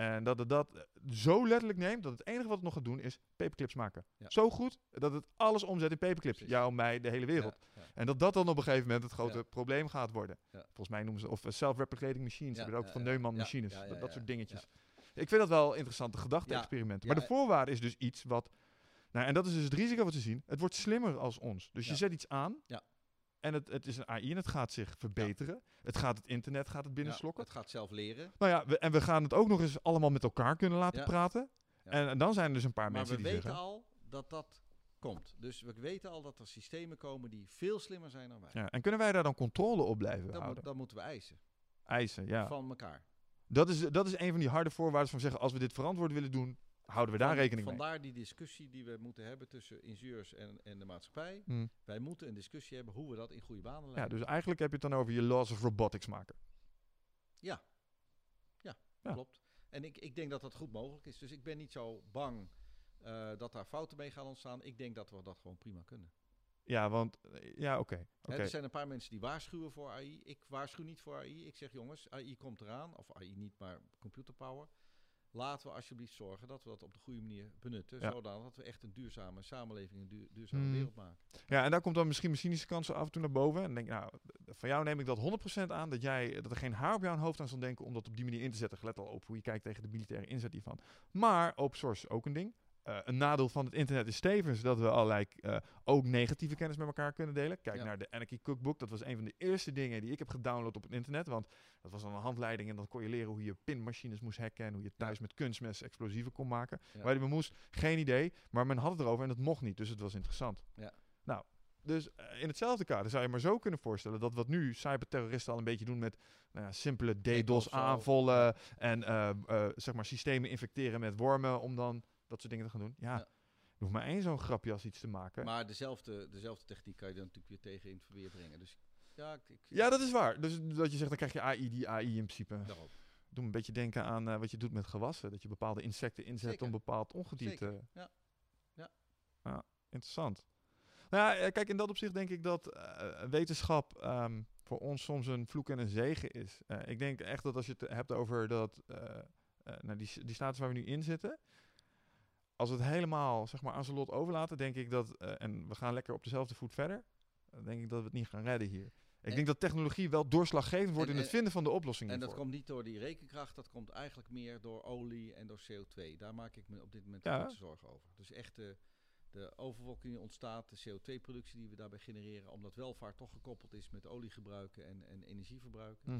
En dat het dat zo letterlijk neemt dat het enige wat het nog gaat doen is paperclips maken. Ja. Zo goed dat het alles omzet in paperclips. Precies. Jou, mij, de hele wereld. Ja, ja. En dat dat dan op een gegeven moment het grote probleem gaat worden. Volgens mij noemen ze, of eh, self-replicating machines, hebben ook van. Neumann machines, dat, soort dingetjes. Ik vind dat wel interessante gedachte-experimenten. Ja, maar de voorwaarde is dus iets wat, nou en dat is dus het risico wat ze zien, het wordt slimmer als ons. Dus je zet iets aan Ja. En het, het is een AI en het gaat zich verbeteren. Het gaat het internet gaat het binnenslokken. Ja, het gaat zelf leren. Nou ja, we, en we gaan het ook nog eens allemaal met elkaar kunnen laten Ja. praten. En, en dan zijn er dus een paar Maar mensen we die weten zeggen... al dat dat komt. Dus we weten al dat er systemen komen die veel slimmer zijn dan wij. Ja, en kunnen wij daar dan controle op blijven Dat, houden? moet, dat moeten we eisen. Eisen, ja. Van elkaar. Dat is, dat is een van die harde voorwaarden van zeggen... als we dit verantwoord willen doen, houden we daar Van- rekening mee. Vandaar die discussie die we moeten hebben tussen ingenieurs en, en de maatschappij. Hm. Wij moeten een discussie hebben hoe we dat in goede banen Ja, leiden. dus eigenlijk heb je het dan over je laws of robotics maken. Ja. Ja, Ja. klopt. En ik, ik denk dat dat goed mogelijk is. Dus ik ben niet zo bang eh, dat daar fouten mee gaan ontstaan. Ik denk dat we dat gewoon prima kunnen. Ja, want... eh, Ja, oké. er zijn een paar mensen die waarschuwen voor AI. Ik waarschuw niet voor AI. Ik zeg jongens, AI komt eraan. Of AI niet, maar computerpower. Laten we alsjeblieft zorgen dat we dat op de goede manier benutten. Ja. Zodat dat we echt een duurzame samenleving, een duur- duurzame Mm. wereld maken. Ja, en daar komt dan misschien mijn cynische kansen af en toe naar boven. En denk nou, van jou neem ik dat 100% aan. Dat, jij, dat er geen haar op jouw hoofd aan zal denken om dat op die manier in te zetten. Let al op hoe je kijkt tegen de militaire inzet hiervan. Maar open source is ook een ding. Eh, een nadeel van het internet is tevens dat we allerlei eh, ook negatieve kennis met elkaar kunnen delen. Kijk Ja. naar de Anarchy Cookbook. Dat was een van de eerste dingen die ik heb gedownload op het internet. Want dat was dan een handleiding en dan kon je leren hoe je pinmachines moest hacken. En hoe je thuis met kunstmes explosieven kon maken. Ja. Waar je me moest, geen idee. Maar men had het erover en dat mocht niet. Dus het was interessant. Ja. Nou, dus eh, in hetzelfde kader zou je maar zo kunnen voorstellen dat wat nu cyberterroristen al een beetje doen met nou ja, simpele DDoS aanvallen en zeg maar systemen infecteren met wormen om dan dat soort dingen te gaan doen. Ja, Ja. je hoeft maar één zo'n grapje als iets te maken. Maar dezelfde, dezelfde techniek kan je dan natuurlijk weer tegen in het verweer brengen. Dus ja, ik, ik, ja, dat is waar. Dus dat je zegt, dan krijg je AI, die AI in principe. daarop. Doe een beetje denken aan eh, wat je doet met gewassen. Dat je bepaalde insecten inzet Zeker. om bepaald ongedierte. Zeker, ja. Ja. Ja, interessant. Nou ja, eh, kijk, in dat opzicht denk ik dat eh, wetenschap ehm, voor ons soms een vloek en een zegen is. Ik denk echt dat als je het hebt over dat, nou die, die status waar we nu in zitten, als we het helemaal zeg maar, aan zijn lot overlaten, denk ik dat, eh, en we gaan lekker op dezelfde voet verder, dan denk ik dat we het niet gaan redden hier. Ik En- denk dat technologie wel doorslaggevend wordt En- in het en- vinden van de oplossingen. En dat komt niet door die rekenkracht, dat komt eigenlijk meer door olie en door CO2. Daar maak ik me op dit moment Ja. grote zorgen over. Dus echt de, de overwolking die ontstaat, de CO2-productie die we daarbij genereren, omdat welvaart toch gekoppeld is met oliegebruiken en, en energieverbruiken.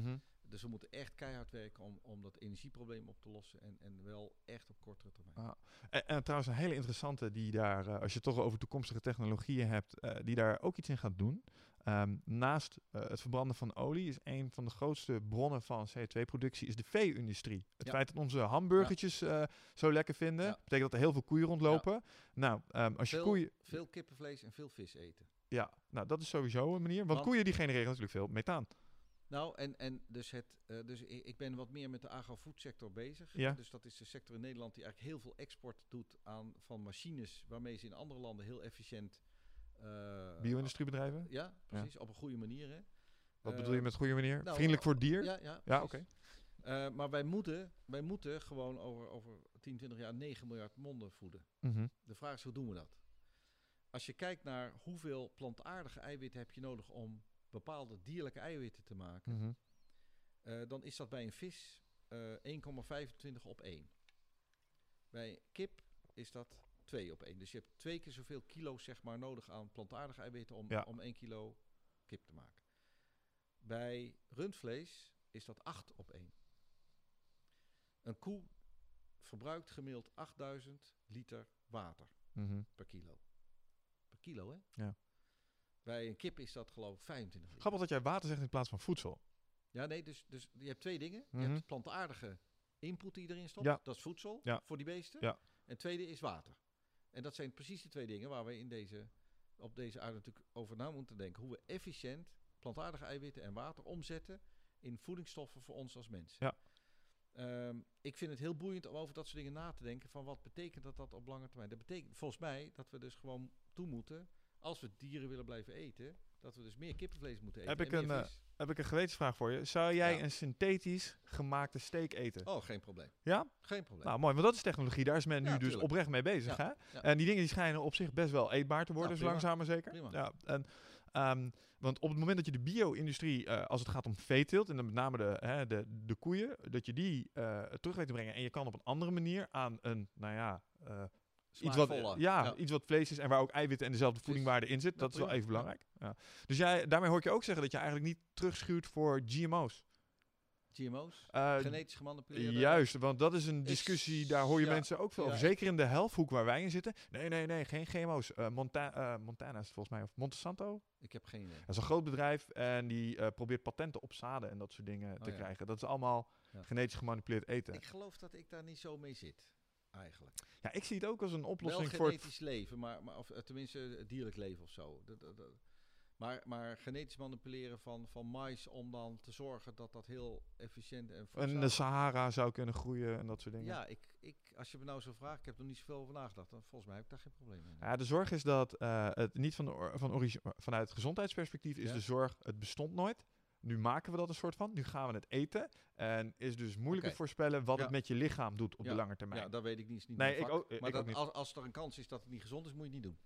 Dus we moeten echt keihard werken om, om dat energieprobleem op te lossen en, en wel echt op kortere termijn. Ah. En, en trouwens een hele interessante die daar, eh, als je het toch over toekomstige technologieën hebt, eh, die daar ook iets in gaat doen. Ehm, naast eh, het verbranden van olie is een van de grootste bronnen van CO2-productie is de vee-industrie. Het Ja. feit dat onze hamburgertjes zo lekker vinden, Ja. betekent dat er heel veel koeien rondlopen. Nou, ehm, als je Veel- koeien... Veel kippenvlees en veel vis eten. Ja, nou dat is sowieso een manier. Want, Want- koeien die genereren natuurlijk veel methaan. Nou, en, en dus, het, eh, dus ik, ben wat meer met de agro-food sector bezig. Ja. Dus dat is de sector in Nederland die eigenlijk heel veel export doet aan, van machines waarmee ze in andere landen heel efficiënt... eh, Bio-industriebedrijven. Ja, precies. Op een goede manier. Hè. Wat Eh, bedoel je met goede manier? nou, Vriendelijk voor het dier? Ja, ja, Ja. Eh, maar wij moeten, wij moeten gewoon over, over 10, 20 jaar 9 miljard monden voeden. Mhm. De vraag is, hoe doen we dat? Als je kijkt naar hoeveel plantaardige eiwitten heb je nodig om bepaalde dierlijke eiwitten te maken, Mhm. eh, dan is dat bij een vis eh 1,25 op 1. Bij kip is dat 2 op 1. Dus je hebt twee keer zoveel kilo's zeg maar, nodig aan plantaardige eiwitten om, Ja. om 1 kilo kip te maken. Bij rundvlees is dat 8 op 1. Een koe verbruikt gemiddeld 8000 liter water Mhm. per kilo. Per kilo, hè? Ja. Bij een kip is dat geloof ik 25 liter. Grappig dat jij water zegt in plaats van voedsel. Ja, nee, dus, dus je hebt twee dingen. Je Mhm. hebt plantaardige input die erin stopt. Ja. Dat is voedsel Ja. voor die beesten. Ja. En het tweede is water. En dat zijn precies de twee dingen waar we in deze, op deze aarde natuurlijk over na moeten denken. Hoe we efficiënt plantaardige eiwitten en water omzetten in voedingsstoffen voor ons als mensen. Ja. Ehm, ik vind het heel boeiend om over dat soort dingen na te denken. Van wat betekent dat, dat op lange termijn? Dat betekent volgens mij dat we dus gewoon toe moeten, als we dieren willen blijven eten, dat we dus meer kippenvlees moeten eten. Heb ik een, eh. Heb ik een gewetensvraag voor je. Zou jij Ja. een synthetisch gemaakte steak eten? Oh, geen probleem. Ja? Geen probleem. Nou, mooi, want dat is technologie. Daar is men nu dus oprecht mee bezig. Ja, Hè? En die dingen die schijnen op zich best wel eetbaar te worden, zo prima. langzaam maar zeker. Prima. Ja, en, ehm, want op het moment dat je de bio-industrie, eh, als het gaat om veeteelt, en dan met name de, hè, de, de koeien, dat je die eh, terug weet te brengen en je kan op een andere manier aan een, nou ja, iets wat, ja, iets wat vlees is en waar ook eiwitten en dezelfde voedingwaarde in zit. Ja, Dat is wel even belangrijk. Ja. Dus jij, daarmee hoor ik je ook zeggen dat je eigenlijk niet terugschuurt voor GMO's. GMO's, Eh, genetisch gemanipuleerde. Juist, want dat is een discussie, daar hoor je ja, mensen ook veel ja, over. Zeker in de helfthoek waar wij in zitten. Nee, nee, nee, geen GMO's. Eh, Monta eh, Montana is het volgens mij, of Monsanto. Ik heb geen idee. Dat is een groot bedrijf en die probeert patenten op zaden en dat soort dingen te Oh ja. krijgen. Dat is allemaal genetisch gemanipuleerd eten. Ik geloof dat ik daar niet zo mee zit, eigenlijk. ja, ik zie het ook als een oplossing voor het genetisch leven, maar, maar of, eh, tenminste dierlijk leven of zo. Dat, dat, dat- Maar, maar genetisch manipuleren van, van mais om dan te zorgen dat dat heel efficiënt en En de Sahara zou kunnen groeien en dat soort dingen. Ja, ik, ik, als je me nou zo vraagt, ik heb er niet zoveel over nagedacht. Dan, volgens mij heb ik daar geen probleem mee. Ja, de zorg is dat eh, het niet van, de van origi- vanuit gezondheidsperspectief is Ja. de zorg, het bestond nooit. Nu maken we dat een soort van. Nu gaan we het eten. En is dus moeilijk te voorspellen wat Ja. het met je lichaam doet op Ja. de lange termijn. Ja, dat weet ik niet. Is niet Nee, ik vak. ook- ik maar ook dat, niet. Als, als er een kans is dat het niet gezond is, moet je het niet doen.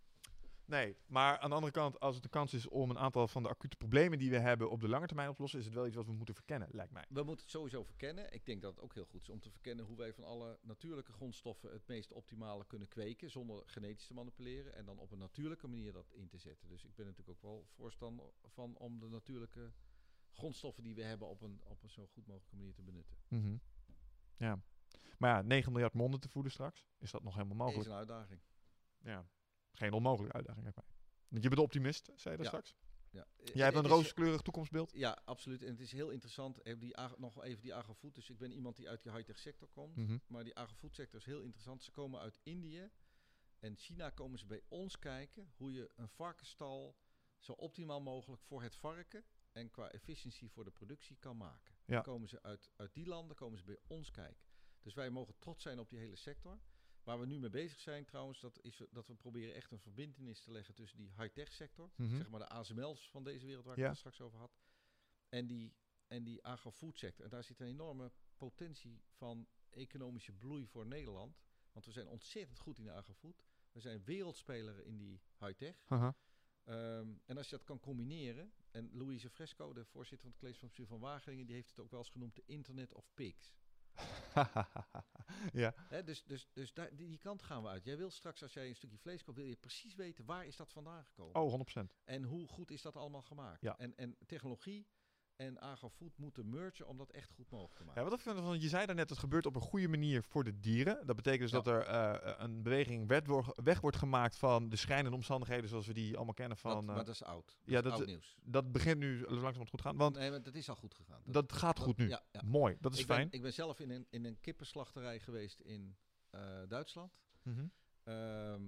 Nee, maar aan de andere kant, als het een kans is om een aantal van de acute problemen die we hebben op de lange termijn op te lossen, is het wel iets wat we moeten verkennen, lijkt mij. We moeten het sowieso verkennen. Ik denk dat het ook heel goed is om te verkennen hoe wij van alle natuurlijke grondstoffen het meest optimale kunnen kweken. Zonder genetisch te manipuleren. En dan op een natuurlijke manier dat in te zetten. Dus ik ben natuurlijk ook wel voorstander van om de natuurlijke grondstoffen die we hebben op een, op een zo goed mogelijke manier te benutten. Mhm. Ja. Maar ja, 9 miljard monden te voeden straks, is dat nog helemaal Is mogelijk? een uitdaging. Ja. Geen onmogelijke uitdaging, lijkt mij. Want je bent optimist, zei je dat Ja. straks? Ja. Jij hebt een is- rooskleurig toekomstbeeld? Ja, absoluut. En het is heel interessant. eh, Die, nog even die agrofood. Dus ik ben iemand die uit die high-tech sector komt. Mhm. Maar die agrofood sector is heel interessant. Ze komen uit Indië en China komen ze bij ons kijken hoe je een varkenstal zo optimaal mogelijk voor het varken en qua efficiëntie voor de productie kan maken. Ja. Dan komen ze uit, uit die landen komen ze bij ons kijken. Dus wij mogen trots zijn op die hele sector. Waar we nu mee bezig zijn trouwens, dat is dat we proberen echt een verbindenis te leggen tussen die high-tech sector, Mhm. zeg maar de ASML's van deze wereld waar ik het straks over had, en die, en die agrofood sector. En daar zit een enorme potentie van economische bloei voor Nederland. Want we zijn ontzettend goed in de agrofood. We zijn wereldspeler in die high-tech. Ehm, en als je dat kan combineren. En Louise Fresco, de voorzitter van het college van bestuur van Wageningen, die heeft het ook wel eens genoemd de Internet of Pigs. ja. Dus dus, dus daar, die, die kant gaan we uit. Jij wil straks, als jij een stukje vlees koopt, wil je precies weten waar is dat vandaan gekomen. Oh, 100%. En hoe goed is dat allemaal gemaakt. Ja. En, en technologie en agrofood moeten mergen om dat echt goed mogelijk te maken. Ja, wat ik van, je zei daarnet, het gebeurt op een goede manier voor de dieren. Dat betekent dus Ja. dat er eh, een beweging weg wordt gemaakt van de schrijnende omstandigheden zoals we die allemaal kennen van... dat, eh, maar dat is oud. Dat ja, is dat- oud nieuws. dat begint nu langzamerhand goed te gaan, want Nee, maar dat is al goed gegaan. dat gaat goed nu. Ja, ja. Mooi, dat is ik, fijn. Ben, ik ben zelf in een, in een kippenslachterij geweest in eh, Duitsland. Mhm. Ehm,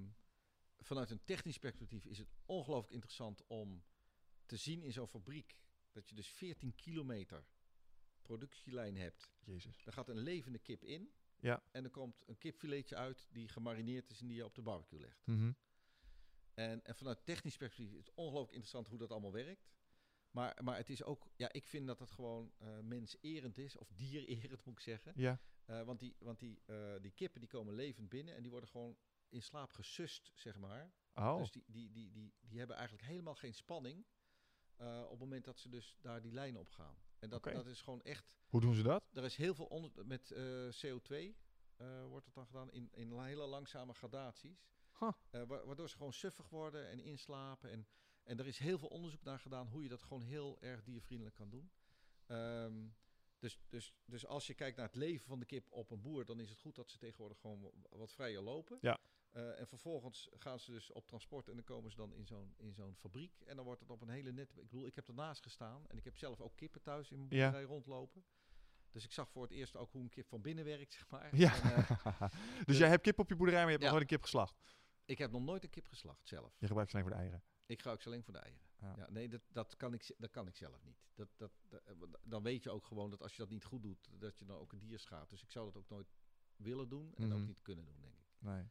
vanuit een technisch perspectief is het ongelooflijk interessant om te zien in zo'n fabriek dat je dus 14 kilometer productielijn hebt. Jezus. Er gaat een levende kip in. Ja. En er komt een kipfiletje uit die gemarineerd is en die je op de barbecue legt. Mhm. En, en vanuit technisch perspectief is het ongelooflijk interessant hoe dat allemaal werkt. Maar, maar het is ook, ja, ik vind dat het gewoon eh menserend is, of diererend moet ik zeggen. Ja. Eh, want die, want die, eh, die kippen die komen levend binnen en die worden gewoon in slaap gesust, zeg maar. Oh, Dus die, die, die, die, die hebben eigenlijk helemaal geen spanning eh, op het moment dat ze dus daar die lijnen op gaan. En dat, dat is gewoon echt, hoe doen ze dat? er is heel veel onder, met eh, CO2 eh, wordt het dan gedaan in, in hele langzame gradaties. Huh. Eh, wa- waardoor ze gewoon suffig worden en inslapen. En, en er is heel veel onderzoek naar gedaan hoe je dat gewoon heel erg diervriendelijk kan doen. Ehm, dus, dus, dus als je kijkt naar het leven van de kip op een boer, dan is het goed dat ze tegenwoordig gewoon wa- wat vrijer lopen. Ja. Eh, en vervolgens gaan ze dus op transport en dan komen ze dan in zo'n, in zo'n fabriek. En dan wordt het op een hele nette... Ik bedoel, ik heb ernaast gestaan en ik heb zelf ook kippen thuis in mijn Ja. boerderij rondlopen. Dus ik zag voor het eerst ook hoe een kip van binnen werkt, zeg maar. Ja. En, eh, dus jij hebt kip op je boerderij, maar je hebt Ja. nog nooit een kip geslacht. ik heb nog nooit een kip geslacht zelf. Je gebruikt ze alleen voor de eieren. Ik gebruik ze alleen voor de eieren. Ja. Ja. nee, dat, dat, kan ik, dat kan ik zelf niet. Dat, dat, dat- eh, dan weet je ook gewoon dat als je dat niet goed doet, dat je dan ook een dier schaadt. Dus ik zou dat ook nooit willen doen en Mhm. ook niet kunnen doen, denk ik. Nee.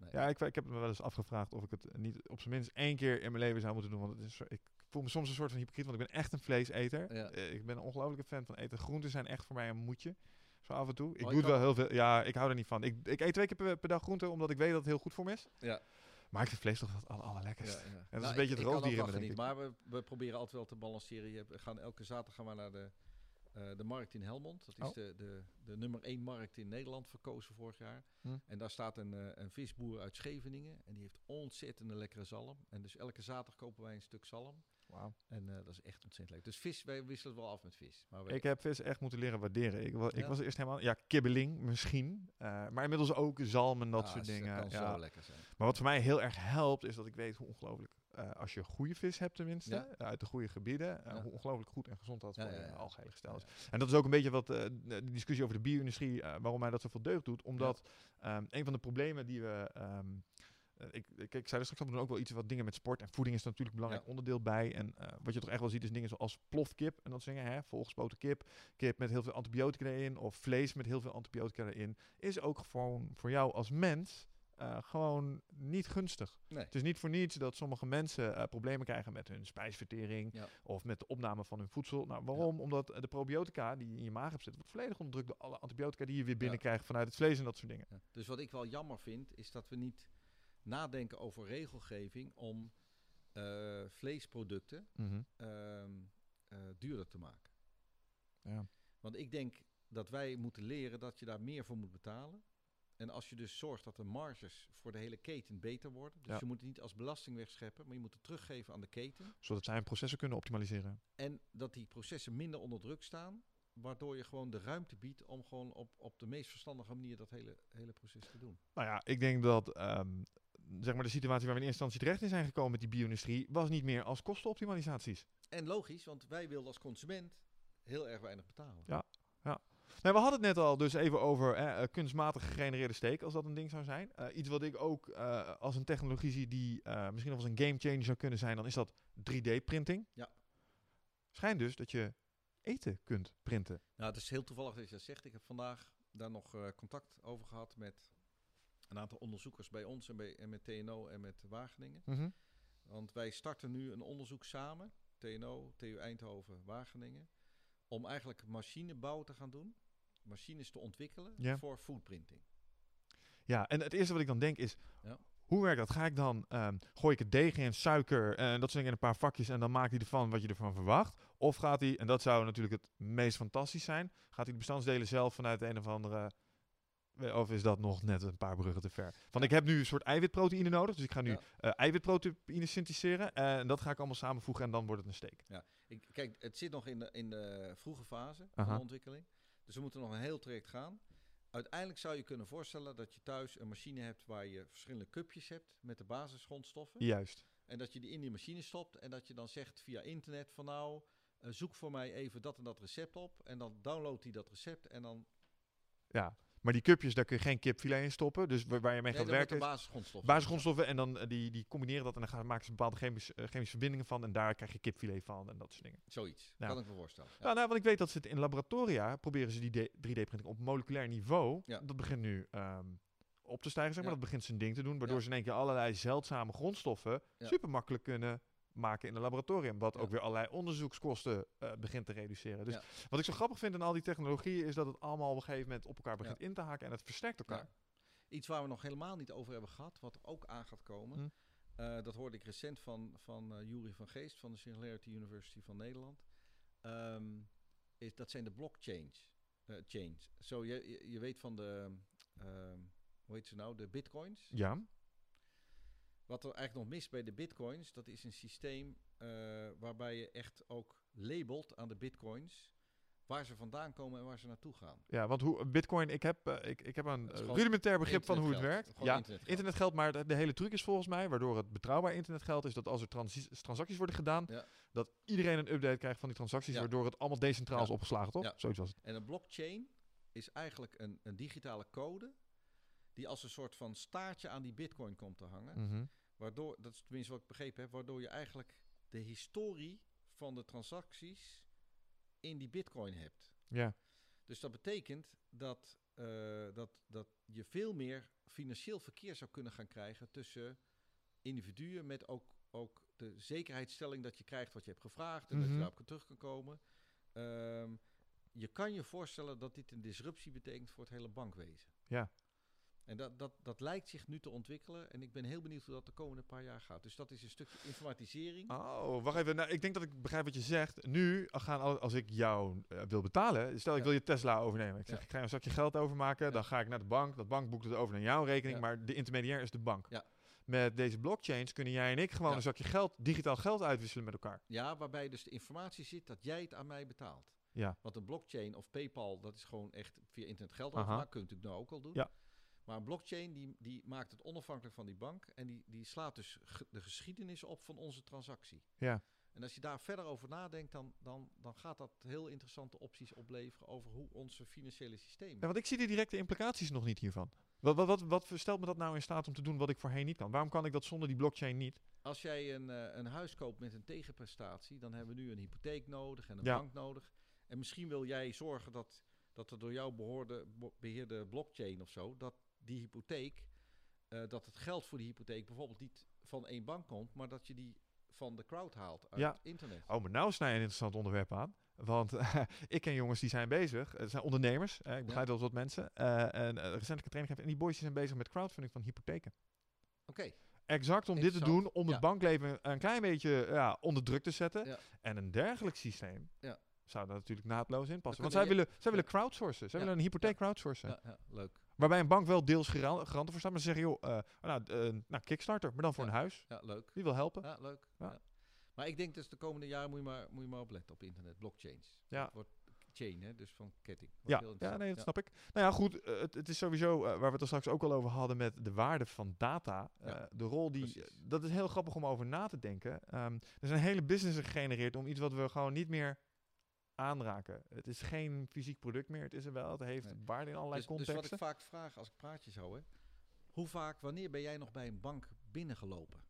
Nee. Ja, ik, ik heb me wel eens afgevraagd of ik het niet op zijn minst één keer in mijn leven zou moeten doen. Want het is, ik voel me soms een soort van hypocriet, want ik ben echt een vleeseter. Ja. Eh, Ik ben een ongelofelijke fan van eten. Groenten zijn echt voor mij een moedje. Zo af en toe. Ik Oh, doe het wel heel veel. Ja, ik hou er niet van. Ik, ik eet twee keer per, per dag groenten, omdat ik weet dat het heel goed voor me is. Ja. Maar ik vind vlees toch het aller, allerlekkerst. Ja, ja. een Nou, beetje het ik roofdieren, wel denk genieten, Maar we, we proberen altijd wel te balanceren. Je we gaan elke zaterdag gaan we naar de eh, de markt in Helmond. Dat is Oh. de, de, de nummer één markt in Nederland verkozen vorig jaar. Hm. En daar staat een, eh, een visboer uit Scheveningen. En die heeft ontzettende lekkere zalm. En dus elke zaterdag kopen wij een stuk zalm. Wauw. En eh, dat is echt ontzettend leuk. Dus vis, wij wisselen wel af met vis. Maar wij- Ik heb vis echt moeten leren waarderen. Ik, was eerst helemaal... Ja, kibbeling misschien. maar inmiddels ook zalm en dat Ah, soort dat dingen. kan Ja. zo lekker zijn. Maar wat voor mij heel erg helpt, is dat ik weet hoe ongelooflijk... eh, als je goede vis hebt tenminste, Ja. eh, uit de goede gebieden, eh, hoe ongelooflijk goed en gezond dat voor ja. algehele gestel is. En dat is ook een beetje wat eh, de discussie over de bio-industrie, eh, waarom mij dat zoveel deugd doet. Omdat ehm, een van de problemen die we. ehm, eh, ik, ik, ik zei er straks ook wel iets wat dingen met sport. En voeding is natuurlijk een belangrijk Ja. onderdeel bij. En eh, wat je toch echt wel ziet, is dingen zoals plofkip en dat soort dingen. Hè? Volgespoten kip, kip met heel veel antibiotica erin, of vlees met heel veel antibiotica erin. Is ook gewoon voor jou als mens eh, gewoon niet gunstig. Nee. Het is niet voor niets dat sommige mensen eh, problemen krijgen met hun spijsvertering Ja. of met de opname van hun voedsel. Nou, waarom? Omdat de probiotica die je in je maag hebt zitten, wordt volledig onderdrukt door alle antibiotica die je weer binnenkrijgt vanuit het vlees en dat soort dingen. Ja. Dus wat ik wel jammer vind, is dat we niet nadenken over regelgeving om eh, vleesproducten Mhm. ehm, eh, duurder te maken. Ja. Want ik denk dat wij moeten leren dat je daar meer voor moet betalen. En als je dus zorgt dat de marges voor de hele keten beter worden. Dus Ja. je moet het niet als belasting wegscheppen, maar je moet het teruggeven aan de keten. Zodat zij hun processen kunnen optimaliseren. En dat die processen minder onder druk staan. Waardoor je gewoon de ruimte biedt om gewoon op, op de meest verstandige manier dat hele, hele proces te doen. Nou ja, ik denk dat ehm, zeg maar de situatie waar we in eerste instantie terecht in zijn gekomen met die bio-industrie, was niet meer als kostenoptimalisaties. En logisch, want wij willen als consument heel erg weinig betalen. Ja. Nou, we hadden het net al dus even over eh, eh, kunstmatig gegenereerde steek, als dat een ding zou zijn. Eh, iets wat ik ook eh, als een technologie zie die misschien nog als een game changer zou kunnen zijn, dan is dat 3D-printing. Ja. Schijnt dus dat je eten kunt printen. Nou, het is heel toevallig dat je dat zegt. Ik heb vandaag daar nog contact over gehad met een aantal onderzoekers bij ons en, bij, en met TNO en met Wageningen. Want wij starten nu een onderzoek samen, TNO, TU Eindhoven, Wageningen, om eigenlijk machinebouw te gaan doen. Machines te ontwikkelen Ja. voor foodprinting. Ja, en het eerste wat ik dan denk is, Ja. hoe werkt dat? Ga ik dan, ehm, gooi ik het deeg in, suiker en dat soort dingen in een paar vakjes en dan maakt hij ervan wat je ervan verwacht? Of gaat hij, en dat zou natuurlijk het meest fantastisch zijn, gaat hij de bestandsdelen zelf vanuit een of andere... eh, Of is dat nog net een paar bruggen te ver? Van Ja. ik heb nu een soort eiwitproteïne nodig, dus ik ga nu Ja. eh, eiwitproteïne syntheseren en dat ga ik allemaal samenvoegen en dan wordt het een steek. Ik, kijk, het zit nog in de, in de vroege fase Aha. van de ontwikkeling. Dus we moeten nog een heel traject gaan. Uiteindelijk zou je kunnen voorstellen dat je thuis een machine hebt waar je verschillende cupjes hebt met de basisgrondstoffen. Juist. En dat je die in die machine stopt en dat je dan zegt via internet van nou, eh, zoek voor mij even dat en dat recept op. En dan downloadt hij dat recept en dan Ja, maar die cupjes, daar kun je geen kipfilet in stoppen, dus waar, waar je mee nee, gaat werken basisgrondstoffen. Basisgrondstoffen en dan eh, die, die combineren dat en dan gaan, maken ze bepaalde chemische, eh, chemische verbindingen van en daar krijg je kipfilet van en dat soort dingen. Zoiets, kan ik me voorstellen. Ja. Ja, nou, want ik weet dat ze het in laboratoria proberen ze die 3D-printing op moleculair niveau. Ja. Dat begint nu ehm, op te stijgen, zeg maar. Ja. Dat begint zijn ding te doen, waardoor ze in één keer allerlei zeldzame grondstoffen super makkelijk kunnen maken in een laboratorium. Wat Ja. ook weer allerlei onderzoekskosten eh, begint te reduceren. Dus Ja. wat ik zo grappig vind aan al die technologieën is dat het allemaal op een gegeven moment op elkaar begint in te haken en het versterkt elkaar. Iets waar we nog helemaal niet over hebben gehad, wat ook aan gaat komen. Hm. eh, dat hoorde ik recent van, van eh Jury van Geest van de Singularity University van Nederland. Ehm, is, dat zijn de blockchains. chains. Zo, je, je, je weet van de, ehm, hoe heet ze nou, de bitcoins. Ja, Wat er eigenlijk nog mist bij de bitcoins, dat is een systeem eh, waarbij je echt ook labelt aan de bitcoins waar ze vandaan komen en waar ze naartoe gaan. ja want hoe Bitcoin, ik heb, eh, ik, ik heb een eh, rudimentair begrip van hoe het werkt. Gewoon Ja, internetgeld. internetgeld, maar de, de hele truc is volgens mij, waardoor het betrouwbaar internetgeld is, dat als er transacties worden gedaan, Ja. dat iedereen een update krijgt van die transacties, Ja. waardoor het allemaal decentraal Ja. is opgeslagen, toch? Zoiets was het. En een blockchain is eigenlijk een, een digitale code die als een soort van staartje aan die bitcoin komt te hangen. Mhm. Waardoor, dat is tenminste wat ik begrepen heb, waardoor je eigenlijk de historie van de transacties in die bitcoin hebt. Ja, Dus dat betekent dat, eh, dat, dat je veel meer financieel verkeer zou kunnen gaan krijgen tussen individuen met ook, ook de zekerheidsstelling dat je krijgt wat je hebt gevraagd en dat Mhm. je daarop terug kan komen. Ehm, je kan je voorstellen dat dit een disruptie betekent voor het hele bankwezen. Ja. En dat, dat, dat lijkt zich nu te ontwikkelen. En ik ben heel benieuwd hoe dat de komende paar jaar gaat. Dus dat is een stukje informatisering. Oh, wacht even. Nou, ik denk dat ik begrijp wat je zegt. Nu gaan al- als ik jou eh, wil betalen, stel ik Ja. wil je Tesla overnemen. Ik zeg, Ja. ik ga je een zakje geld overmaken. Dan ga ik naar de bank. Dat bank boekt het over naar jouw rekening, maar de intermediair is de bank. Ja. Met deze blockchains kunnen jij en ik gewoon Ja. een zakje geld, digitaal geld uitwisselen met elkaar. Ja, waarbij dus de informatie zit dat jij het aan mij betaalt. Ja. Want een blockchain of PayPal, dat is gewoon echt via internet geld overmaken. Kun je natuurlijk nou ook al doen. Ja. Maar een blockchain die, die maakt het onafhankelijk van die bank. En die, die slaat dus ge- de geschiedenis op van onze transactie. Ja. En als je daar verder over nadenkt, dan, dan, dan gaat dat heel interessante opties opleveren over hoe onze financiële systeem. Ja, want ik zie de directe implicaties nog niet hiervan. Wat, wat, wat, wat stelt me dat nou in staat om te doen wat ik voorheen niet kan? Waarom kan ik dat zonder die blockchain niet? Als jij een, eh, een huis koopt met een tegenprestatie, dan hebben we nu een hypotheek nodig en een Ja. bank nodig. En misschien wil jij zorgen dat, dat er door jou behoorde, beheerde blockchain of zo, dat die hypotheek, eh, dat het geld voor die hypotheek bijvoorbeeld niet van één bank komt, maar dat je die van de crowd haalt uit Ja. internet. Oh, maar nou snij je een interessant onderwerp aan. Want ik ken jongens die zijn bezig. Het zijn ondernemers. eh, ik begrijp wel wat mensen. eh, en eh, recentelijk een training gegeven. En die boys zijn bezig met crowdfunding van hypotheken. Oké, Exact om dit te doen. Om het Ja. bankleven een klein beetje ja, onder druk te zetten. En een dergelijk systeem Ja. zou daar natuurlijk naadloos in passen. Want zij je- willen, zij willen crowdsourcen. Zij willen een hypotheek crowdsourcen. ja, ja, leuk. Waarbij een bank wel deels garanten voor staat. Maar ze zeggen, joh, eh, nou, eh, nou, Kickstarter. Maar dan voor Ja. een huis. Ja, leuk. Wie wil helpen? Ja, leuk. Ja. Maar ik denk dus de komende jaren moet je maar, moet je maar opletten op internet, blockchains. Ja. Wordt chain, hè, dus van ketting. Wordt Ja, ja, nee, dat snap ik. Nou ja, goed. eh, het, het is sowieso, waar we het er straks ook al over hadden met de waarde van data. de rol die, precies. dat is heel grappig om over na te denken. Ehm, er zijn hele businessen gegenereerd om iets wat we gewoon niet meer aanraken. Het is geen fysiek product meer. Het is er wel. Het heeft Nee. waarde in allerlei Dus, dus contexten. wat ik vaak vraag als ik praatjes hou, hè, hoe vaak, wanneer ben jij nog bij een bank binnengelopen?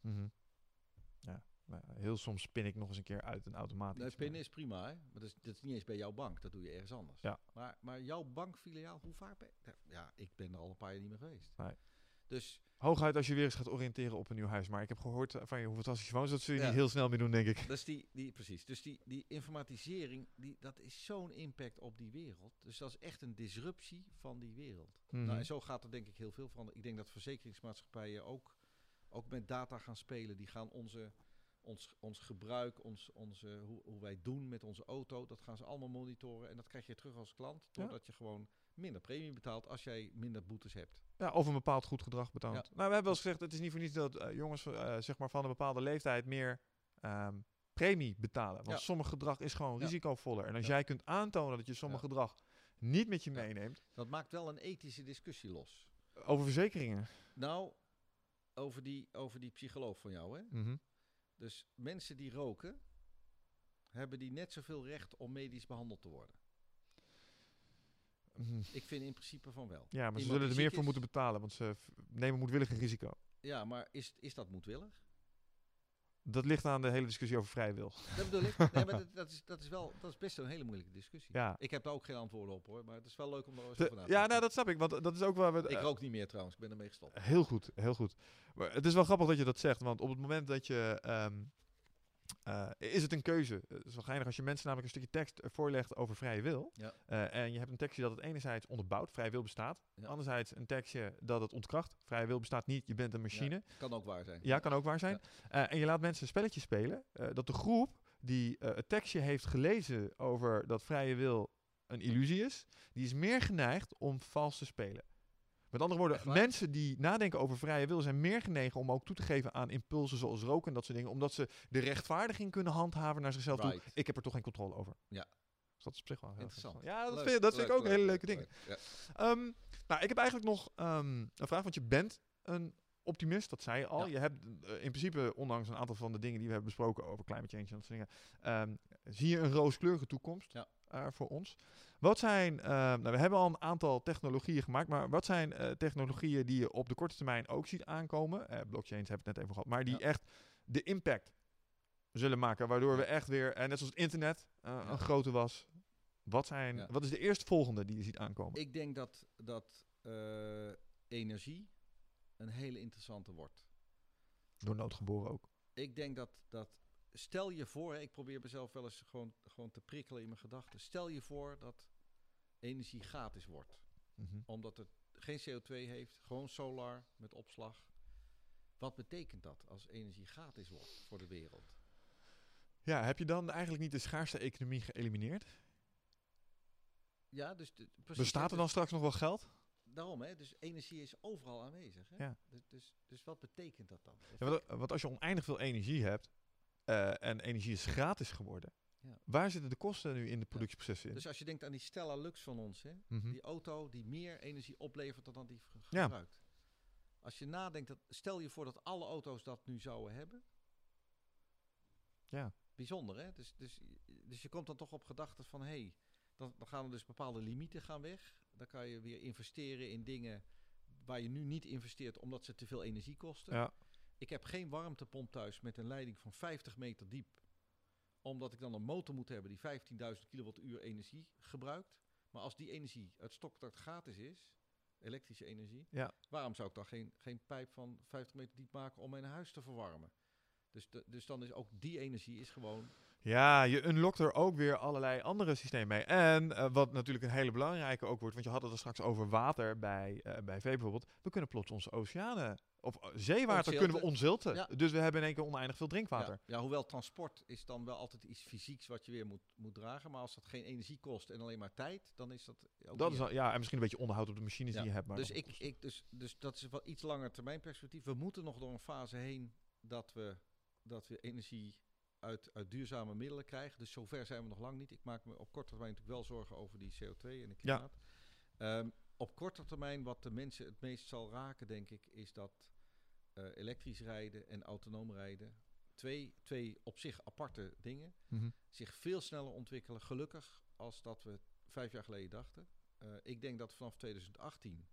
Mhm. Ja, nou, ja, heel soms spin ik nog eens een keer uit een automaat. Nou, iets, pinnen maar- is prima, hè? maar dat is, dat is niet eens bij jouw bank, dat doe je ergens anders. Ja. Maar, maar jouw bankfiliaal, hoe vaak ben je? Ja, ik ben er al een paar jaar niet meer geweest. Nee. Dus Hooguit als je weer eens gaat oriënteren op een nieuw huis. Maar ik heb gehoord eh, van je hoe fantastisch je woont. dus Dat zul je Ja. niet heel snel meer doen, denk ik. Dat is die, die, precies. Dus die, die informatisering, die, dat is zo'n impact op die wereld. Dus dat is echt een disruptie van die wereld. Mhm. Nou, en zo gaat er denk ik heel veel veranderen. Ik denk dat verzekeringsmaatschappijen ook, ook met data gaan spelen. Die gaan onze, ons, ons gebruik, ons, onze, hoe, hoe wij doen met onze auto, dat gaan ze allemaal monitoren. En dat krijg je terug als klant, Ja. doordat je gewoon minder premie betaalt als jij minder boetes hebt. Ja, of een bepaald goed gedrag. Ja. Nou, we hebben wel eens gezegd, het is niet voor niets dat eh, jongens eh, zeg maar van een bepaalde leeftijd meer ehm, premie betalen. Want Ja. sommig gedrag is gewoon Ja. risicovoller. En als jij kunt aantonen dat je sommig Ja. gedrag niet met je meeneemt, Dat maakt wel een ethische discussie los. over verzekeringen. Nou, over die, over die psycholoog van jou, hè? Mhm. Dus mensen die roken, hebben die net zoveel recht om medisch behandeld te worden? Mhm. Ik vind in principe van wel. Ja, maar ze zullen er meer voor is- moeten betalen, want ze nemen moedwillig een risico. Ja, maar is, is dat moedwillig? Dat ligt aan de hele discussie over vrije wil. Dat bedoel ik. Nee, maar dat, dat, is, dat, is wel, dat is best een hele moeilijke discussie. Ja. Ik heb daar ook geen antwoorden op hoor, maar het is wel leuk om er eens over na te ja, nou dat snap ik, want dat is ook waar we... Ik rook niet meer trouwens, ik ben ermee gestopt. Heel goed, heel goed. Maar het is wel grappig dat je dat zegt, want op het moment dat je... ehm, eh, is het een keuze? Het is wel geinig als je mensen namelijk een stukje tekst eh, voorlegt over vrije wil. Ja. eh, en je hebt een tekstje dat het enerzijds onderbouwt, vrije wil bestaat. Ja. Anderzijds een tekstje dat het ontkracht, vrije wil bestaat niet, je bent een machine. Ja, kan ook waar zijn. Ja, kan ook waar zijn. Eh, en je laat mensen een spelletje spelen. eh, dat de groep die eh, het tekstje heeft gelezen over dat vrije wil een illusie is, die is meer geneigd om vals te spelen. Met andere woorden, mensen die nadenken over vrije wil zijn meer genegen om ook toe te geven aan impulsen zoals roken en dat soort dingen, omdat ze de rechtvaardiging kunnen handhaven naar zichzelf toe. Ik heb er toch geen controle over. Ja. Dus dat is op zich wel heel Interessant. Ja, dat, Leuk, vind, dat vind ik ook hele leuk, leuke dingen. Ja. Ehm, nou, ik heb eigenlijk nog ehm, een vraag, want je bent een optimist, dat zei je al. Ja. Je hebt eh, in principe, ondanks een aantal van de dingen die we hebben besproken over climate change en dat soort dingen, ehm, zie je een rooskleurige toekomst Ja. Eh, voor ons. Wat zijn, ehm, nou, we hebben al een aantal technologieën gemaakt, maar wat zijn eh, technologieën die je op de korte termijn ook ziet aankomen? Eh, blockchains hebben we het net even gehad, maar die Ja. echt de impact zullen maken, waardoor we echt weer, en net zoals het internet eh, Ja. een grote was. Wat, zijn, Ja. wat is de eerstvolgende die je ziet aankomen? Ik denk dat, dat eh, energie een hele interessante wordt. Door nood geboren ook. Ik denk dat, dat stel je voor, ik probeer mezelf wel eens gewoon, gewoon te prikkelen in mijn gedachten. Stel je voor dat energie gratis wordt. Mhm. Omdat er geen CO2 heeft, gewoon solar met opslag. Wat betekent dat als energie gratis wordt voor de wereld? Ja, heb je dan eigenlijk niet de schaarste economie geëlimineerd? Ja, dus de, Bestaat er dan straks nog wel geld? Daarom, hè? Dus energie is overal aanwezig. Hè? Ja. Dus, dus, dus wat betekent dat dan? Ja, want, want als je oneindig veel energie hebt eh, en energie is gratis geworden, Ja. waar zitten de kosten nu in de productieprocessen in? Dus als je denkt aan die Stella Lux van ons, hè? Mhm. die auto die meer energie oplevert dan dat die ge- Ja. gebruikt. Als je nadenkt, dat, stel je voor dat alle auto's dat nu zouden hebben. Ja. Bijzonder, hè? Dus, dus, dus je komt dan toch op gedachten van, hé, hey, dan, dan gaan er dus bepaalde limieten gaan weg. Dan kan je weer investeren in dingen waar je nu niet investeert omdat ze te veel energie kosten. Ja. Ik heb geen warmtepomp thuis met een leiding van 50 meter diep. Omdat ik dan een motor moet hebben die 15.000 kilowattuur energie gebruikt. Maar als die energie uit stokstart gratis is, elektrische energie, Ja. waarom zou ik dan geen, geen pijp van 50 meter diep maken om mijn huis te verwarmen? Dus, de, dus dan is ook die energie is gewoon. Ja, je unlockt er ook weer allerlei andere systemen mee. En eh, wat natuurlijk een hele belangrijke ook wordt, want je had het er straks over water bij, eh bij vee bijvoorbeeld. We kunnen plots onze oceanen, of eh, zeewater Ontzilten. kunnen we ontzilten. Ja. Dus we hebben in één keer oneindig veel drinkwater. Ja, ja, hoewel transport is dan wel altijd iets fysieks wat je weer moet, moet dragen. Maar als dat geen energie kost en alleen maar tijd, dan is dat ook Dat is ja, en misschien een beetje onderhoud op de machines Ja, die je hebt. Maar dus, dat- ik, ik, dus, dus dat is wel iets langer termijn perspectief. We moeten nog door een fase heen dat we, dat we energie uit, uit duurzame middelen krijgen. Dus zover zijn we nog lang niet. Ik maak me op korte termijn natuurlijk wel zorgen over die CO2 en het Ja. klimaat. Ehm, op korte termijn, wat de mensen het meest zal raken, denk ik, is dat eh, elektrisch rijden en autonoom rijden, twee, twee op zich aparte dingen, Mhm. zich veel sneller ontwikkelen, gelukkig, als dat we vijf jaar geleden dachten. Eh, ik denk dat vanaf 2018,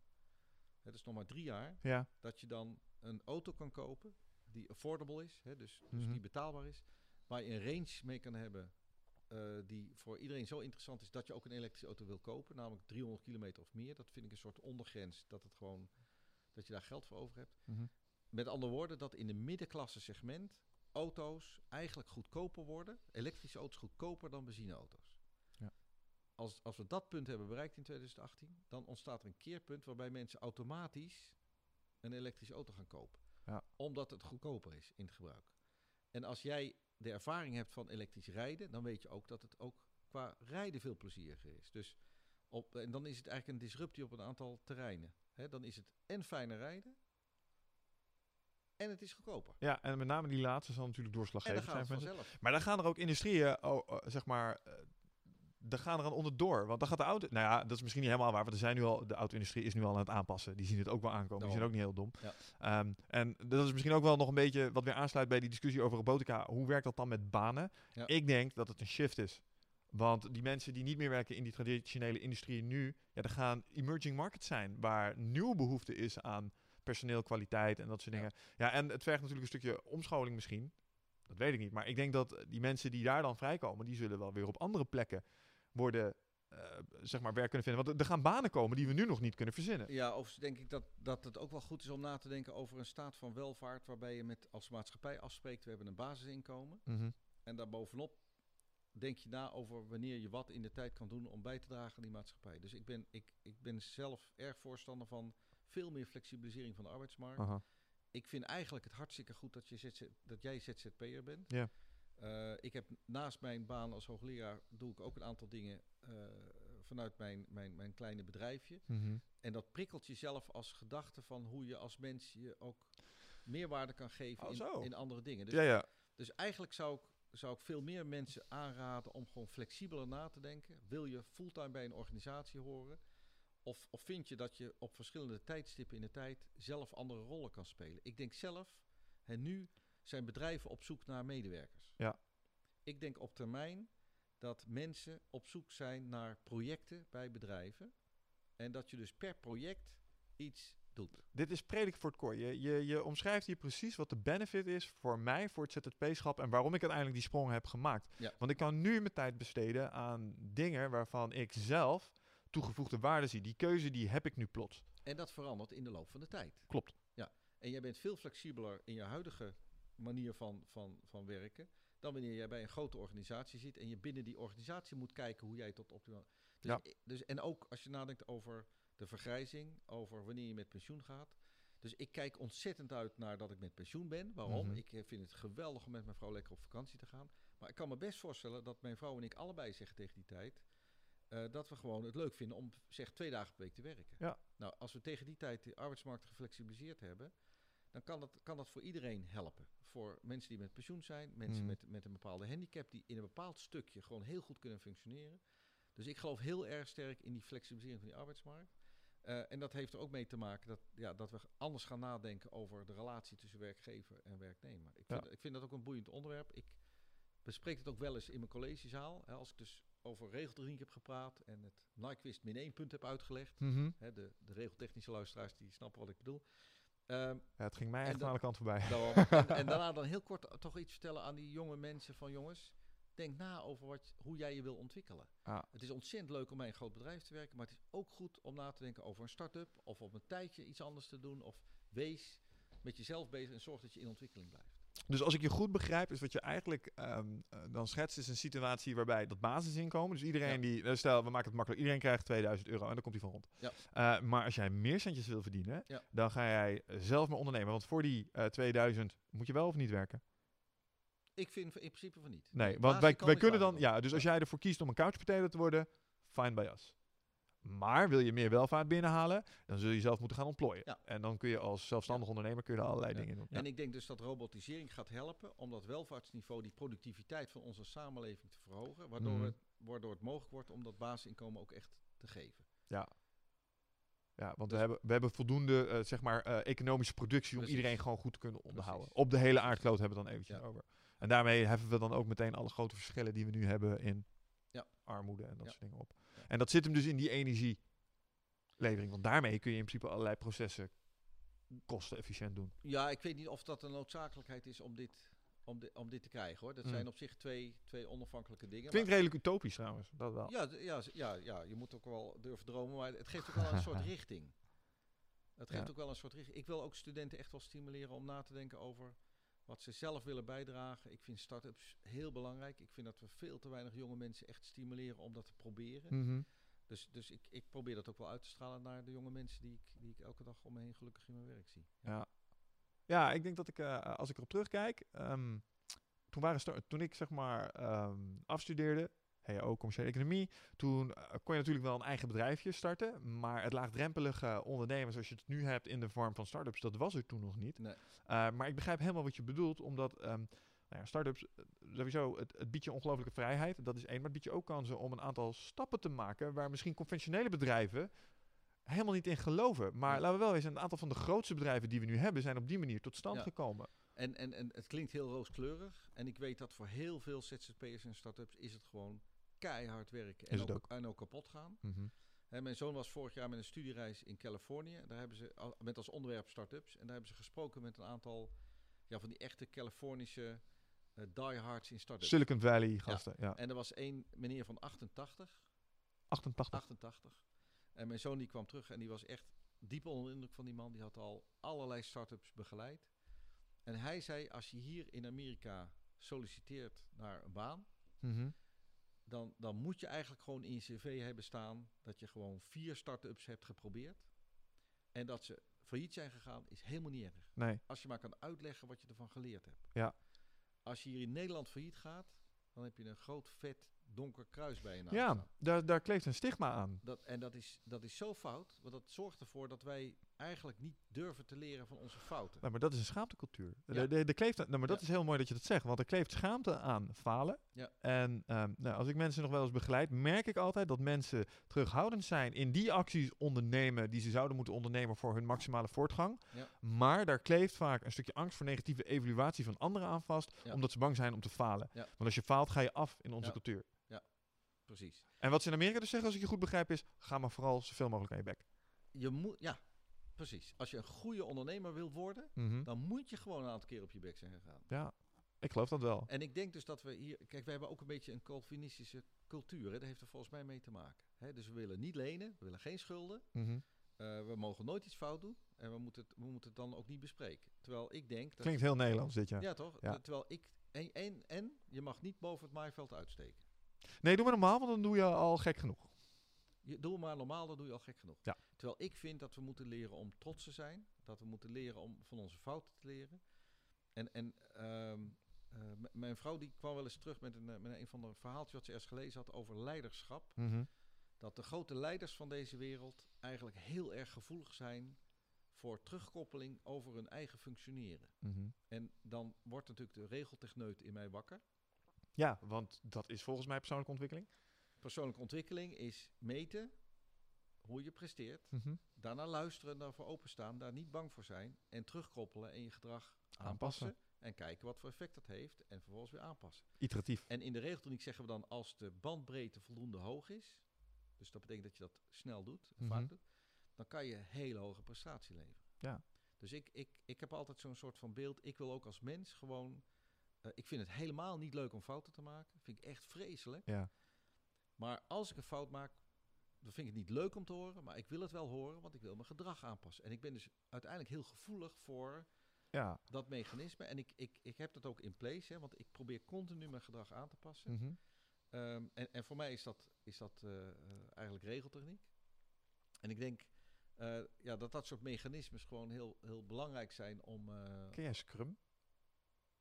het is nog maar drie jaar, Ja, dat je dan een auto kan kopen die affordable is, hè, dus, dus Mhm. die betaalbaar is, waar je een range mee kan hebben eh, die voor iedereen zo interessant is dat je ook een elektrische auto wil kopen, namelijk 300 kilometer of meer. Dat vind ik een soort ondergrens, dat het gewoon dat je daar geld voor over hebt. Mhm. Met andere woorden, dat in de middenklasse segment auto's eigenlijk goedkoper worden, elektrische auto's goedkoper dan benzineauto's. Ja. Als, als we dat punt hebben bereikt in 2018, dan ontstaat er een keerpunt waarbij mensen automatisch een elektrische auto gaan kopen. Ja. Omdat het goedkoper is in het gebruik. En als jij de ervaring hebt van elektrisch rijden, dan weet je ook dat het ook qua rijden veel plezieriger is. Dus op, en dan is het eigenlijk een disruptie op een aantal terreinen. Dan is het en fijner rijden, en het is goedkoper. ja, en met name die laatste zal natuurlijk doorslaggevend zijn. vanzelf. Maar dan gaan er ook industrieën, oh, oh, zeg maar, daar gaan er aan onderdoor. Want dan gaat de auto... Nou ja, dat is misschien niet helemaal waar. Want er zijn nu al, de auto-industrie is nu al aan het aanpassen. Die zien het ook wel aankomen. Die zijn ook niet heel dom. Ja. Ehm, en dat is misschien ook wel nog een beetje wat weer aansluit bij die discussie over robotica. Hoe werkt dat dan met banen? Ja. Ik denk dat het een shift is. Want die mensen die niet meer werken in die traditionele industrie nu, ja, er gaan emerging markets zijn waar nieuwe behoefte is aan personeel, kwaliteit en dat soort Ja. dingen. Ja, en het vergt natuurlijk een stukje omscholing misschien. Dat weet ik niet. Maar ik denk dat die mensen die daar dan vrijkomen, die zullen wel weer op andere plekken worden, eh, zeg maar, werk kunnen vinden. Want er gaan banen komen die we nu nog niet kunnen verzinnen. Ja, overigens denk ik dat, dat het ook wel goed is om na te denken over een staat van welvaart waarbij je met als maatschappij afspreekt, we hebben een basisinkomen. Mhm. En daarbovenop denk je na over wanneer je wat in de tijd kan doen om bij te dragen aan die maatschappij. Dus ik ben, ik, ik ben zelf erg voorstander van veel meer flexibilisering van de arbeidsmarkt. Aha. Ik vind eigenlijk het hartstikke goed dat, je ZZ, dat jij ZZP'er bent. Ja. Eh, ik heb naast mijn baan als hoogleraar doe ik ook een aantal dingen eh, vanuit mijn, mijn, mijn kleine bedrijfje. Mhm. En dat prikkelt jezelf als gedachte van hoe je als mens je ook meerwaarde kan geven Oh, in, in andere dingen. Dus, Ja, ja. dus eigenlijk zou ik, zou ik veel meer mensen aanraden om gewoon flexibeler na te denken. Wil je fulltime bij een organisatie horen? Of, of vind je dat je op verschillende tijdstippen in de tijd zelf andere rollen kan spelen? Ik denk zelf, en nu zijn bedrijven op zoek naar medewerkers. Ja. Ik denk op termijn dat mensen op zoek zijn naar projecten bij bedrijven. En dat je dus per project iets doet. Dit is predik voor het koor. Je, je, je omschrijft hier precies wat de benefit is voor mij, voor het ZZP-schap en waarom ik uiteindelijk die sprong heb gemaakt. Ja. Want ik kan nu mijn tijd besteden aan dingen waarvan ik zelf toegevoegde waarde zie. Die keuze die heb ik nu plots. En dat verandert in de loop van de tijd. Klopt. Ja. En jij bent veel flexibeler in je huidige manier van, van, van werken. dan wanneer jij bij een grote organisatie zit. en je binnen die organisatie moet kijken hoe jij tot optimaal. Dus, Ja. dus, en ook als je nadenkt over de vergrijzing, over wanneer je met pensioen gaat. Dus ik kijk ontzettend uit naar dat ik met pensioen ben. Waarom? Mhm. Ik eh, vind het geweldig om met mijn vrouw lekker op vakantie te gaan. Maar ik kan me best voorstellen dat mijn vrouw en ik allebei zeggen tegen die tijd... eh, dat we gewoon het leuk vinden om zeg twee dagen per week te werken. Ja. Nou, als we tegen die tijd de arbeidsmarkt geflexibiliseerd hebben... dan kan dat, kan dat voor iedereen helpen. Voor mensen die met pensioen zijn, mensen Mhm. met, met een bepaalde handicap... die in een bepaald stukje gewoon heel goed kunnen functioneren. Dus ik geloof heel erg sterk in die flexibilisering van die arbeidsmarkt. Eh, en dat heeft er ook mee te maken dat, ja, dat we anders gaan nadenken over de relatie tussen werkgever en werknemer. Ik vind, Ja. ik vind dat ook een boeiend onderwerp. Ik bespreek het ook wel eens in mijn collegezaal. Hè, als ik dus over regeltechniek heb gepraat en het Nyquist min 1 punt heb uitgelegd. Mhm. Hè, de, de regeltechnische luisteraars die snappen wat ik bedoel. Ehm, Ja, het ging mij echt aan de kant voorbij. daarom- en, en daarna dan heel kort toch iets vertellen aan die jonge mensen van jongens. Denk na over wat, hoe jij je wil ontwikkelen. Ja. Het is ontzettend leuk om bij een groot bedrijf te werken, maar het is ook goed om na te denken over een start-up of op een tijdje iets anders te doen. Of wees met jezelf bezig en zorg dat je in ontwikkeling blijft. Dus als ik je goed begrijp, is wat je eigenlijk ehm, eh, dan schetst, is een situatie waarbij dat basisinkomen, dus iedereen Ja. die, eh, stel we maken het makkelijk, iedereen krijgt 2000 euro en dan komt hij van rond. Ja. Eh, maar als jij meer centjes wil verdienen, Ja. dan ga jij zelf maar ondernemen. Want voor die eh, 2000 moet je wel of niet werken? Ik vind in principe van niet. Nee, want wij, kunnen dan, ja, dus als jij ervoor kiest om een couch potato te worden, fine by us. Maar wil je meer welvaart binnenhalen, dan zul je zelf moeten gaan ontplooien. Ja. En dan kun je als zelfstandig ondernemer kun je er allerlei Ja. dingen doen. Ja. En ik denk dus dat robotisering gaat helpen om dat welvaartsniveau, die productiviteit van onze samenleving te verhogen. Waardoor, Mhm. het, waardoor het mogelijk wordt om dat basisinkomen ook echt te geven. Ja, want we, Dus- hebben, we hebben voldoende eh, zeg maar, eh, economische productie om Precies. iedereen gewoon goed te kunnen onderhouden. Precies. Op de hele aardkloot hebben we dan eventjes Ja. over. En daarmee heffen we dan ook meteen alle grote verschillen die we nu hebben in Ja. armoede en dat Ja. soort dingen op. En dat zit hem dus in die energielevering. Want daarmee kun je in principe allerlei processen kostenefficiënt doen. Ja, ik weet niet of dat een noodzakelijkheid is om dit, om om dit te krijgen hoor. Dat Mm. zijn op zich twee, twee onafhankelijke dingen. Klinkt maar- redelijk utopisch trouwens, dat wel. ja, ja, ja, ja, je moet ook wel durven dromen, maar het geeft ook wel een soort richting. Het geeft Ja. ook wel een soort richting. Ik wil ook studenten echt wel stimuleren om na te denken over wat ze zelf willen bijdragen. Ik vind start-ups heel belangrijk. Ik vind dat we veel te weinig jonge mensen echt stimuleren om dat te proberen. Mhm. Dus, dus ik, ik probeer dat ook wel uit te stralen naar de jonge mensen die ik, die ik elke dag om me heen gelukkig in mijn werk zie. Ja. ja, ik denk dat ik, eh, als ik erop terugkijk, ehm, toen, waren toen ik zeg maar ehm, afstudeerde, HO, commerciële economie, toen eh, kon je natuurlijk wel een eigen bedrijfje starten, maar het laagdrempelige ondernemen zoals je het nu hebt in de vorm van start-ups, dat was er toen nog niet. Nee. Eh, maar ik begrijp helemaal wat je bedoelt, omdat ehm, nou ja, start-ups, eh, sowieso, het, het biedt je ongelooflijke vrijheid, dat is één, maar het biedt je ook kansen om een aantal stappen te maken waar misschien conventionele bedrijven helemaal niet in geloven. Maar Ja. laten we wel eens, een aantal van de grootste bedrijven die we nu hebben, zijn op die manier tot stand Ja. gekomen. En, en, en het klinkt heel rooskleurig. En ik weet dat voor heel veel ZZP'ers en start-ups is het gewoon keihard werken. En het ook, en ook kapot gaan. Hè, mijn zoon was vorig jaar met een studiereis in Californië. Daar hebben ze met als onderwerp start-ups. En daar hebben ze gesproken met een aantal ja, van die echte Californische eh diehards in start-ups. Silicon Valley gasten, ja. En er was één meneer van 88, 88. 88. En mijn zoon die kwam terug en die was echt diep onder de indruk van die man. Die had al allerlei start-ups begeleid. En hij zei, als je hier in Amerika solliciteert naar een baan, Mhm. Dan, dan moet je eigenlijk gewoon in je cv hebben staan dat je gewoon vier start-ups hebt geprobeerd. En dat ze failliet zijn gegaan, is helemaal niet erg. Nee, Als je maar kan uitleggen wat je ervan geleerd hebt. Ja. Als je hier in Nederland failliet gaat, dan heb je een groot, vet, donker kruis bij je naam ja, daar, daar kleeft een stigma aan. Dat, en dat is, dat is zo fout, want dat zorgt ervoor dat wij eigenlijk niet durven te leren van onze fouten. Nou, maar dat is een schaamtecultuur. Ja. De, de, de kleeft, nou, maar dat Ja. is heel mooi dat je dat zegt, want er kleeft schaamte aan falen. Ja. En ehm, nou, als ik mensen nog wel eens begeleid, merk ik altijd dat mensen terughoudend zijn in die acties ondernemen die ze zouden moeten ondernemen voor hun maximale voortgang. Ja. Maar daar kleeft vaak een stukje angst voor negatieve evaluatie van anderen aan vast, omdat ze bang zijn om te falen. Ja. Want als je faalt, ga je af in onze Ja. cultuur. Precies. En wat ze in Amerika dus zeggen, als ik je goed begrijp, is: ga maar vooral zoveel mogelijk aan je bek. Je moet, ja, precies. Als je een goede ondernemer wil worden, Mhm. dan moet je gewoon een aantal keer op je bek zijn gegaan. Ja, ik geloof dat wel. En ik denk dus dat we hier... Kijk, we hebben ook een beetje een Calvinistische cultuur. Hè? Daar heeft er volgens mij mee te maken. Hè? Dus we willen niet lenen, we willen geen schulden. Mhm. eh, we mogen nooit iets fout doen. En we moeten, het, we moeten het dan ook niet bespreken. Terwijl ik denk... Dat, Klinkt heel Nederlands dit, ja. Ja, toch? Ja. Terwijl ik... En, en, en je mag niet boven het maaiveld uitsteken. Nee, doe maar normaal, want dan doe je al gek genoeg. Je, doe maar normaal, dat doe je al gek genoeg. Ja. Terwijl ik vind dat we moeten leren om trots te zijn. Dat we moeten leren om van onze fouten te leren. En, en ehm, eh, mijn vrouw die kwam wel eens terug met een, eh, met een van de verhaaltjes wat ze ergens gelezen had over leiderschap. Mhm. Dat de grote leiders van deze wereld eigenlijk heel erg gevoelig zijn voor terugkoppeling over hun eigen functioneren. Mhm. En dan wordt natuurlijk de regeltechneut in mij wakker. Ja, want dat is volgens mij persoonlijke ontwikkeling. Persoonlijke ontwikkeling is meten hoe je presteert. Mhm. Daarna luisteren, daarvoor openstaan, daar niet bang voor zijn. En terugkoppelen en je gedrag Aanpassen. aanpassen. En kijken wat voor effect dat heeft. En vervolgens weer aanpassen. Iteratief. En in de regeltechniek zeggen we dan als de bandbreedte voldoende hoog is. Dus dat betekent dat je dat snel doet, Mhm. vaak doet. Dan kan je hele hoge prestatie leveren. Ja. Dus ik, ik, ik heb altijd zo'n soort van beeld. Ik wil ook als mens gewoon... eh, ik vind het helemaal niet leuk om fouten te maken. Vind ik echt vreselijk. Ja. Maar als ik een fout maak, dan vind ik het niet leuk om te horen. Maar ik wil het wel horen, want ik wil mijn gedrag aanpassen. En ik ben dus uiteindelijk heel gevoelig voor Ja. dat mechanisme. En ik, ik, ik heb dat ook in place, hè, want ik probeer continu mijn gedrag aan te passen. Mhm. Ehm, en, en voor mij is dat, is dat eh, eh, eigenlijk regeltechniek. En ik denk ja, dat dat soort mechanismes gewoon heel, heel belangrijk zijn om... eh, Ken jij Scrum?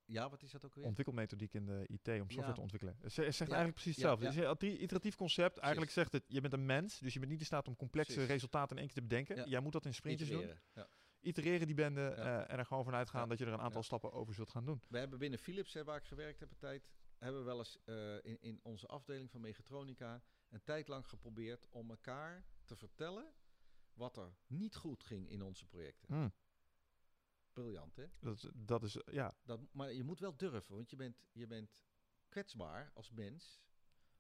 Ja, wat is dat ook weer? Ontwikkelmethodiek in de IT om software Ja. te ontwikkelen. Het zegt Ja. eigenlijk precies hetzelfde. Het is een iteratief concept. Eigenlijk zegt het, je bent een mens, dus je bent niet in staat om complexe Precies. resultaten in één keer te bedenken. Jij moet dat in sprintjes doen. Itereren, Ja. Itereren die bende eh, en er gewoon vanuit gaan dat je er een aantal stappen over zult gaan doen. We hebben binnen Philips, hè, waar ik gewerkt heb een tijd, hebben we wel eens eh, in, in onze afdeling van mechatronica een tijd lang geprobeerd om elkaar te vertellen wat er niet goed ging in onze projecten. Mm. Briljant, hè? Dat, dat is, ja, Dat, maar je moet wel durven, want je bent, je bent kwetsbaar als mens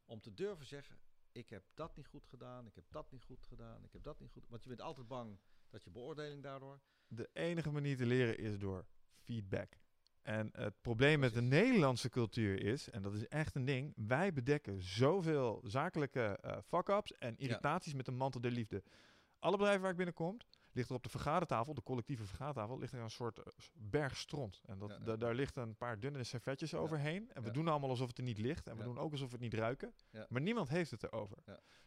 om te durven zeggen: Ik heb dat niet goed gedaan, ik heb dat niet goed gedaan, ik heb dat niet goed. Want je bent altijd bang dat je beoordeling daardoor. de enige manier te leren is door feedback. En het probleem met de. Nederlandse cultuur is, en dat is echt een ding, wij bedekken zoveel zakelijke eh fuck-ups en irritaties met de mantel der liefde. Alle bedrijven waar ik binnenkom, ligt er op de vergadertafel, de collectieve vergadertafel, ligt er een soort eh, berg stront. En dat, Ja, ja. da- daar ligt een paar dunne servetjes overheen. En we doen allemaal alsof het er niet ligt. En we doen ook alsof we het niet ruiken. Maar niemand heeft het erover.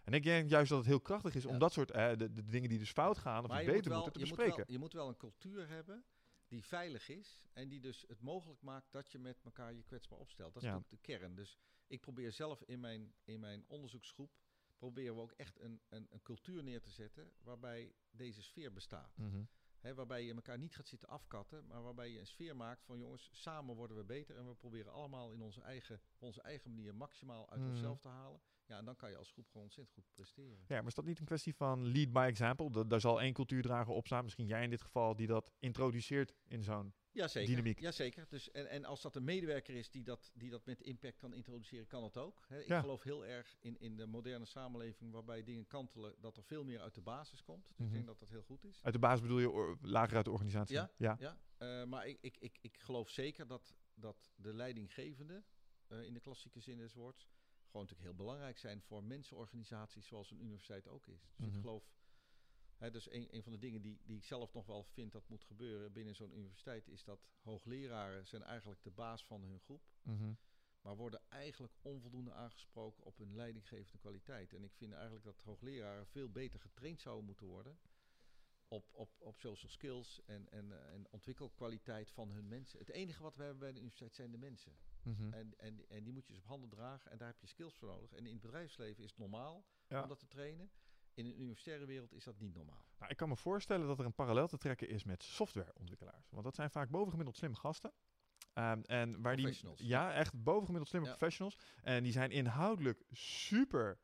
En ik denk juist dat het heel krachtig is om dat soort, eh, de, de dingen die dus fout gaan, of moet, beter wel, moeten, te je, moet bespreken. wel, je moet wel een cultuur hebben die veilig is en die dus het mogelijk maakt dat je met elkaar je kwetsbaar opstelt. Dat is natuurlijk de kern. Dus ik probeer zelf in mijn, in mijn onderzoeksgroep, proberen we ook echt een, een, een cultuur neer te zetten waarbij deze sfeer bestaat. Mhm. Waarbij je elkaar niet gaat zitten afkatten, maar waarbij je een sfeer maakt van jongens, samen worden we beter en we proberen allemaal in onze eigen, op onze eigen manier maximaal uit Mhm. onszelf te halen. Ja, en dan kan je als groep gewoon ontzettend goed presteren. Ja, maar is dat niet een kwestie van lead by example? Da- daar zal één cultuurdrager op staan, misschien jij in dit geval, die dat introduceert in zo'n... Jazeker. dynamiek. Jazeker. Dus, en, en als dat een medewerker is die dat, die dat met impact kan introduceren, kan het ook. Ik Ja. geloof heel erg in, in de moderne samenleving waarbij dingen kantelen, dat er veel meer uit de basis komt. Dus Mhm. ik denk dat dat heel goed is. Uit de basis bedoel je or- lager uit de organisatie? Ja. ja. Ja, eh, maar ik, ik, ik, ik geloof zeker dat, dat de leidinggevende, eh, in de klassieke zin des woords, natuurlijk heel belangrijk zijn voor mensenorganisaties zoals een universiteit ook is. Dus Mhm. ik geloof, hè, dus een, een van de dingen die, die ik zelf nog wel vind dat moet gebeuren binnen zo'n universiteit, is dat hoogleraren zijn eigenlijk de baas van hun groep, Mhm. maar worden eigenlijk onvoldoende aangesproken op hun leidinggevende kwaliteit. En ik vind eigenlijk dat hoogleraren veel beter getraind zouden moeten worden op, op, op social skills en, en, eh, en ontwikkelkwaliteit van hun mensen. Het enige wat we hebben bij de universiteit zijn de mensen. Mhm. En, en, en die moet je dus op handen dragen en daar heb je skills voor nodig. En in het bedrijfsleven is het normaal Ja. om dat te trainen. In de universitaire wereld is dat niet normaal. Nou, ik kan me voorstellen dat er een parallel te trekken is met softwareontwikkelaars. Want dat zijn vaak bovengemiddeld slimme gasten. Ehm, en waar die, ja, echt bovengemiddeld slimme Ja. professionals. En die zijn inhoudelijk super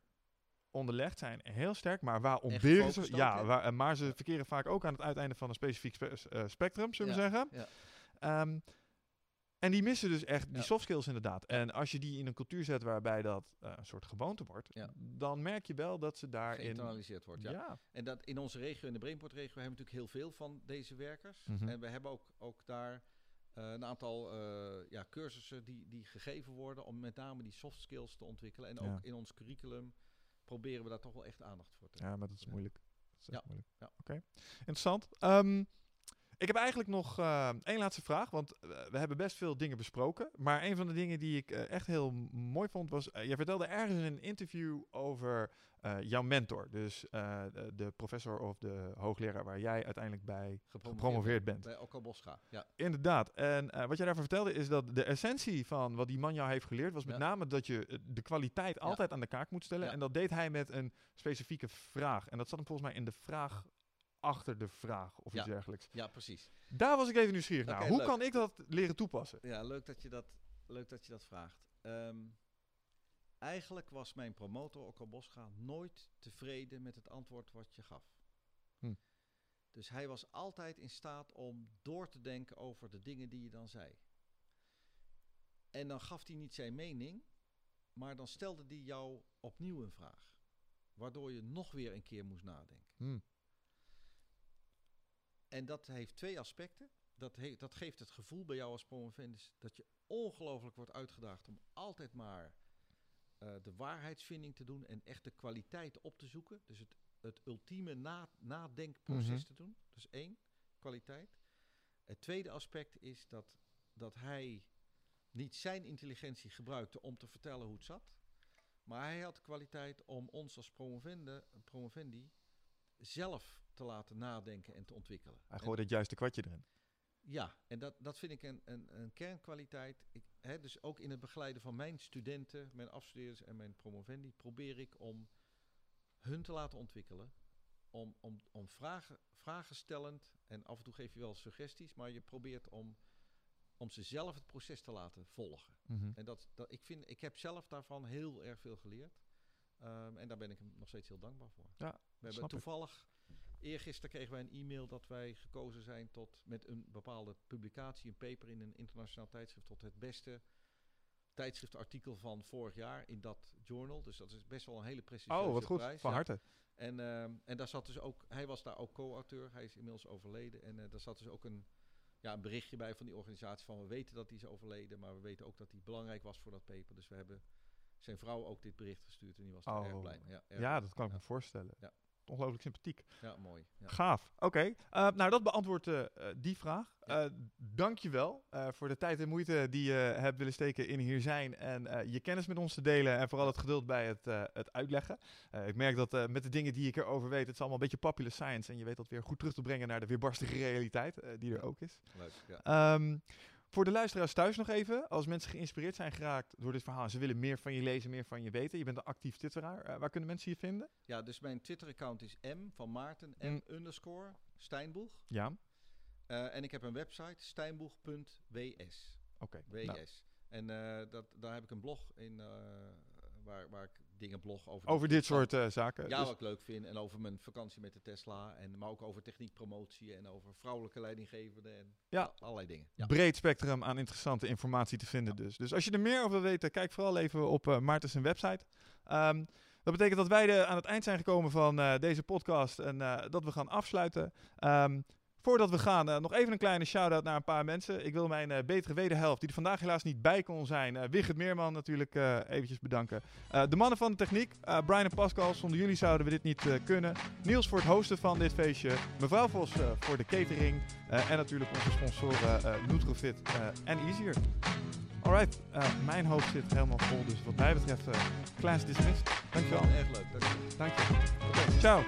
onderlegd, zijn heel sterk, maar waar ontberen ze? Ja, waar, maar ze verkeren vaak ook aan het uiteinde van een specifiek spe- eh, spectrum, zullen we Ja, zeggen. ja. Ehm, en die missen dus echt die Ja. soft skills inderdaad. En als je die in een cultuur zet waarbij dat eh, een soort gewoonte wordt, Ja. dan merk je wel dat ze daarin... Geïnternaliseerd wordt. Ja. ja. En dat in onze regio, in de Brainport-regio, hebben we natuurlijk heel veel van deze werkers. Mhm. En we hebben ook, ook daar eh, een aantal eh, ja, cursussen die, die gegeven worden om met name die soft skills te ontwikkelen. En ook in ons curriculum proberen we daar toch wel echt aandacht voor te Ja, maar dat is moeilijk. Dat is echt moeilijk. Ja. Oké, interessant. Ehm, ik heb eigenlijk nog eh, één laatste vraag, want eh, we hebben best veel dingen besproken. Maar een van de dingen die ik eh, echt heel mooi vond was, jij vertelde ergens in een interview over jouw mentor. Dus de, professor of de hoogleraar waar jij uiteindelijk bij gepromoveerd bent. Bij Okko Boscha, ja. Inderdaad. En wat jij daarvan vertelde is dat de essentie van wat die man jou heeft geleerd was met Ja. name dat je de kwaliteit altijd aan de kaak moet stellen. Ja. En dat deed hij met een specifieke vraag. En dat zat hem volgens mij in de vraag achter de vraag of Ja. iets dergelijks. Ja, precies. Daar was ik even nieuwsgierig naar. Hoe leuk. kan ik dat leren toepassen? Ja, leuk dat je dat, leuk dat, je dat vraagt. Ehm, eigenlijk was mijn promotor, Okko Boscha, nooit tevreden met het antwoord wat je gaf. Hm. Dus hij was altijd in staat om door te denken over de dingen die je dan zei. En dan gaf hij niet zijn mening, maar dan stelde hij jou opnieuw een vraag. Waardoor je nog weer een keer moest nadenken. Hm. En dat heeft twee aspecten. Dat, he- dat geeft het gevoel bij jou als promovendus dat je ongelooflijk wordt uitgedaagd om altijd maar eh, de waarheidsvinding te doen en echt de kwaliteit op te zoeken. Dus het, het ultieme na, nadenkproces Mhm. te doen. Dus één, kwaliteit. Het tweede aspect is dat, dat hij niet zijn intelligentie gebruikte om te vertellen hoe het zat. Maar hij had de kwaliteit om ons als promovende, promovendi zelf te laten nadenken en te ontwikkelen. Hij En- gooide het juiste kwartje erin. ja, en dat, dat vind ik een, een, een kernkwaliteit. Ik, hè, dus ook in het begeleiden van mijn studenten, mijn afstudeerders en mijn promovendi, probeer ik om hun te laten ontwikkelen. Om, om, om vragen, vragen stellend, en af en toe geef je wel suggesties, maar je probeert om, om ze zelf het proces te laten volgen. Mhm. En dat, dat, ik, vind, ik heb zelf daarvan heel erg veel geleerd. Ehm, en daar ben ik hem nog steeds heel dankbaar voor. Ja, We hebben toevallig, eergisteren kregen wij een e-mail dat wij gekozen zijn tot met een bepaalde publicatie, een paper in een internationaal tijdschrift, tot het beste tijdschriftartikel van vorig jaar in dat journal. Dus dat is best wel een hele prestigieuze Oh, wat goed. prijs. Van Ja. harte. En, ehm, en daar zat dus ook, hij was daar ook co-auteur, hij is inmiddels overleden. En eh, daar zat dus ook een, ja, een berichtje bij van die organisatie van we weten dat hij is overleden, maar we weten ook dat hij belangrijk was voor dat paper. Dus we hebben zijn vrouw ook dit bericht gestuurd en die was daar erg Oh. blij mee. Ja, erg Ja, dat kan ik ja. me voorstellen. Ja. Ongelooflijk sympathiek. Ja, mooi. Ja. Gaaf. Oké. Eh, nou, dat beantwoordt eh, eh, die vraag. Ja. Eh dankjewel eh voor de tijd en moeite die je hebt willen steken in hier zijn. En je kennis met ons te delen. En vooral het geduld bij het, het uitleggen. Ik merk dat met de dingen die ik erover weet, het is allemaal een beetje popular science. En je weet dat weer goed terug te brengen naar de weerbarstige realiteit die er ook is. Leuk. Ja. Ehm, voor de luisteraars thuis nog even. Als mensen geïnspireerd zijn geraakt door dit verhaal. Ze willen meer van je lezen, meer van je weten. Je bent een actief twitteraar. Eh, waar kunnen mensen je vinden? ja, dus mijn Twitter-account is M van Maarten, M Mm. underscore Steinboeg. Ja. Eh, en ik heb een website, steinboeg.ws. Oké. WS. Nou, En eh, dat, daar heb ik een blog in waar, waar ik dingen blog over. over dit soort eh, zaken. Ja, Dus- wat ik leuk vind. En over mijn vakantie met de Tesla. En, maar ook over techniekpromotie en over vrouwelijke leidinggevenden. En Ja. al- allerlei dingen. Ja. breed spectrum aan interessante informatie te vinden. Dus. dus als je er meer over wil weten, kijk vooral even op eh Maarten's website. Ehm, dat betekent dat wij de, aan het eind zijn gekomen van eh, deze podcast en dat we gaan afsluiten. Ehm, voordat we gaan, eh, nog even een kleine shout-out naar een paar mensen. Ik wil mijn eh, betere wederhelft, die er vandaag helaas niet bij kon zijn, eh Wigert Meerman natuurlijk eventjes bedanken. De mannen van de techniek, Brian en Pascal, zonder jullie zouden we dit niet kunnen. Niels voor het hosten van dit feestje. Mevrouw Vos voor de catering. En natuurlijk onze sponsoren Nutrofit en Easier. Alright, mijn hoofd zit helemaal vol, dus wat mij betreft, eh class dismissed. Dankjewel. Erg leuk. Dank je. Dank je. Oké, ciao.